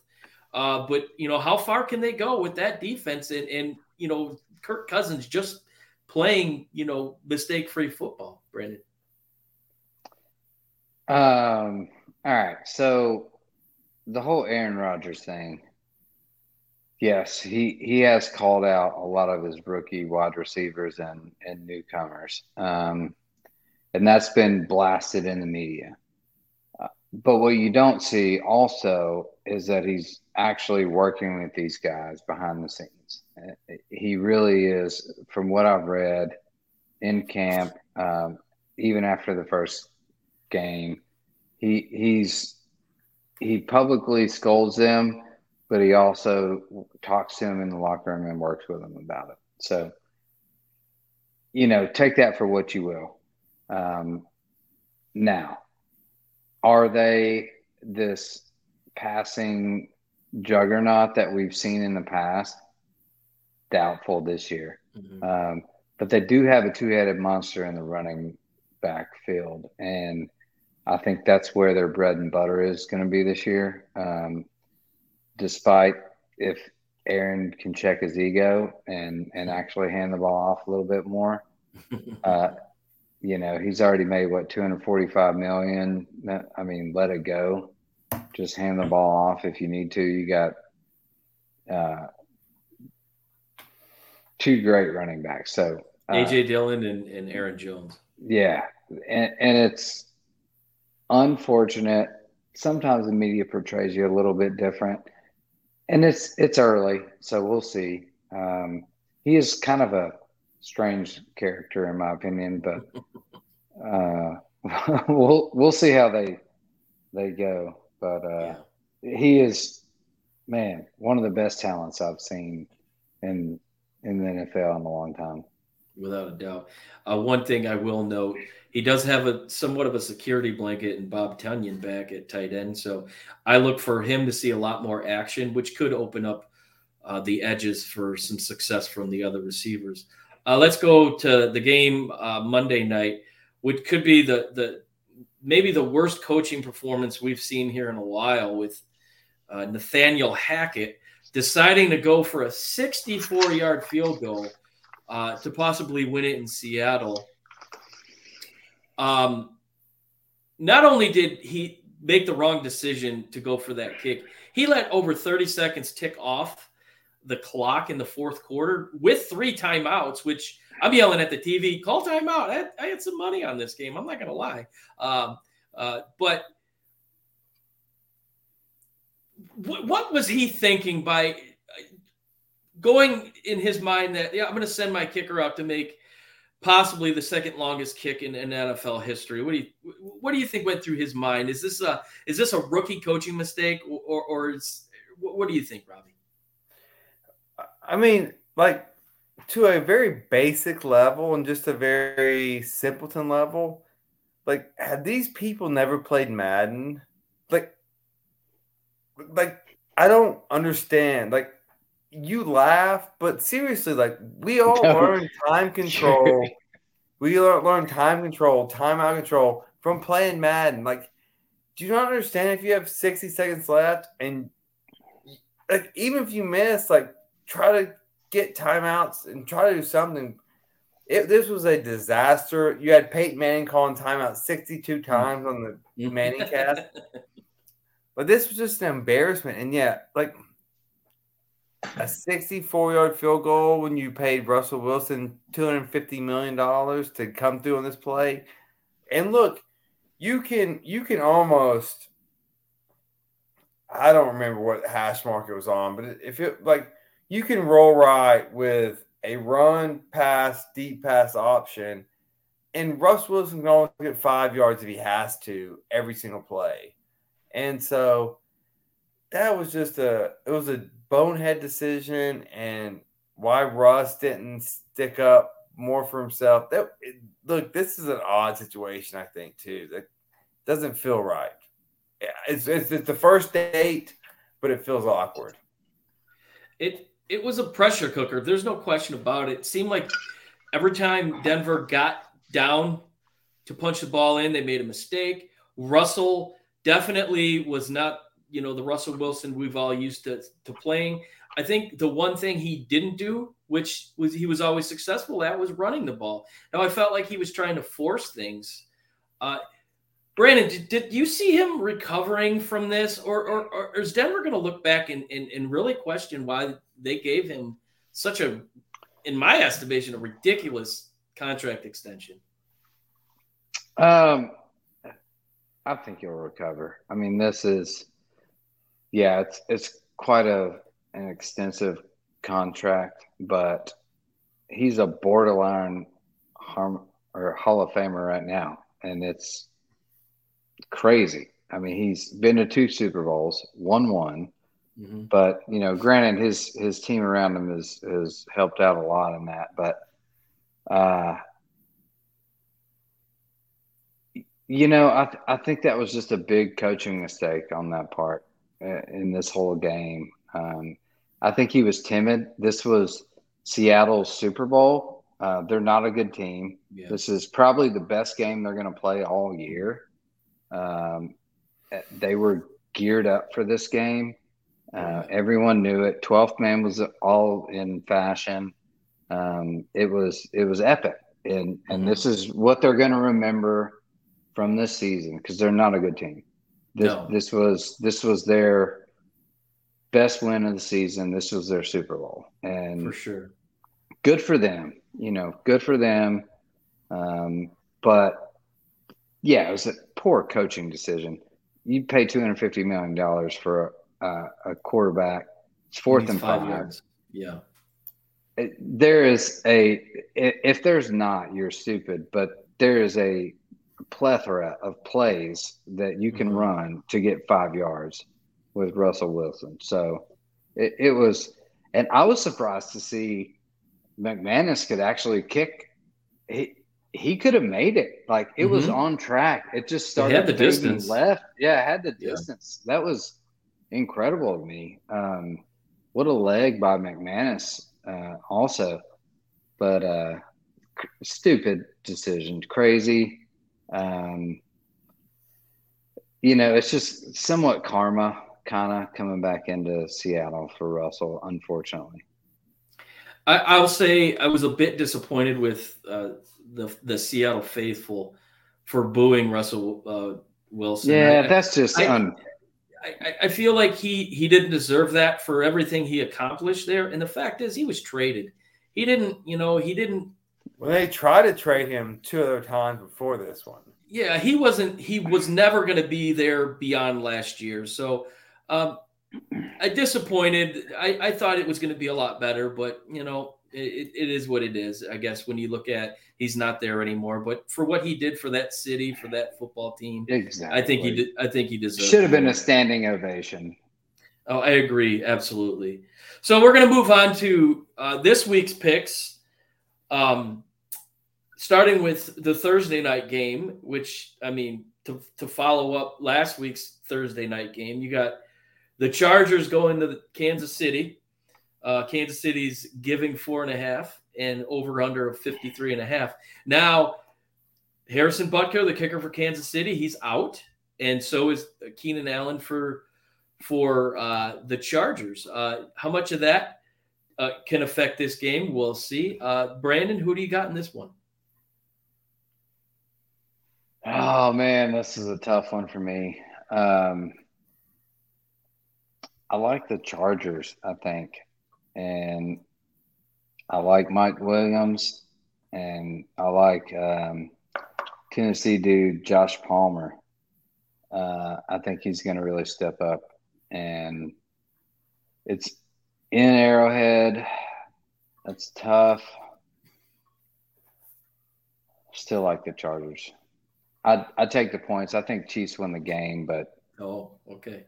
Uh, but you know, how far can they go with that defense? And and you know, Kirk Cousins just playing you know mistake free football. Brandon, Um. All right. So the whole Aaron Rodgers thing. Yes, he he has called out a lot of his rookie wide receivers and and newcomers, um, and that's been blasted in the media. Uh, but what you don't see also is that he's actually working with these guys behind the scenes. Uh, He really is, from what I've read in camp. Um, even after the first game. He he's he publicly scolds them, but he also talks to them in the locker room and works with them about it. So, you know, take that for what you will. Um, now, are they this passing juggernaut that we've seen in the past? Doubtful this year. Mm-hmm. Um, but they do have a two headed monster in the running backfield. And I think that's where their bread and butter is going to be this year. Um, despite if Aaron can check his ego and, and actually hand the ball off a little bit more. *laughs* Uh, you know, he's already made what 245 million. I mean, let it go. Just hand the ball off if you need to. You got uh, two great running backs. So uh, AJ Dillon and, and Aaron Jones. Yeah, and, and it's unfortunate. Sometimes the media portrays you a little bit different, and it's it's early, so we'll see. Um, he is kind of a strange character, in my opinion, but *laughs* uh, *laughs* we'll we'll see how they they go. But uh, yeah. he is, man, one of the best talents I've seen in in the NFL in a long time without a doubt. Uh, one thing I will note, he does have a somewhat of a security blanket and Bob Tonyan back at tight end. So I look for him to see a lot more action, which could open up uh, the edges for some success from the other receivers. Uh, let's go to the game uh, Monday night, which could be the the maybe the worst coaching performance we've seen here in a while with uh, Nathaniel Hackett deciding to go for a 64 yard field goal uh, to possibly win it in Seattle. Um, not only did he make the wrong decision to go for that kick, he let over 30 seconds tick off the clock in the fourth quarter with three timeouts, which I'm yelling at the TV, call timeout. I had, I had some money on this game. I'm not going to lie. Um, uh, but what was he thinking by going in his mind that yeah, I'm going to send my kicker out to make possibly the second longest kick in, in NFL history. What do you what do you think went through his mind? Is this a is this a rookie coaching mistake or or is what do you think, Robbie? I mean, like to a very basic level and just a very simpleton level, like had these people never played Madden, like like I don't understand. Like you laugh, but seriously, like we *laughs* all no. learn time *laughs* control. we learn time control, timeout control from playing Madden. Like, do you not understand if you have 60 seconds left and like even if you miss, like try to get timeouts and try to do something. If this was a disaster, you had Peyton Manning calling timeout 62 hmm. times on the hmm. Manning *laughs* cast. But this was just an embarrassment. And yeah, like a 64 yard field goal when you paid Russell Wilson $250 million to come through on this play. And look, you can you can almost I don't remember what hash mark it was on, but if it like you can roll right with a run pass, deep pass option, and Russ Wilson can only get five yards if he has to every single play. And so that was just a it was a bonehead decision and why Russ didn't stick up more for himself. That look, this is an odd situation, I think, too. That doesn't feel right. It's, it's, it's the first date, but it feels awkward. It it was a pressure cooker. There's no question about it. It seemed like every time Denver got down to punch the ball in, they made a mistake. Russell definitely was not you know the Russell Wilson we've all used to to playing. I think the one thing he didn't do, which was he was always successful at, was running the ball. Now I felt like he was trying to force things. Uh, Brandon, did, did you see him recovering from this, or, or, or is Denver going to look back and, and, and really question why they gave him such a, in my estimation, a ridiculous contract extension? Um, I think he'll recover. I mean, this is yeah, it's it's quite a an extensive contract, but he's a borderline harm or Hall of Famer right now, and it's crazy. I mean, he's been to two Super Bowls, won one, mm-hmm. but you know, granted, his his team around him has has helped out a lot in that. But uh, you know, I th- I think that was just a big coaching mistake on that part uh, in this whole game. Um, I think he was timid. This was Seattle's Super Bowl. Uh, they're not a good team. Yeah. This is probably the best game they're going to play all year. Um, they were geared up for this game. Uh, everyone knew it. Twelfth man was all in fashion. Um, it was it was epic, and and mm-hmm. this is what they're going to remember from this season because they're not a good team. This no. this was this was their best win of the season. This was their Super Bowl, and for sure, good for them. You know, good for them. Um, but yeah, it was a poor coaching decision. You pay two hundred fifty million dollars for a, a, quarterback. It's fourth and five. five. Yards. Yeah. It, there is a if there's not, you're stupid. But there is a plethora of plays that you can mm-hmm. run to get five yards with Russell Wilson. So it, it was, and I was surprised to see McManus could actually kick. He he could have made it. Like it mm-hmm. was on track. It just started it the distance left. Yeah, it had the distance. Yeah. That was incredible to me. Um, what a leg by McManus, uh, also, but uh, stupid decision, crazy. Um, you know, it's just somewhat karma kind of coming back into Seattle for Russell, unfortunately. I, will say I was a bit disappointed with uh, the the Seattle faithful for booing Russell uh, Wilson. Yeah, I, that's just I, un- I, I, feel like he he didn't deserve that for everything he accomplished there. And the fact is, he was traded. He didn't, you know, he didn't. Well, they tried to trade him two other times before this one. Yeah, he wasn't. He was never going to be there beyond last year. So, um, I disappointed. I, I thought it was going to be a lot better, but you know, it, it is what it is. I guess when you look at he's not there anymore, but for what he did for that city, for that football team, exactly. I think he did. I think he deserves. Should have been a standing ovation. Oh, I agree absolutely. So we're going to move on to uh, this week's picks. Um, starting with the Thursday night game, which I mean, to, to follow up last week's Thursday night game, you got the Chargers going to Kansas City. Uh, Kansas City's giving four and a half and over under of 53 and a half. Now, Harrison Butker, the kicker for Kansas City, he's out. And so is Keenan Allen for for uh, the Chargers. Uh, how much of that uh, can affect this game? We'll see. Uh, Brandon, who do you got in this one? Oh man, this is a tough one for me. Um, I like the Chargers, I think, and I like Mike Williams, and I like um, Tennessee dude Josh Palmer. Uh, I think he's going to really step up, and it's in Arrowhead. That's tough. Still like the Chargers. I I take the points. I think Chiefs win the game, but oh, okay.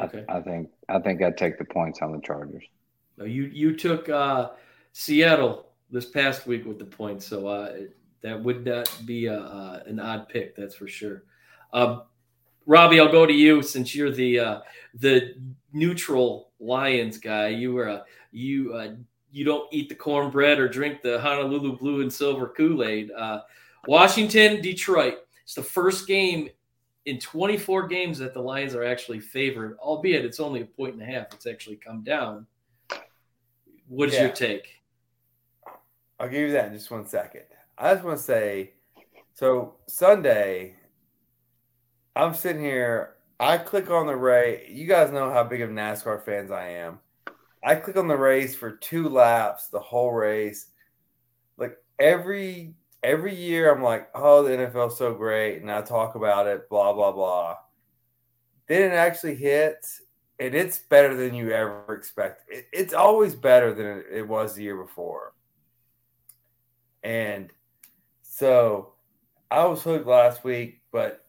Okay. I, I think I think I'd take the points on the Chargers. No, you you took uh, Seattle this past week with the points, so uh, that would not be a, uh, an odd pick, that's for sure. Um, Robbie, I'll go to you since you're the uh, the neutral Lions guy. You were a you uh, you don't eat the cornbread or drink the Honolulu blue and silver Kool Aid. Uh, Washington, Detroit. It's the first game in 24 games that the Lions are actually favored, albeit it's only a point and a half. It's actually come down. What is yeah. your take? I'll give you that in just one second. I just want to say so Sunday, I'm sitting here. I click on the race. You guys know how big of NASCAR fans I am. I click on the race for two laps, the whole race. Like every every year I'm like, oh, the NFL's so great, and I talk about it, blah blah blah. Then it actually hits, and it's better than you ever expect. It, it's always better than it was the year before. And So I was hooked last week, but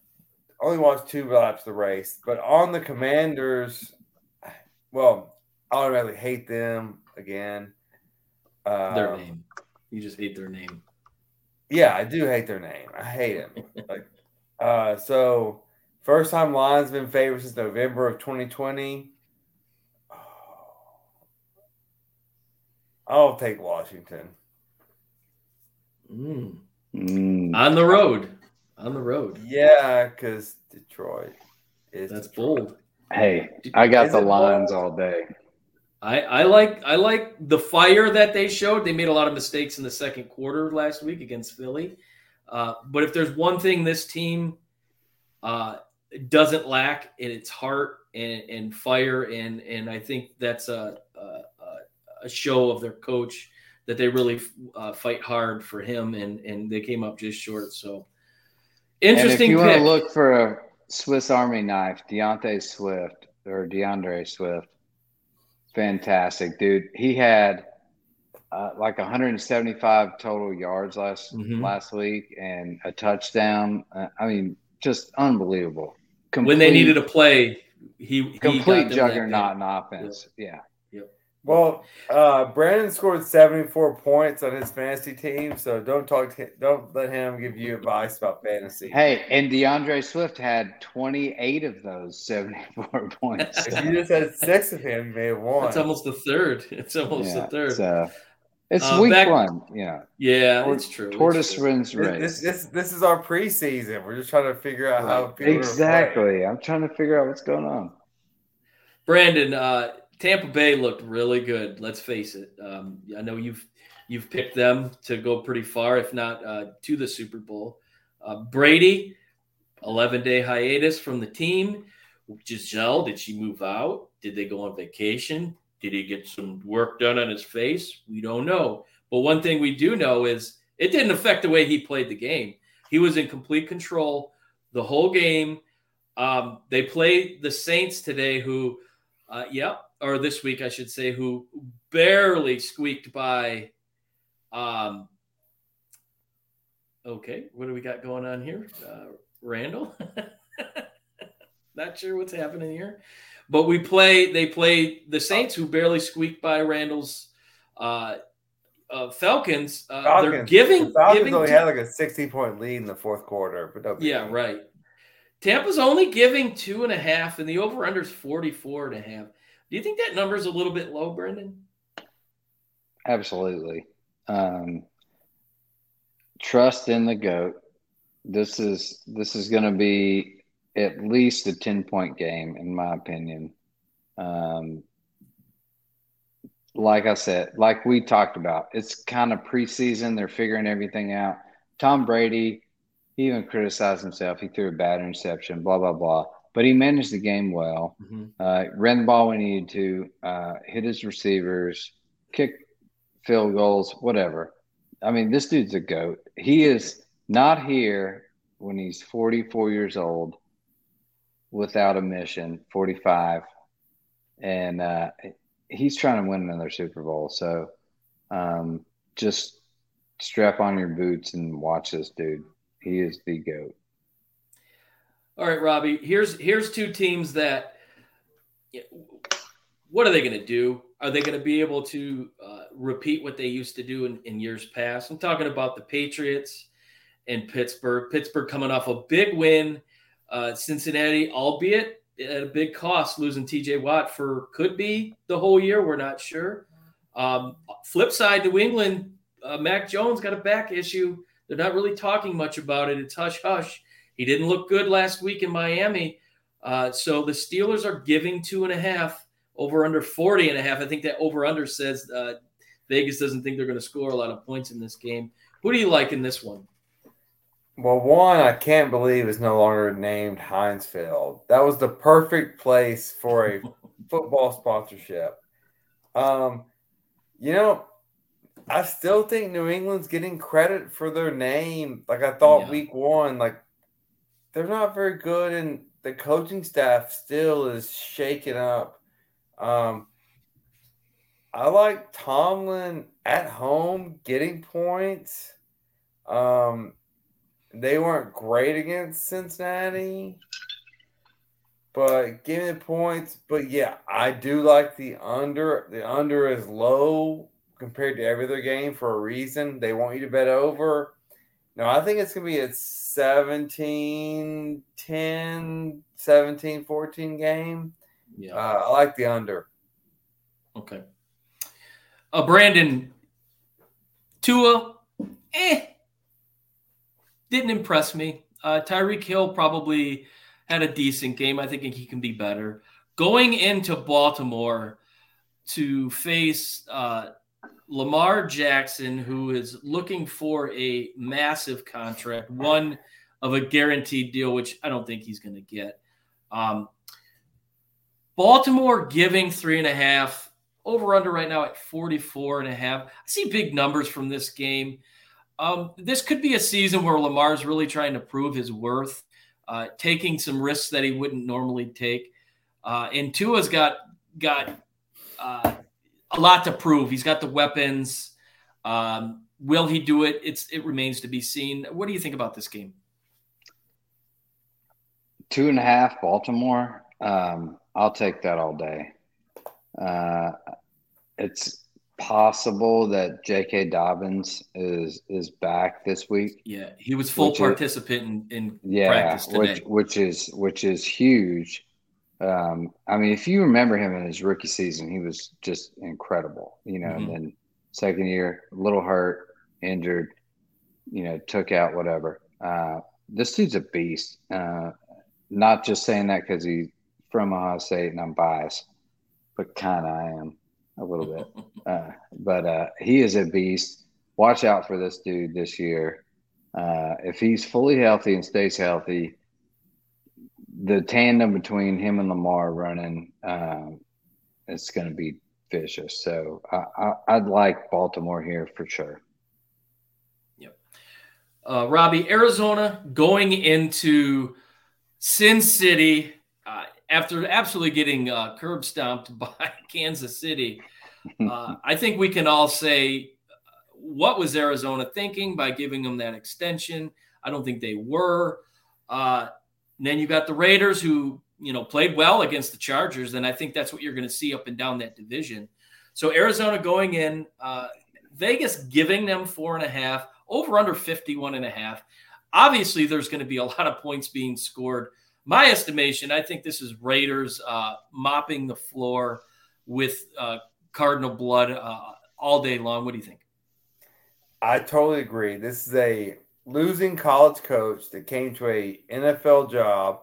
only watched two laps of the race. But on the Commanders, well, I automatically hate them again. Uh, their name. You just hate their name. Yeah, I do hate their name. I hate them. like, uh, so first time Lions been favored since November of 2020. I'll take Washington. Mm. Mm. On the road. On the road. Yeah, because Detroit is that's Detroit. bold. Hey, I got is the Lions all day. I, I like I like the fire that they showed. They made a lot of mistakes in the second quarter last week against Philly. Uh, but if there's one thing this team uh, doesn't lack in its heart and, and fire, and and I think that's a, a, a show of their coach that they really uh, fight hard for him, and and they came up just short. So interesting. And if you pick. want to look for a Swiss Army knife, D'Andre Swift or D'Andre Swift fantastic, dude. He had uh, like 175 total yards last mm-hmm. last week and a touchdown. Uh, I mean, just unbelievable. Complete, when they needed a play, he complete he juggernaut in offense. Yep. Yeah. Well, uh, Brandon scored 74 points on his fantasy team, so don't talk to, don't let him give you advice about fantasy. Hey, and D'Andre Swift had 28 of those 74 *laughs* points. if you just had six of him, you may have won. *laughs* It's almost the third. It's almost yeah, the third. So it's uh, week back, one. Yeah. Yeah, Tor- it's true. Tortoise wins race. This, this, this is our preseason. We're just trying to figure out how Exactly. I'm trying to figure out what's going on. Brandon, uh, Tampa Bay looked really good. Let's face it. Um, I know you've you've picked them to go pretty far, if not uh, to the Super Bowl. Uh, Brady, eleven day hiatus from the team. Gisele, did she move out? Did they go on vacation? Did he get some work done on his face? We don't know. But one thing we do know is it didn't affect the way he played the game. He was in complete control the whole game. Um, they played the Saints today, who, uh, yeah, or this week, I should say, who barely squeaked by. Um, okay, what do we got going on here? Uh, Randall? *laughs* Not sure what's happening here. But we play, they play the Saints who barely squeaked by Randall's uh, uh, Falcons. Uh, Falcons. They're giving. The Falcons giving only had like a 60 point lead in the fourth quarter. But yeah, right. Tampa's only giving two and a half, and the over under is 44 and a half. Do you think that number is a little bit low, Brendan? Absolutely. Um, trust in the goat. This is this is going to be at least a ten point game, in my opinion. Um, like I said, like we talked about, it's kind of preseason. They're figuring everything out. Tom Brady, he even criticized himself. He threw a bad interception. Blah blah blah but he managed the game well. Mm-hmm. Uh, ran the ball when he needed to, uh, hit his receivers, kick field goals, whatever. I mean, this dude's a goat. He is not here when he's 44 years old without a mission, 45, and uh, he's trying to win another Super Bowl. So um, just strap on your boots and watch this dude. He is the goat. All right, Robbie. Here's here's two teams that. What are they going to do? Are they going to be able to uh, repeat what they used to do in, in years past? I'm talking about the Patriots and Pittsburgh. Pittsburgh coming off a big win. Uh, Cincinnati, albeit at a big cost, losing TJ Watt for could be the whole year. We're not sure. Um, flip side, New England, uh, Mac Jones got a back issue. They're not really talking much about it. It's hush hush. He didn't look good last week in Miami. Uh, so the Steelers are giving two and a half over under 40 and a half. I think that over under says uh, Vegas doesn't think they're going to score a lot of points in this game. Who do you like in this one? Well, one I can't believe is no longer named Heinz Field. That was the perfect place for a *laughs* football sponsorship. Um, you know, I still think New England's getting credit for their name. Like I thought yeah. week one, like they're not very good, and the coaching staff still is shaking up. Um, I like Tomlin at home getting points. Um, they weren't great against Cincinnati, but give me the points. But yeah, I do like the under. The under is low compared to every other game for a reason. They want you to bet over. No, I think it's going to be a 17 10, 17 14 game. Yeah. Uh, I like the under. Okay. Uh, Brandon, Tua, eh, didn't impress me. Uh, Tyreek Hill probably had a decent game. I think he can be better. Going into Baltimore to face uh, Lamar Jackson, who is looking for a massive contract, one of a guaranteed deal, which I don't think he's going to get. Um, Baltimore giving three and a half over under right now at 44 and a half. I see big numbers from this game. Um, this could be a season where Lamar's really trying to prove his worth, uh, taking some risks that he wouldn't normally take. Uh, and Tua's got got uh, a lot to prove. He's got the weapons. Um, will he do it? It's it remains to be seen. What do you think about this game? Two and a half, Baltimore. Um, I'll take that all day. Uh, it's possible that J.K. Dobbins is is back this week. Yeah, he was full Which is- participant in, in Yeah, practice today. which which is which is huge. Um, I mean, if you remember him in his rookie season, he was just incredible. You know, Mhm. and then second year, a little hurt, injured, you know, took out whatever. Uh, this dude's a beast. Uh, not just saying that because he's from Ohio State and I'm biased, but kind of I am a little bit. *laughs* Uh, but uh, he is a beast. Watch out for this dude this year. Uh, if he's fully healthy and stays healthy, the tandem between him and Lamar running, um, it's going to be vicious. So I, I, I'd like Baltimore here for sure. Uh, Robbie, Arizona going into Sin City uh, after absolutely getting uh, curb stomped *laughs* by Kansas City. *laughs* Uh, I think we can all say uh, what was Arizona thinking by giving them that extension. I don't think they were. Uh, and then you got the Raiders who you know played well against the Chargers, and I think that's what you're going to see up and down that division. So Arizona going in, uh, Vegas giving them four and a half, over under 51 and a half. Obviously, there's going to be a lot of points being scored. My estimation, I think this is Raiders uh, mopping the floor with uh, Cardinal blood uh, all day long. What do you think? I totally agree. This is a losing college coach that came to a NFL job,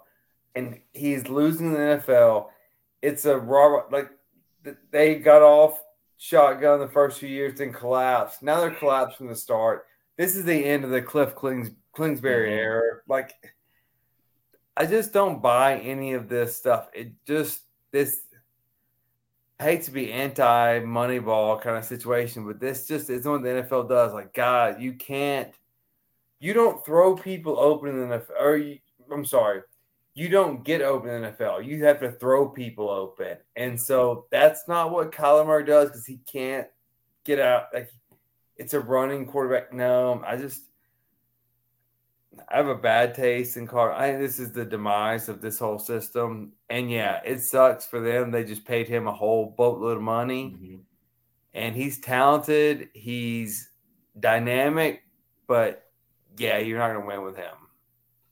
and he's losing the NFL. It's a raw like they got off shotgun the first few years, then collapsed. Now they're collapsed from the start. This is the end of the Cliff Klings, Kingsbury Mhm. era. Like, I just don't buy any of this stuff. It just this I hate to be anti Moneyball kind of situation, but this just is what the NFL does. Like, God, you can't, you don't throw people open in the NFL. Or you, I'm sorry, you don't get open in the NFL. You have to throw people open, and so that's not what Kyler Murray does because he can't get out. Like, it's a running quarterback. No, I just. I have a bad taste in car. I think this is the demise of this whole system. And yeah, it sucks for them. They just paid him a whole boatload of money. Mm-hmm. And he's talented. He's dynamic. But yeah, you're not going to win with him.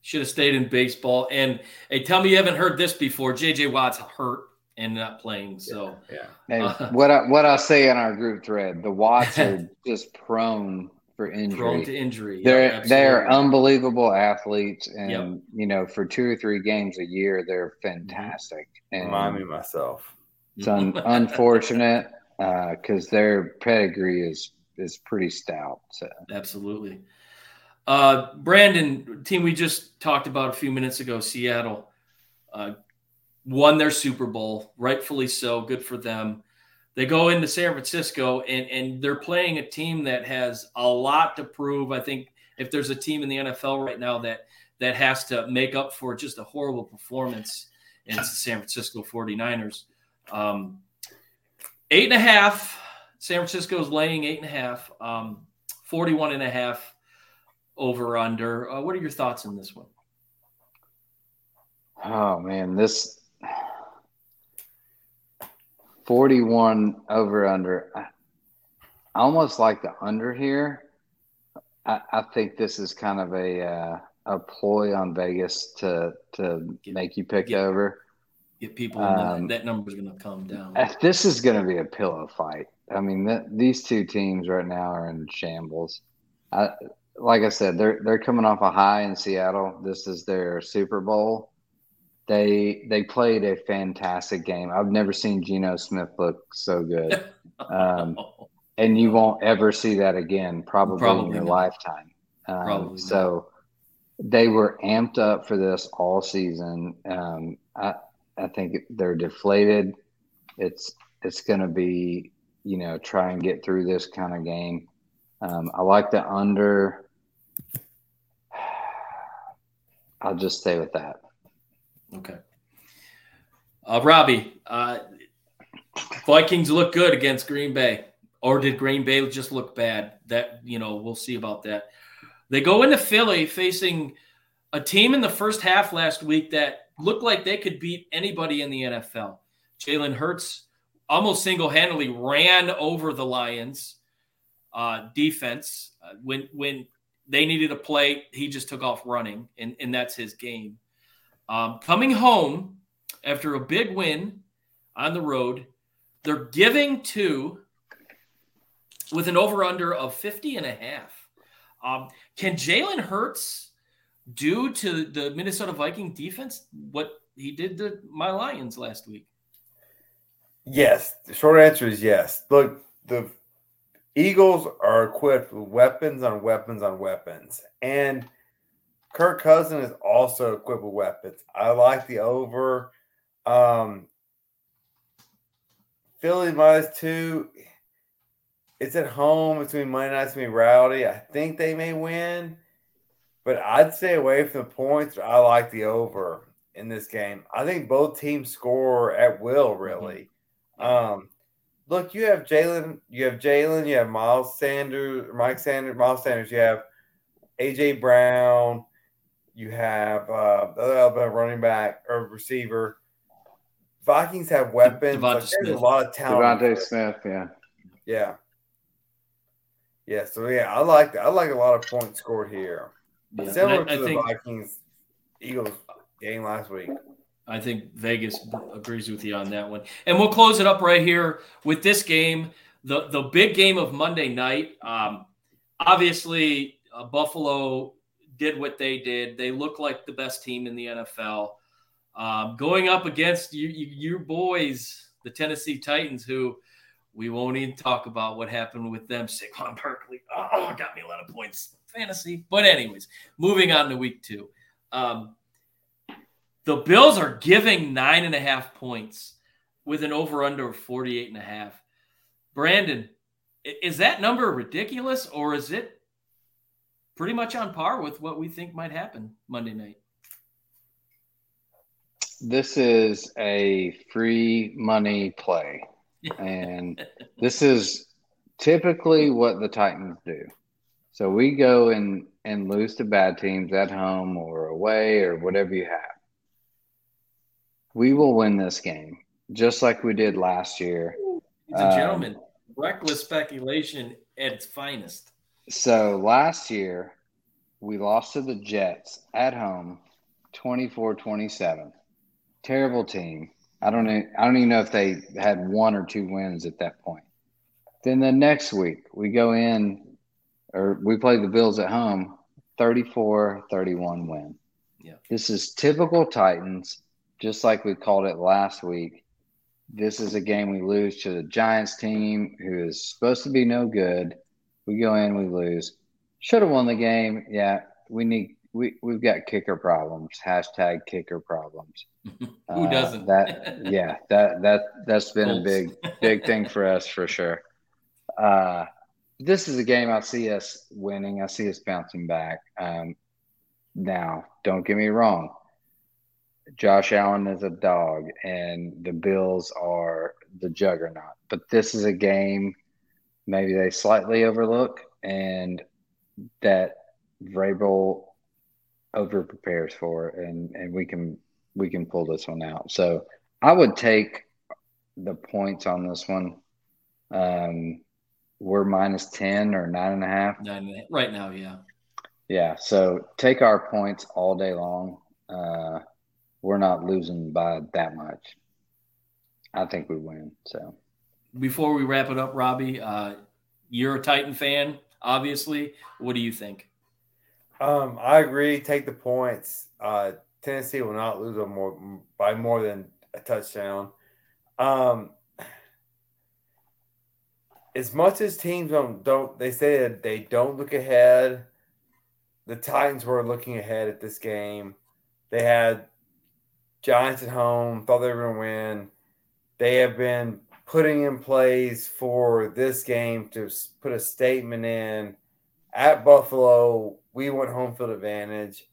Should have stayed in baseball. And hey, tell me you haven't heard this before. JJ Watt's hurt and not playing. So Yeah. Hey, Uh, *laughs* what I, what I say in our group thread, the Watts are *laughs* just prone for injury. prone to injury. They're Yeah, they're unbelievable athletes, and Yep. you know, for two or three games a year, they're fantastic. And Remind me myself. it's un- *laughs* unfortunate because their pedigree is is pretty stout. So Absolutely. Uh, Brandon, team we just talked about a few minutes ago, Seattle, uh, won their Super Bowl, rightfully so. Good for them. They go into San Francisco and, and they're playing a team that has a lot to prove. I think if there's a team in the NFL right now that that has to make up for just a horrible performance, it's the San Francisco 49ers. Um, eight and a half. San Francisco is laying eight and a half. Um, 41 and a half. Over under. Uh, what are your thoughts on this one? Oh man, this 41 over under. I almost like the under here. I, I think this is kind of a uh, a ploy on Vegas to to make you pick over. Get people Um, that number's going to come down. If This is going to be a pillow fight. I mean, th- these two teams right now are in shambles. I, like I said, they're they're coming off a high in Seattle. This is their Super Bowl. They they played a fantastic game. I've never seen Geno Smith look so good, *laughs* um, and you won't ever see that again, probably, in your not. lifetime. Um, Probably not. so they were amped up for this all season. Um, I I think they're deflated. It's it's going to be you know try and get through this kind of game. Um, I like the under. I'll just stay with that. Okay. Uh, Robbie, uh, Vikings look good against Green Bay, or did Green Bay just look bad? That you know, we'll see about that. They go into Philly facing a team in the first half last week that looked like they could beat anybody in the NFL. Jalen Hurts almost single-handedly ran over the Lions uh, defense uh, when when they needed a play. He just took off running, and and that's his game. Um, coming home after a big win on the road, they're giving to with an over under of 50 and a half. Um, can Jalen Hurts do to the Minnesota Viking defense what he did to my Lions last week? Yes. The short answer is yes. Look, the Eagles are equipped with weapons on weapons on weapons. And Kirk Cousin is also equipped with weapons. I like the over. Um, Philly minus two. It's at home. It's between Monday night's be rowdy. I think they may win, but I'd stay away from the points. I like the over in this game. I think both teams score at will, really. Um, look, you have Jalen, you have Jalen, you have Miles Sanders, Mike Sanders, Miles Sanders, you have AJ Brown, you have uh, the other Alabama running back or receiver. Vikings have weapons. Devonta Like, there's Smith. a lot of talent. DeVonta Smith, yeah. Yeah. Yeah, so yeah, I like I like a lot of points scored here. Yeah, Similar I, I to the think Vikings Eagles game last week. I think Vegas agrees with you on that one. And we'll close it up right here with this game, the the big game of Monday night. Um, obviously, uh, Buffalo did what they did. They look like the best team in the NFL. Um, going up against you, you, your boys, the Tennessee Titans, who we won't even talk about what happened with them. Saquon Barkley, oh, got me a lot of points fantasy. But anyways, moving on to week two. Um, the Bills are giving nine and a half points with an over under of 48 and a half. Brandon, is that number ridiculous or is it pretty much on par with what we think might happen Monday night? This is a free money play. *laughs* And this is typically what the Titans do. So we go and, and lose to bad teams at home or away or whatever you have. We will win this game just like we did last year. Ladies and Um, gentlemen, reckless speculation at its finest. So last year, we lost to the Jets at home 24 27. Terrible team. I don't know, I don't even know if they had one or two wins at that point. Then the next week, we go in or we play the Bills at home 34 31 win. Yeah. This is typical Titans, just like we called it last week. This is a game we lose to the Giants team who is supposed to be no good. We go in, we lose. Should have won the game. Yeah, we need we we've got kicker problems. Hashtag kicker problems. *laughs* Who Uh, doesn't? That yeah, that that that's been a big big thing for us for sure. Uh, this is a game I see us winning. I see us bouncing back. Um, now, don't get me wrong. Josh Allen is a dog, and the Bills are the juggernaut. But this is a game maybe they slightly overlook, and that Vrabel over prepares for, and and we can we can pull this one out. So I would take the points on this one. Um, we're minus ten or nine and a half. Nine right now, yeah. Yeah. So take our points all day long. Uh, we're not losing by that much. I think we win. So before we wrap it up, Robbie, uh, you're a Titan fan, obviously. What do you think? Um, I agree. Take the points. Uh, Tennessee will not lose more by more than a touchdown. Um, as much as teams don't, don't they say that they don't look ahead. The Titans were looking ahead at this game. They had Giants at home, thought they were going to win. They have been putting in plays for this game to put a statement in at Buffalo. We want home field advantage.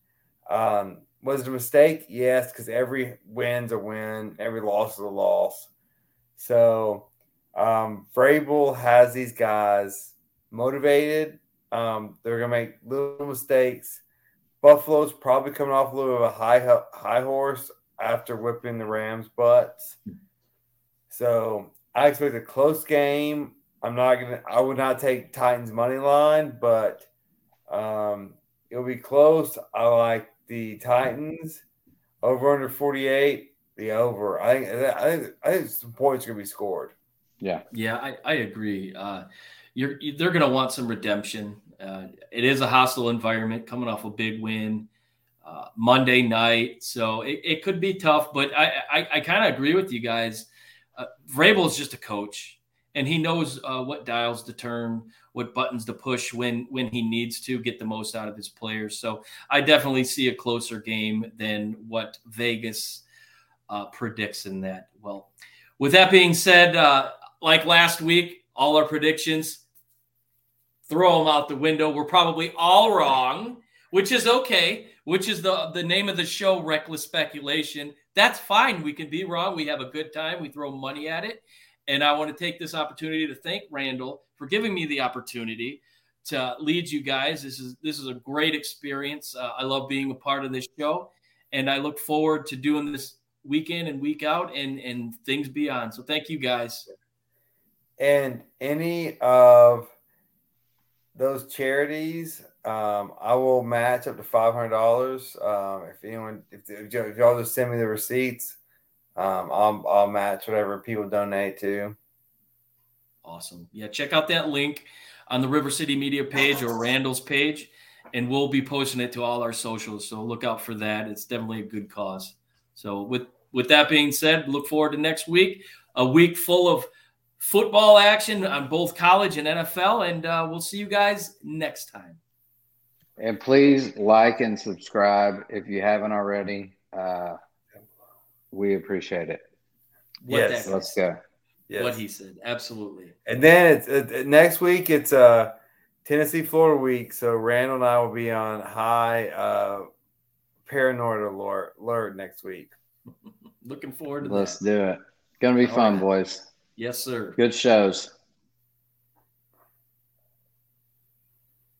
Um, was it a mistake? Yes, because every win's a win, every loss is a loss. So um, Vrabel has these guys motivated. Um, they're gonna make little mistakes. Buffalo's probably coming off a little bit of a high high horse after whipping the Rams' butts. So I expect a close game. I'm not gonna. I would not take Titans money line, but um, it'll be close. I like the Titans over under 48. The over. I think. I think. I think some points are gonna be scored. Yeah. Yeah, I, I agree. Uh, you're they're gonna want some redemption. Uh, it is a hostile environment, coming off a big win. Uh, Monday night, so it, it could be tough. But I I, I kind of agree with you guys uh, Vrabel is just a coach, and he knows uh, what dials to turn, what buttons to push when when he needs to get the most out of his players. So I definitely see a closer game than what Vegas uh, predicts in that. Well, with that being said, uh, like last week, all our predictions throw them out the window. We're probably all wrong, which is okay. Which is the the name of the show, reckless speculation. That's fine. We can be wrong. We have a good time. We throw money at it. And I want to take this opportunity to thank Randall for giving me the opportunity to lead you guys. This is this is a great experience. Uh, I love being a part of this show, and I look forward to doing this week in and week out and and things beyond. So thank you guys. And any of those charities um, I will match up to five hundred dollars. Um, if anyone, if, if y'all just send me the receipts, um, I'll I'll match whatever people donate to. Awesome. Yeah, check out that link on the River City Media page or Randall's page, and we'll be posting it to all our socials. So look out for that. It's definitely a good cause. So with with that being said, look forward to next week. A week full of football action on both college and NFL, and uh, we'll see you guys next time. And please like and subscribe if you haven't already. Uh, we appreciate it. yes, let's go. Yes. What he said, absolutely. And then it's uh, next week. It's uh, Tennessee Florida week, so Randall and I will be on high uh, paranoid alert, alert next week. *laughs* Looking forward to this. Let's that. do it. Gonna be All fun, right. boys. Yes, sir. Good shows.